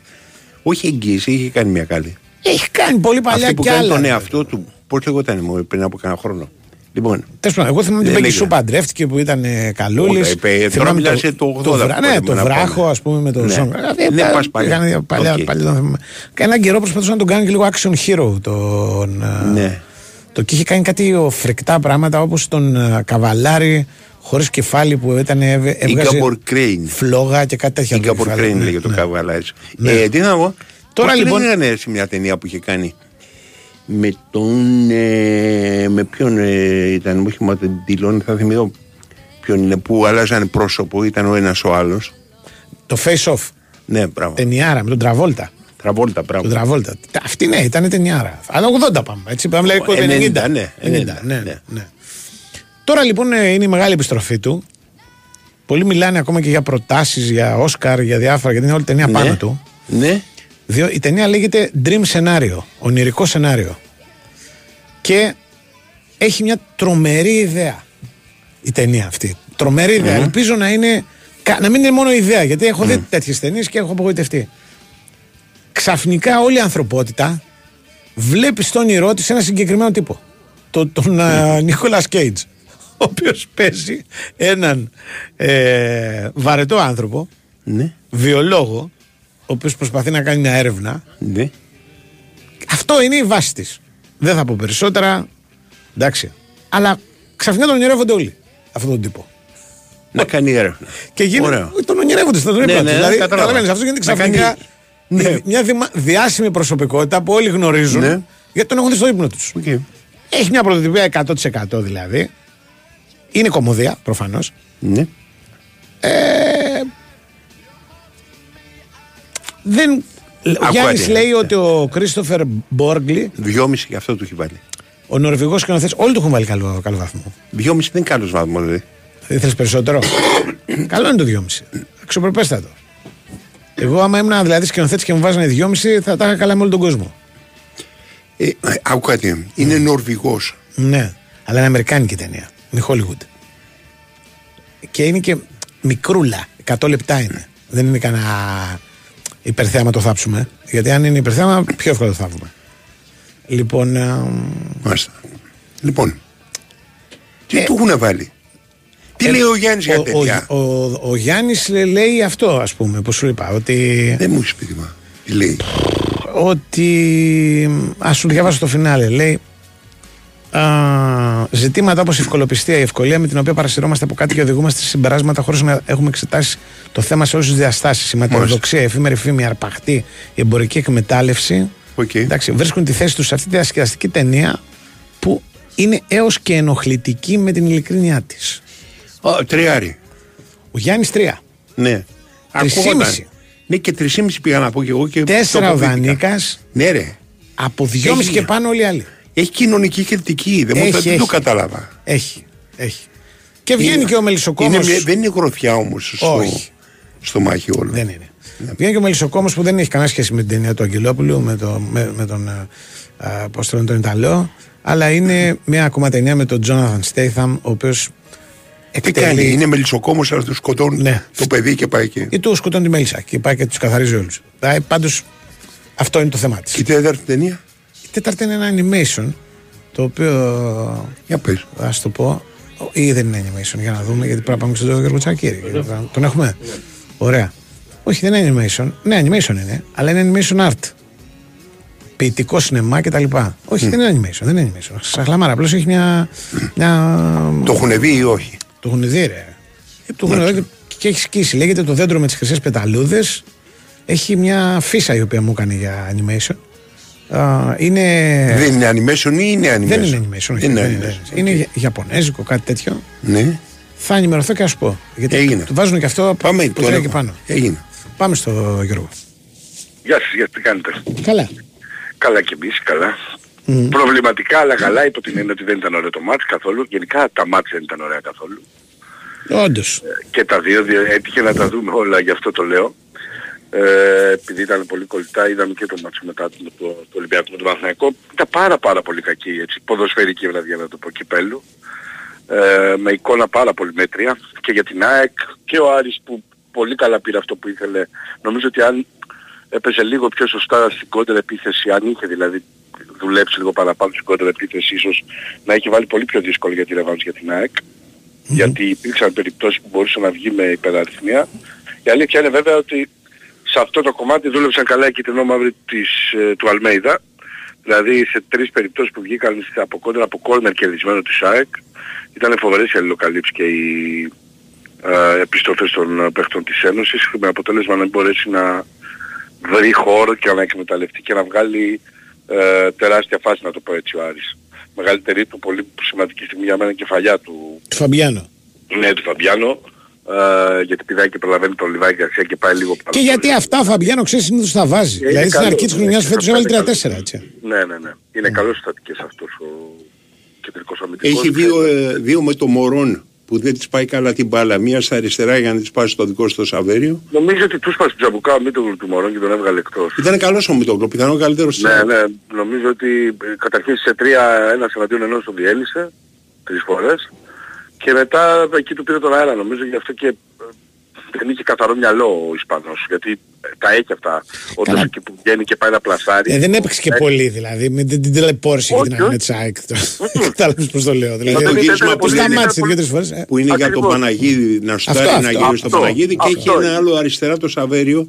Όχι εγγύηση, είχε κάνει μια καλή. Έχει κάνει πολύ παλιά Αυτή που κι κάνει άλλα. τον εαυτό του. Πώ λεγόταν μου πριν από κανένα χρόνο. Λοιπόν, Τέλος πάντων, εγώ θυμάμαι την Δεν Πέγκη λέγε. Σου παντρεύτηκε που ήταν καλούλης. Όχι, είπε, τώρα μιλάς για το 80 βρα... που Ναι, πρέπει το να βράχο, πάμε. ας πούμε, με τον Ναι. Σόγκ. Ναι, πας παλιά. παλιά, Οκ. παλιά τον θυμάμαι. Και έναν καιρό προσπαθούσε να τον κάνει και λίγο action hero. Τον, ε, Ναι. Το και είχε κάνει κάτι ο, φρικτά πράγματα όπως τον ε, καβαλάρι χωρίς κεφάλι που ήταν, έβε- η έβγαζε Γκάμπορ Κρέιν. φλόγα και κάτι τέτοια. Η το Γκάμπορ κεφάλι. Κρέιν Ναι, λέγε το ναι. καβαλάρι. Ναι. Ε, τι να πω. Τώρα, Πώς λοιπόν- Δεν έκανε σε μια ταινία που είχε κάνει; Με τον. Ε, με ποιον ε, ήταν, μου θυμάμαι τον Τιλόν, θα θυμηθώ ποιον είναι, που αλλάζανε πρόσωπο, ήταν ο ένας ο άλλος. Το face off. Ναι, μπράβο. Ταινιάρα με τον Τραβόλτα. Τραβόλτα, Του πράγμα. Τραβόλτα. Αυτή ναι, ήταν ταινιάρα. Αλλά 80 πάμε. Έτσι, πάμε λέει 90, 90. ναι, 90, 90, ναι, ναι. ναι. Τώρα λοιπόν ε, είναι η μεγάλη επιστροφή του. Πολλοί μιλάνε ακόμα και για προτάσεις, για Όσκαρ, για διάφορα, γιατί είναι όλη η ταινία πάνω Ναι. του. Ναι. Διό, η ταινία λέγεται Dream Scenario, ονειρικό σενάριο. Και έχει μια τρομερή ιδέα η ταινία αυτή. Τρομερή ιδέα. Ελπίζω να είναι. κα- Να μην είναι μόνο ιδέα, γιατί έχω δει τέτοιες ταινίες και έχω απογοητευτεί. Ξαφνικά όλη η ανθρωπότητα βλέπει στον όνειρό της ένα συγκεκριμένο τύπο. Το, τον Νίκολα Κέιτζ. Ο οποίος παίζει έναν ε, βαρετό άνθρωπο, Ναι. βιολόγο, ο οποίος προσπαθεί να κάνει μια έρευνα. Ναι. Αυτό είναι η βάση της. Δεν θα πω περισσότερα. Εντάξει. Αλλά ξαφνικά τον ονειρεύονται όλοι αυτόν τον τύπο. Να κάνει έρευνα. Και γίνεται. Ωραίο. Τον ονειρεύονται στον Ναι, ναι, ναι, Δηλαδή, κατάλαβα. καταλαβαίνεις, αυτός γίνεται Να κάνει- ξαφνικά. Ναι. Μια διμα- διάσημη προσωπικότητα που όλοι γνωρίζουν. Ναι. Γιατί τον έχουν δει στο ύπνο τους. Οκ. Έχει μια πρωτοτυπία 100% δηλαδή. Είναι κομμωδία προφανώς. Ναι. Δεν... Ο Ακούω Γιάννης τι λέει είναι. ότι ο Κρίστοφερ Μπόργκλι, Δυόμιση και αυτό του έχει βάλει. ο Νορβηγός σκηνοθέτη, όλοι του έχουν βάλει καλό, καλό βαθμό. Δυόμιση δεν είναι καλός βαθμός, δηλαδή. Ήθελε περισσότερο; Καλό είναι το 2,5. Αξιοπρεπέστατο. Εγώ, άμα ήμουν δηλαδή σκηνοθέτης και μου βάζανε 2,5, θα τα είχα καλά με όλο τον κόσμο. Ε, άκου κάτι. Είναι Νορβηγός. Ναι, αλλά είναι Αμερικάνικη ταινία. Είναι Hollywood. Και είναι και μικρούλα. 100 λεπτά είναι. Δεν είναι κανένα υπερθέαμα το θάψουμε. Γιατί αν είναι υπερθέαμα, πιο εύκολα το θάβουμε. Λοιπόν, ε, Μάλιστα. Λοιπόν. Τι του έχουν βάλει; Τι λέει ο Γιάννης για ο, τέτοια; ο, ο, ο Γιάννης λέ- λέει αυτό, ας πούμε, που σου είπα, ότι... Δεν μου έχει πει τίποτα. Τι λέει; ότι. Α σου διαβάσω το φινάλε. Λέει. Α, ζητήματα όπως η ευκολοπιστία, η ευκολία με την οποία παρασυρόμαστε από κάτι και οδηγούμαστε σε συμπεράσματα χωρίς να έχουμε εξετάσει το θέμα σε όλες τις διαστάσεις. Η ματαιοδοξία, η εφήμερη φήμη, η αρπαχτή, η εμπορική εκμετάλλευση. Οκ. Εντάξει, βρίσκουν τη θέση τους σε αυτή τη διασκεδαστική ταινία που είναι έως και ενοχλητική με την ειλικρίνειά της. Ω, Τριάρι. Ο Γιάννης 3. Ναι. Τρισήμιση. Ακούγονταν. Ναι, και τρισήμιση πήγα να πω και εγώ. Και Τέσσερα ο τοποθετήθηκα. Δανίκα. Ναι, ρε. Από δυόμιση Έχει. και πάνω όλοι οι άλλοι. Έχει κοινωνική κριτική. Δεν, μου, Έχει, δεν το έχει. κατάλαβα. Έχει. Έχει. Και βγαίνει Είναι- και ο Μελισσοκόμος. είναι μια- δεν είναι γροθιά όμως στο, Όχι. στο μάχη όλο. Δεν είναι. Βγαίνει και ο Μελισσοκόμος που δεν έχει κανένα σχέση με την ταινία του Αγγελόπουλου, με, το, με, με τον. ε, ε, πώς το λένε, τον Ιταλό. Αλλά είναι μια ακόμα ταινία με τον Τζόναθαν Στέιθαμ, ο οποίος. Τι κάνει, είναι μελισσοκόμος, αλλά τους σκοτώνουν Ναι. το παιδί και πάει εκεί. Ή τους σκοτώνει τη μέλισσα και πάει και τους καθαρίζει όλους. Πάντως αυτό είναι το θέμα της. Και η τέταρτη ταινία, Η τέταρτη είναι ένα animation το οποίο. για πες. Α το πω. Ή δεν είναι animation, για να δούμε, γιατί πρέπει να πάμε και στον Γιώργο Τσακίρη. Τον έχουμε. Ωραία. Όχι, δεν είναι animation. Ναι, animation είναι, αλλά είναι animation art. Ποιητικό σινεμά κτλ. Όχι, δεν είναι animation. Δεν είναι animation. Σαχλαμάρα. Απλώς έχει μια. μια... Το έχουν δει ή όχι; Το έχουν δει, ρε. Το έχουν δει και έχει σκίσει. Λέγεται το δέντρο με τις χρυσές πεταλούδες. Έχει μια φύσα η οποία μου έκανε για animation. Α, είναι. Δεν είναι animation ή είναι animation; Δεν είναι animation. όχι, Δεν είναι δεν είναι, animation. είναι για- Ιαπωνέζικο, κάτι τέτοιο. Ναι. Θα ενημερωθώ και ας σου πω. Γιατί Έγινε. του βάζουν και αυτό Πάμε που τώρα. τρέχει και πάνω. Έγινε. Πάμε στο Γιώργο. Γεια σας, γεια, τι κάνετε; Καλά. Καλά και εμείς, καλά. Προβληματικά, αλλά καλά, υπό την έννοια ότι δεν ήταν ωραίο το μάτς καθόλου. Γενικά τα μάτς δεν ήταν ωραία καθόλου. Όντως. Και τα δύο, δι- έτυχε να τα δούμε όλα, γι' αυτό το λέω. Ε, επειδή ήταν πολύ κολλητά, είδαμε και το μάτς μετά το, το, το Ολυμπιακό με τον Παναθηναϊκό. Ήταν πάρα πάρα πολύ κακή, έτσι, ποδοσφαιρική βραδιά να το πω, κυπέλου. Ε, με εικόνα πάρα πολύ μέτρια και για την ΑΕΚ και ο Άρης που πολύ καλά πήρε αυτό που ήθελε. Νομίζω ότι αν έπαιζε λίγο πιο σωστά στην κόντρα επίθεση, αν είχε δηλαδή δουλέψει λίγο παραπάνω στην κόντρα επίθεση, ίσως να έχει βάλει πολύ πιο δύσκολο για τη ρεβάνς για την ΑΕΚ. Γιατί υπήρξαν περιπτώσεις που μπορούσε να βγει με υπεραριθμία. Η αλήθεια είναι βέβαια ότι σε αυτό το κομμάτι δούλεψαν καλά οι κυτρινόμαυροι της, ε, του Αλμέιδα. Δηλαδή σε τρεις περιπτώσεις που βγήκαν στα- από κόντρα από κόρνερ κερδισμένο της ΑΕΚ ήταν φοβερές οι αλληλοκαλύψεις και οι ε, επιστροφές των ε, παίχτων της Ένωσης με αποτέλεσμα να μην μπορέσει να βρει χώρο και να εκμεταλλευτεί και να βγάλει ε, τεράστια φάση να το πω έτσι ο Άρης. Μεγαλύτερη του πολύ σημαντική στιγμή για μένα είναι η κεφαλιά του Του Φαμπιάνο. ναι, του Φαμπιάνο, ε, γιατί πηδάει και προλαβαίνει τον Λιβάη Γκαρσία και πάει λίγο Και γιατί αυτά ο Φαμπιάνο ξέρεις συνήθως τα βάζει. Ε, είναι δηλαδή στην καλό, αρχή της ναι, χρονιάς είναι φέτος καλό, έβαλε είναι 3-4 έτσι. Ναι, ναι, ναι. Είναι καλός στατικές αυτός ο κεντρικός αμυντικός. Έχει δύο, ε, δύο με το Μωρόν που δεν της πάει καλά την μπάλα. Μία στα αριστερά για να της πάει στο δικό στο Σαβέριο. Νομίζω ότι τους πας Τζαμπουκά με τον του Μωρόν και τον έβγαλε εκτός. Ήταν καλός ο Μητόγλου, πιθανόν καλύτερος της Ναι, ΑΕΚ. ναι, νομίζω ότι ε, καταρχήν σε τρία ένας εναντίον ενός τον διέλυσε τρεις φορές και μετά εκεί του πήρε τον αέρα νομίζω γι' αυτό και ε, δεν είχε καθαρό μυαλό ο Ισπανός γιατί ε, τα έχει αυτά όντως Καλά. εκεί που βγαίνει και πάει να πλασάρει. Ε, δεν έπαιξε και Ε, πολύ δηλαδή. Με την, την τηλεπόρηση και Όχι, την άμυνα όχι. της ΑΕΚ. Κατάλαβες πώς το λέω. Μα Δηλαδή, δεν το ήταν γύρισμα πολύ- που είναι- σταμάτησε πολύ- δύο-τρεις φορές. ε. που είναι για τον Ακριβώς. Παναγίδη να Αυτό, σουτάρει να αυτό, γύρει στον αυτό, Παναγίδη και έχει αυτό ένα είναι. άλλο αριστερά το Σαβέριο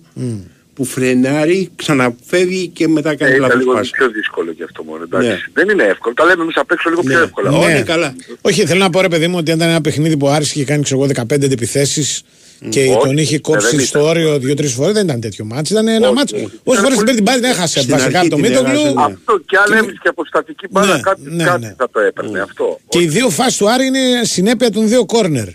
που φρενάρει, ξαναφεύγει και μετά Ε, κάνει ήταν λάθος λίγο πάση. πιο δύσκολο και αυτό μόνο. Εντάξει. Ναι. Δεν είναι εύκολο. Τα λέμε εμείς απ' έξω λίγο πιο Ναι. εύκολα. Ναι. Όχι. είναι καλά. Όχι, θέλω να πω ρε παιδί μου ότι ήταν ένα παιχνίδι που ο Άρης είχε κάνει ξέρω εγώ 15 επιθέσεις και Όχι, τον είχε ναι, κόψει δεν στο ήταν. όριο δύο-τρεις φορές. Δεν ήταν τέτοιο μάτς. Ήταν ένα Όχι, μάτς. όχι. Όσες Ήταν φορές την πολύ- πήρε την μπάλη την έχασε. Στην Βασικά αρχή το την Μίτογλου. έχασε, ναι. Αυτό και αν έβρισκε και αποστατική μπάλα Ναι, κάτι, ναι, κάτι ναι. θα το έπαιρνε αυτό. Και οι δύο φάσεις του Άρη είναι συνέπεια των δύο κόρνερ.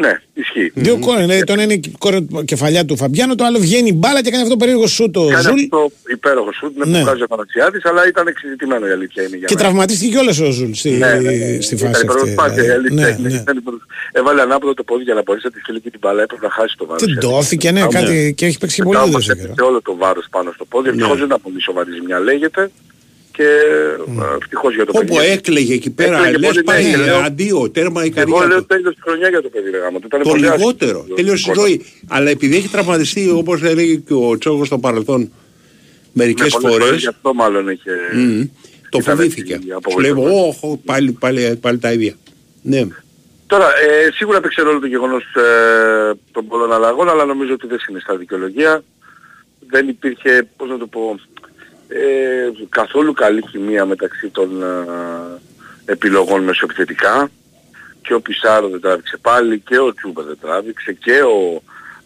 Ναι, ισχύει. Δύο κόρνερ. Δηλαδή το ένα είναι η κόρνερ κεφαλιά του Φαμπιάνο, το άλλο βγαίνει η μπάλα και κάνει αυτό το περίεργο σου το Κάνει Ζουλ. αυτό υπέροχο σούτ, με Ναι. που βγάζει ο Παναξιάδης, αλλά ήταν εξειδικευμένο η αλήθεια είναι για Και μένα. τραυματίστηκε κιόλας ο Ζουλ στη, Ναι, ναι, ναι. στη Ήταν φάση υπέροχος αυτή. πάγκερ, η δηλαδή. αλήθεια Ναι, είναι. ναι. Ήταν υπέροχος. Έβαλε ανάποδο το πόδι για να μπορέσει να τη στείλει και την μπάλα, έπρεπε να χάσει το βάρος. Δεν δόθηκε, ναι, Μετά κάτι και έχει παίξει και πολύ Μετά δεν όμως ξέρω. έπεσε όλο το βάρος πάνω στο πόδι, ευτυχώς δεν ήταν πολύ σοβαρή ζημιά λέγεται και ε, ευτυχώς για το Όπου παιδί. έκλαιγε εκεί πέρα, Έκλαιγε λες πολύ, πάει, ναι, λέω. αντίο, τέρμα η Εγώ καρδιά λέω του. τέλος τη χρονιά για το παιδί ρε γάμο. του. Ήταν Το πολύ άσχημο. λιγότερο, τέλειωσε η ζωή. Αλλά επειδή έχει τραυματιστεί όπως έλεγε και ο Τσόκος στο παρελθόν Ναι, μερικές πολλές φορές φορές, Γι' αυτό μάλλον είχε... μμ, το ήταν φοβήθηκε. έτσι Σου λέει, απογοητευμένος. όχι, πάλι, πάλι, πάλι τα ίδια. Ναι. Τώρα, ε, σίγουρα έπαιξε ρόλο το γεγονός ε, των πολλών αλλαγών, αλλά νομίζω ότι δεν είναι στα δικαιολογία. Δεν υπήρχε, πώς να το πω, ε, καθόλου καλή χημεία μεταξύ των ε, επιλογών μεσοεπιθετικά. Και ο Πισάρο δεν τράβηξε πάλι και ο Τσούμπα δεν τράβηξε και ο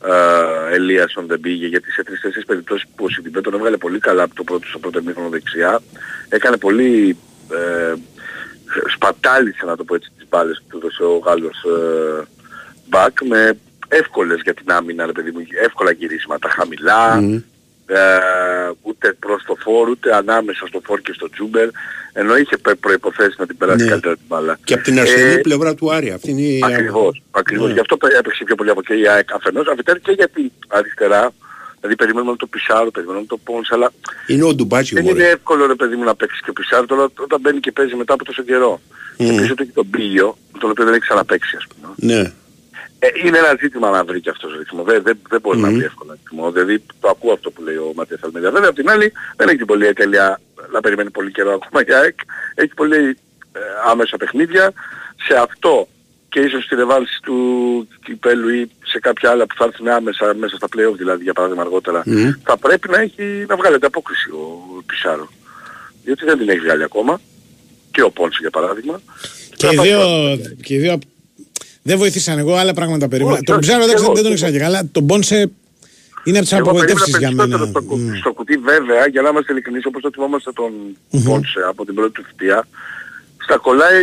ε, Ελίασον δεν πήγε γιατί σε τρεις-τέσσερις περιπτώσεις που ο Σιντιμπέ τον έβγαλε πολύ καλά από το πρώτο στο πρώτο μήχρονο δεξιά. Έκανε πολύ ε, σπατάλησε να το πω έτσι τις μπάλες που του έδωσε ο Γάλλος ε, μπακ με εύκολες για την άμυνα, ρε παιδί μου, εύκολα γυρίσματα, χαμηλά, ε, ούτε προς το φόρ, ούτε ανάμεσα στο φόρ και στο τζούμπερ, ενώ είχε πε- προϋποθέσεις να την περάσει Ναι. καλύτερα την μπάλα. Και από την ασθενή Ε, πλευρά του Άρη. Αυτή είναι η... Ακριβώς, ακριβώς. Ναι. Γι' αυτό έπαιξε πιο πολύ από και η ΑΕΚ αφενός, αφετέρου και για την αριστερά. Δηλαδή περιμένουμε το Πισάρο, περιμένουμε το Πόνς, αλλά Είναι ο Ντουμπάτσι δεν μωρέ. είναι εύκολο ρε παιδί μου να παίξει και ο Πισάρο τώρα όταν μπαίνει και παίζει μετά από τόσο καιρό. Και πίσω του έχει τον Μπίλιο, τον οποίο δεν έχει ξαναπαίξει ας πούμε. Ναι. Ε, είναι ένα ζήτημα να βρει και αυτός ρυθμό. Δεν, δεν, δεν μπορεί να βρει εύκολα ρυθμό. Δηλαδή το ακούω αυτό που λέει ο Ματίας Αλμίδας. Βέβαια απ' την άλλη δεν έχει την πολύ τέλεια να περιμένει πολύ καιρό ακόμα η ΑΕΚ. Έχει πολύ ε, άμεσα παιχνίδια. Σε αυτό και ίσως στη ρεβάνση του κυπέλου ή σε κάποια άλλα που θα έρθουν άμεσα μέσα στα play-off δηλαδή για παράδειγμα αργότερα Μμ. θα πρέπει να, έχει, να βγάλει ανταπόκριση ο Πισάρο. Διότι δεν την έχει βγάλει ακόμα. Και ο Πόνσε για παράδειγμα. Και οι Θα δύο, πάω- και οι δύο δεν βοήθησαν εγώ, άλλα πράγματα περίμενα. Όχι, Τον όχι, Ψάρο δεν, και ξέρω, εγώ, δεν τον και ήξερα και καλά. Τον Πόνσε είναι από τις Εγώ απογοητεύσεις για περίμενα μένα. περισσότερο στο, κου- Μμ. στο κουτί βέβαια, για να είμαστε ειλικρινείς όπως το θυμόμαστε τον Πόνσε από την πρώτη του θητεία, στα κολλάει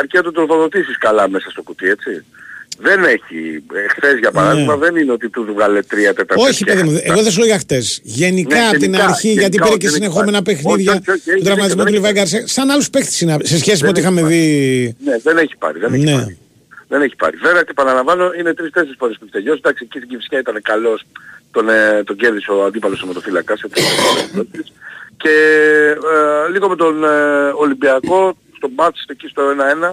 αρκεί να τον τροφοδοτήσεις καλά μέσα στο κουτί, έτσι. Δεν έχει, ε, χθες για παράδειγμα δεν είναι ότι του βγάλε τρία τέταρτα. Ναι. Όχι, παιδί μου, εγώ δεν σου λέω για χτες. Γενικά Ναι, από την γενικά, αρχή, γενικά, γιατί πήρε και γενικά. συνεχόμενα Όχι, παιχνίδια όχι, όχι, του έχει τραυματισμού δίκιο, του δεν Λιβάη έχει Γκαρσία, σαν άλλους παίκτες είναι, σε σχέση με Δεν ό,τι έχει είχαμε πάρει. δει. Ναι, δεν έχει πάρει, δεν έχει Ναι. πάρει. Δεν έχει πάρει. Βέβαια και επαναλαμβάνω είναι τρεις-τέσσερις φορές που έχει τελειώσει. Εντάξει, εκεί στην Κυφσιά ήταν καλός. Τον, ε, τον κέρδισε ο αντίπαλος του μοτοφύλακας σε τρεις περιπτώσεις. Και ε, λίγο με τον ε, Ολυμπιακό, στο μπάτς εκεί στο 1-1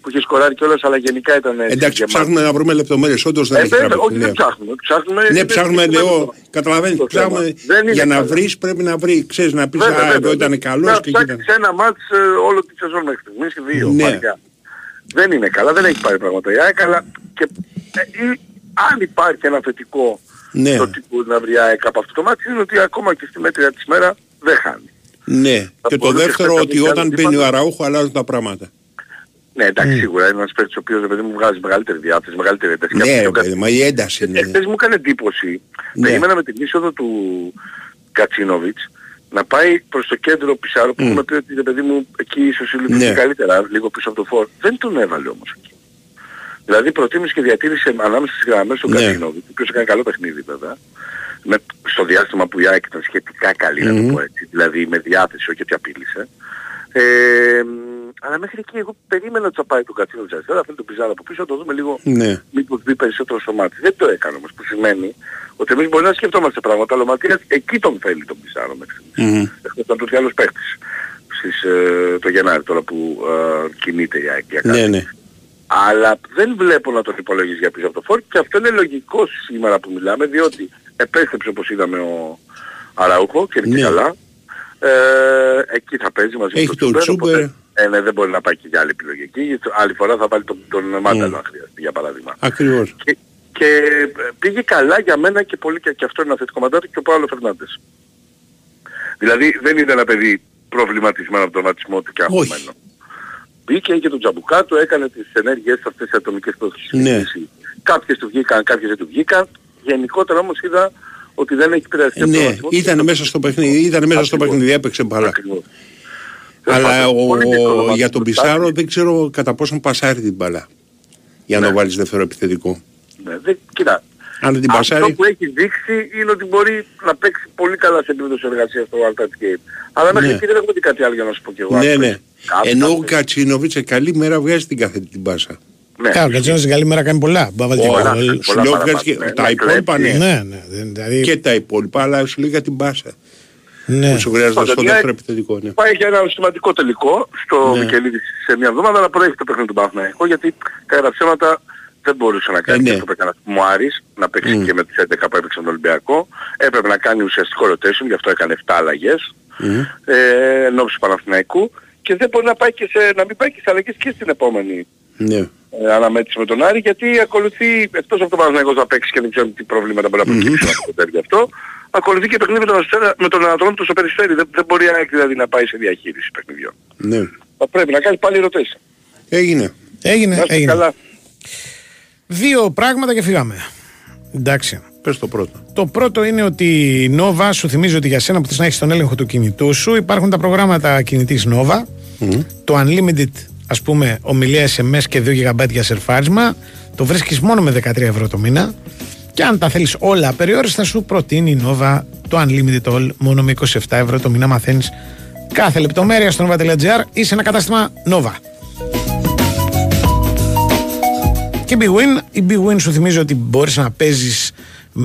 που είχε σκοράρει κιόλας αλλά γενικά ήταν έτσι Εντάξει, γεμάτο. ψάχνουμε να βρούμε λεπτομέρειες. Όντως δεν Ε, έχει βέβαια, τραβηχτεί. όχι Ναι. δεν ψάχνουμε. ψάχνουμε Ναι, είναι ψάχνουμε, συγκεκριμένο λέω, το- καταλαβαίνεις, το θέμα. ψάχνουμε Δεν είναι για να καλά. βρεις πρέπει να βρει, ξέρεις, να πεις, Βέβαια, α, βέβαια, εδώ ήταν βέβαια. καλός Να και εκεί ήταν. ψάξεις ένα μάτς ε, όλο τη σεζόν μέχρι στιγμής και δύο Ναι. Μάτια. Δεν είναι καλά, δεν έχει πάρει πράγματα η ΑΕΚ, αλλά και, ε, ή, αν υπάρχει ένα θετικό Ναι. στο τι μπορεί να βρει η ΑΕΚ από αυτό το μάτι είναι ότι ακόμα και στη μέτρια της μέρα δεν χάνει. Ναι. Θα Και το μπορούσε δεύτερο χθες να ότι μην όταν κάνει μπαίνει ο τίποτα. Αραούχο αλλάζουν τα πράγματα. Ναι, εντάξει, σίγουρα είναι ένας παίκτης ο οποίος ρε παιδί μου βγάζει μεγαλύτερη διάθεση, μεγαλύτερη ένταση. Και Ναι, αυτό ρε πιο παιδί, μα η ένταση Ε, είναι. Εχθές μου έκανε εντύπωση. Ναι. Περίμενα με την είσοδο του Κατσίνοβιτς να πάει προς το κέντρο Πισάρο που έχουμε πει ότι ρε παιδί μου εκεί ίσως λειτουργεί Ναι. καλύτερα, λίγο πίσω από το φόρ. Δεν τον έβαλε όμως εκεί. Δηλαδή προτίμησε και διατήρησε ανάμεσα στις γραμμές τον Ναι. Κατσίνοβιτ, ο οποίος έκανε καλό παιχνίδι βέβαια. Με, στο διάστημα που η ΑΕΚ ήταν σχετικά καλή, να το πω έτσι. Δηλαδή με διάθεση, όχι ότι απείλησε. Ε, μ, αλλά μέχρι εκεί εγώ περίμενα ότι θα πάει τον Κατσίνοβιτ αριστερά, θέλει τον Πιζάρα από πίσω, να το δούμε λίγο Ναι. μήπως μπει περισσότερο στο μάτι. Δεν το έκανε όμως, που σημαίνει ότι εμείς μπορεί να σκεφτόμαστε πράγματα, αλλά ο Ματίας εκεί τον θέλει τον Πιζάρο μέχρι στιγμής. Μμμ. Εκτός από τους άλλους παίχτες. Στις, ε, το Γενάρη τώρα που ε, κινείται η ΑΕΚ για κάτι. Ναι, ναι. Αλλά δεν βλέπω να τον υπολογίζεις για πίσω από το φόρ και αυτό είναι λογικό σήμερα που μιλάμε διότι επέστρεψε όπως είδαμε ο Αραούχο και είναι και Ναι. καλά. Ε, εκεί θα παίζει μαζί Έχει με τον τον Τσούμπερ. Οπότε, Ε, ναι, δεν μπορεί να πάει και για άλλη επιλογή εκεί. γιατί Άλλη φορά θα βάλει τον, τον Μάνταλο αν χρειαστεί για παράδειγμα. Ακριβώς. Και, και ε, πήγε καλά για μένα και πολύ και, και αυτό είναι ένα θετικό μαντάτι και ο Παύλο Φερνάντες. Δηλαδή δεν είναι ένα παιδί προβληματισμένο από τον ρατσισμό του και Όχι. αγχωμένο. Μπήκε και τον Τζαμπουκά του, έκανε τις ενέργειες αυτές τις ατομικές που έχει Ναι. συζητήσει. Κάποιες του βγήκαν, κάποιες δεν του βγήκαν. Γενικότερα όμως είδα ότι δεν έχει επηρεαστεί Ε, από τον ναι, ρατσισμό. ήταν μέσα στο παιχνίδι, ήταν μέσα στο Ακριβώς. παιχνίδι, έπαιξε μπάλα. Ακριβώς. Αλλά Τέλος πάντων, ο, πολύ δύσκολο μάτι για του τον Στάκη. Πισάρο δεν ξέρω κατά πόσον πασάρει την μπάλα. Για να Ναι. βάλεις δεύτερο επιθετικό. Ναι, δεν, κοίτα, Αν δεν την αυτό πασάρει, που έχει δείξει είναι ότι μπορεί να παίξει πολύ καλά σε επίπεδο συνεργασίας στο World Touch Game. Αλλά μέχρι Ναι. εκεί δεν έχουμε δει κάτι άλλο για να σου πω και εγώ. ναι, Αν ναι. παίξει κάτι, Ενώ θα ο παίξει. Κατσίνοβιτς σε καλή μέρα βγάζει την καθέτη την πάσα. Ναι. Καλά, ο Κατσίνοβιτς στην καλή μέρα κάνει πολλά. Μπορεί να βάλει και Πολλά, γκολ. πολλά Σου λέω παραπάνω, βγάζει και ναι, τα ναι, υπόλοιπα κλέψει. ναι. Ναι, ναι. δεν- Δηλαδή, Και τα υπόλοιπα, αλλά σου λέει για την πάσα. Ναι. Που σου χρειάζεται Πάντως, στο η δεύτερο ΑΕΚ επιθετικό. Ναι. Πάει για ένα σημαντικό τελικό στο Ναι. Μικελίδη σε μια εβδομάδα, αλλά προέχει το παιχνίδι του Παναθηναϊκού γιατί κατά τα ψέματα δεν μπορούσε να κάνει Ε, ναι. αυτό που έκανε μου Άρης, να παίξει Μμ. και με τις 11 που έπαιξε με τον Ολυμπιακό. Έπρεπε να κάνει ουσιαστικό rotation, γι' αυτό έκανε 7 αλλαγές Μμ. ε, εν ώψη του Παναθηναϊκού και δεν μπορεί να, πάει και σε, να μην πάει και σε αλλαγές και στην επόμενη Ναι. ε, αναμέτρηση με τον Άρη γιατί ακολουθεί, εκτός από το Παναθηναϊκός θα παίξει και δεν ξέρω τι προβλήματα μπορεί να προκύψουν από το τέρμι αυτό, ακολουθεί και παιχνίδι με τον, Αστέρα, με τον Ανατολικό στο Περιστέρι. Δεν, δεν μπορεί ΑΕΚ δηλαδή να πάει σε διαχείριση παιχνιδιών. ναι. Θα πρέπει να κάνεις πάλι rotation. Έγινε. Έγινε, Να είστε έγινε. καλά. Δύο πράγματα και φύγαμε. Εντάξει. Πες το πρώτο. Το πρώτο είναι ότι η Nova σου θυμίζει ότι για σένα που θες να έχεις τον έλεγχο του κινητού σου υπάρχουν τα προγράμματα κινητής Nova. Το Unlimited, ας πούμε, ομιλία SMS και 2 GB για σερφάρισμα. Το βρίσκεις μόνο με 13 ευρώ το μήνα. Και αν τα θέλεις όλα περιόριστα σου προτείνει η Nova το Unlimited All μόνο με 27 ευρώ το μήνα μαθαίνεις κάθε λεπτομέρεια στο nova.gr ή σε ένα κατάστημα Nova. Και η Big Win, η Big Win σου θυμίζει ότι μπορείς να παίζεις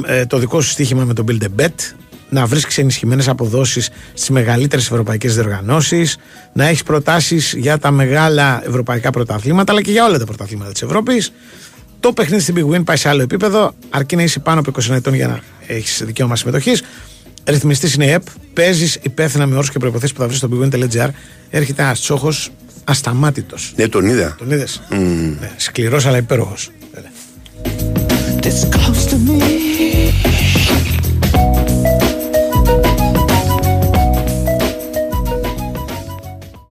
ε, το δικό σου στοίχημα με το Build a Bet, να βρίσκεις ενισχυμένες αποδόσεις στις μεγαλύτερες ευρωπαϊκές διοργανώσεις, να έχεις προτάσεις για τα μεγάλα ευρωπαϊκά πρωταθλήματα, αλλά και για όλα τα πρωταθλήματα της Ευρώπης. Το παιχνίδι στην Big Win πάει σε άλλο επίπεδο, αρκεί να είσαι πάνω από 20 ετών για να έχεις δικαίωμα συμμετοχής. Ρυθμιστής είναι η ΕΠ, παίζεις υπεύθυνα με όρους και προποθέσει που θα βρεις στο bigwin.gr. Έρχεται ένας τσόχος ασταμάτητος. Ναι, τον είδα. Τον είδες; Ναι, Σκληρός αλλά υπέροχος.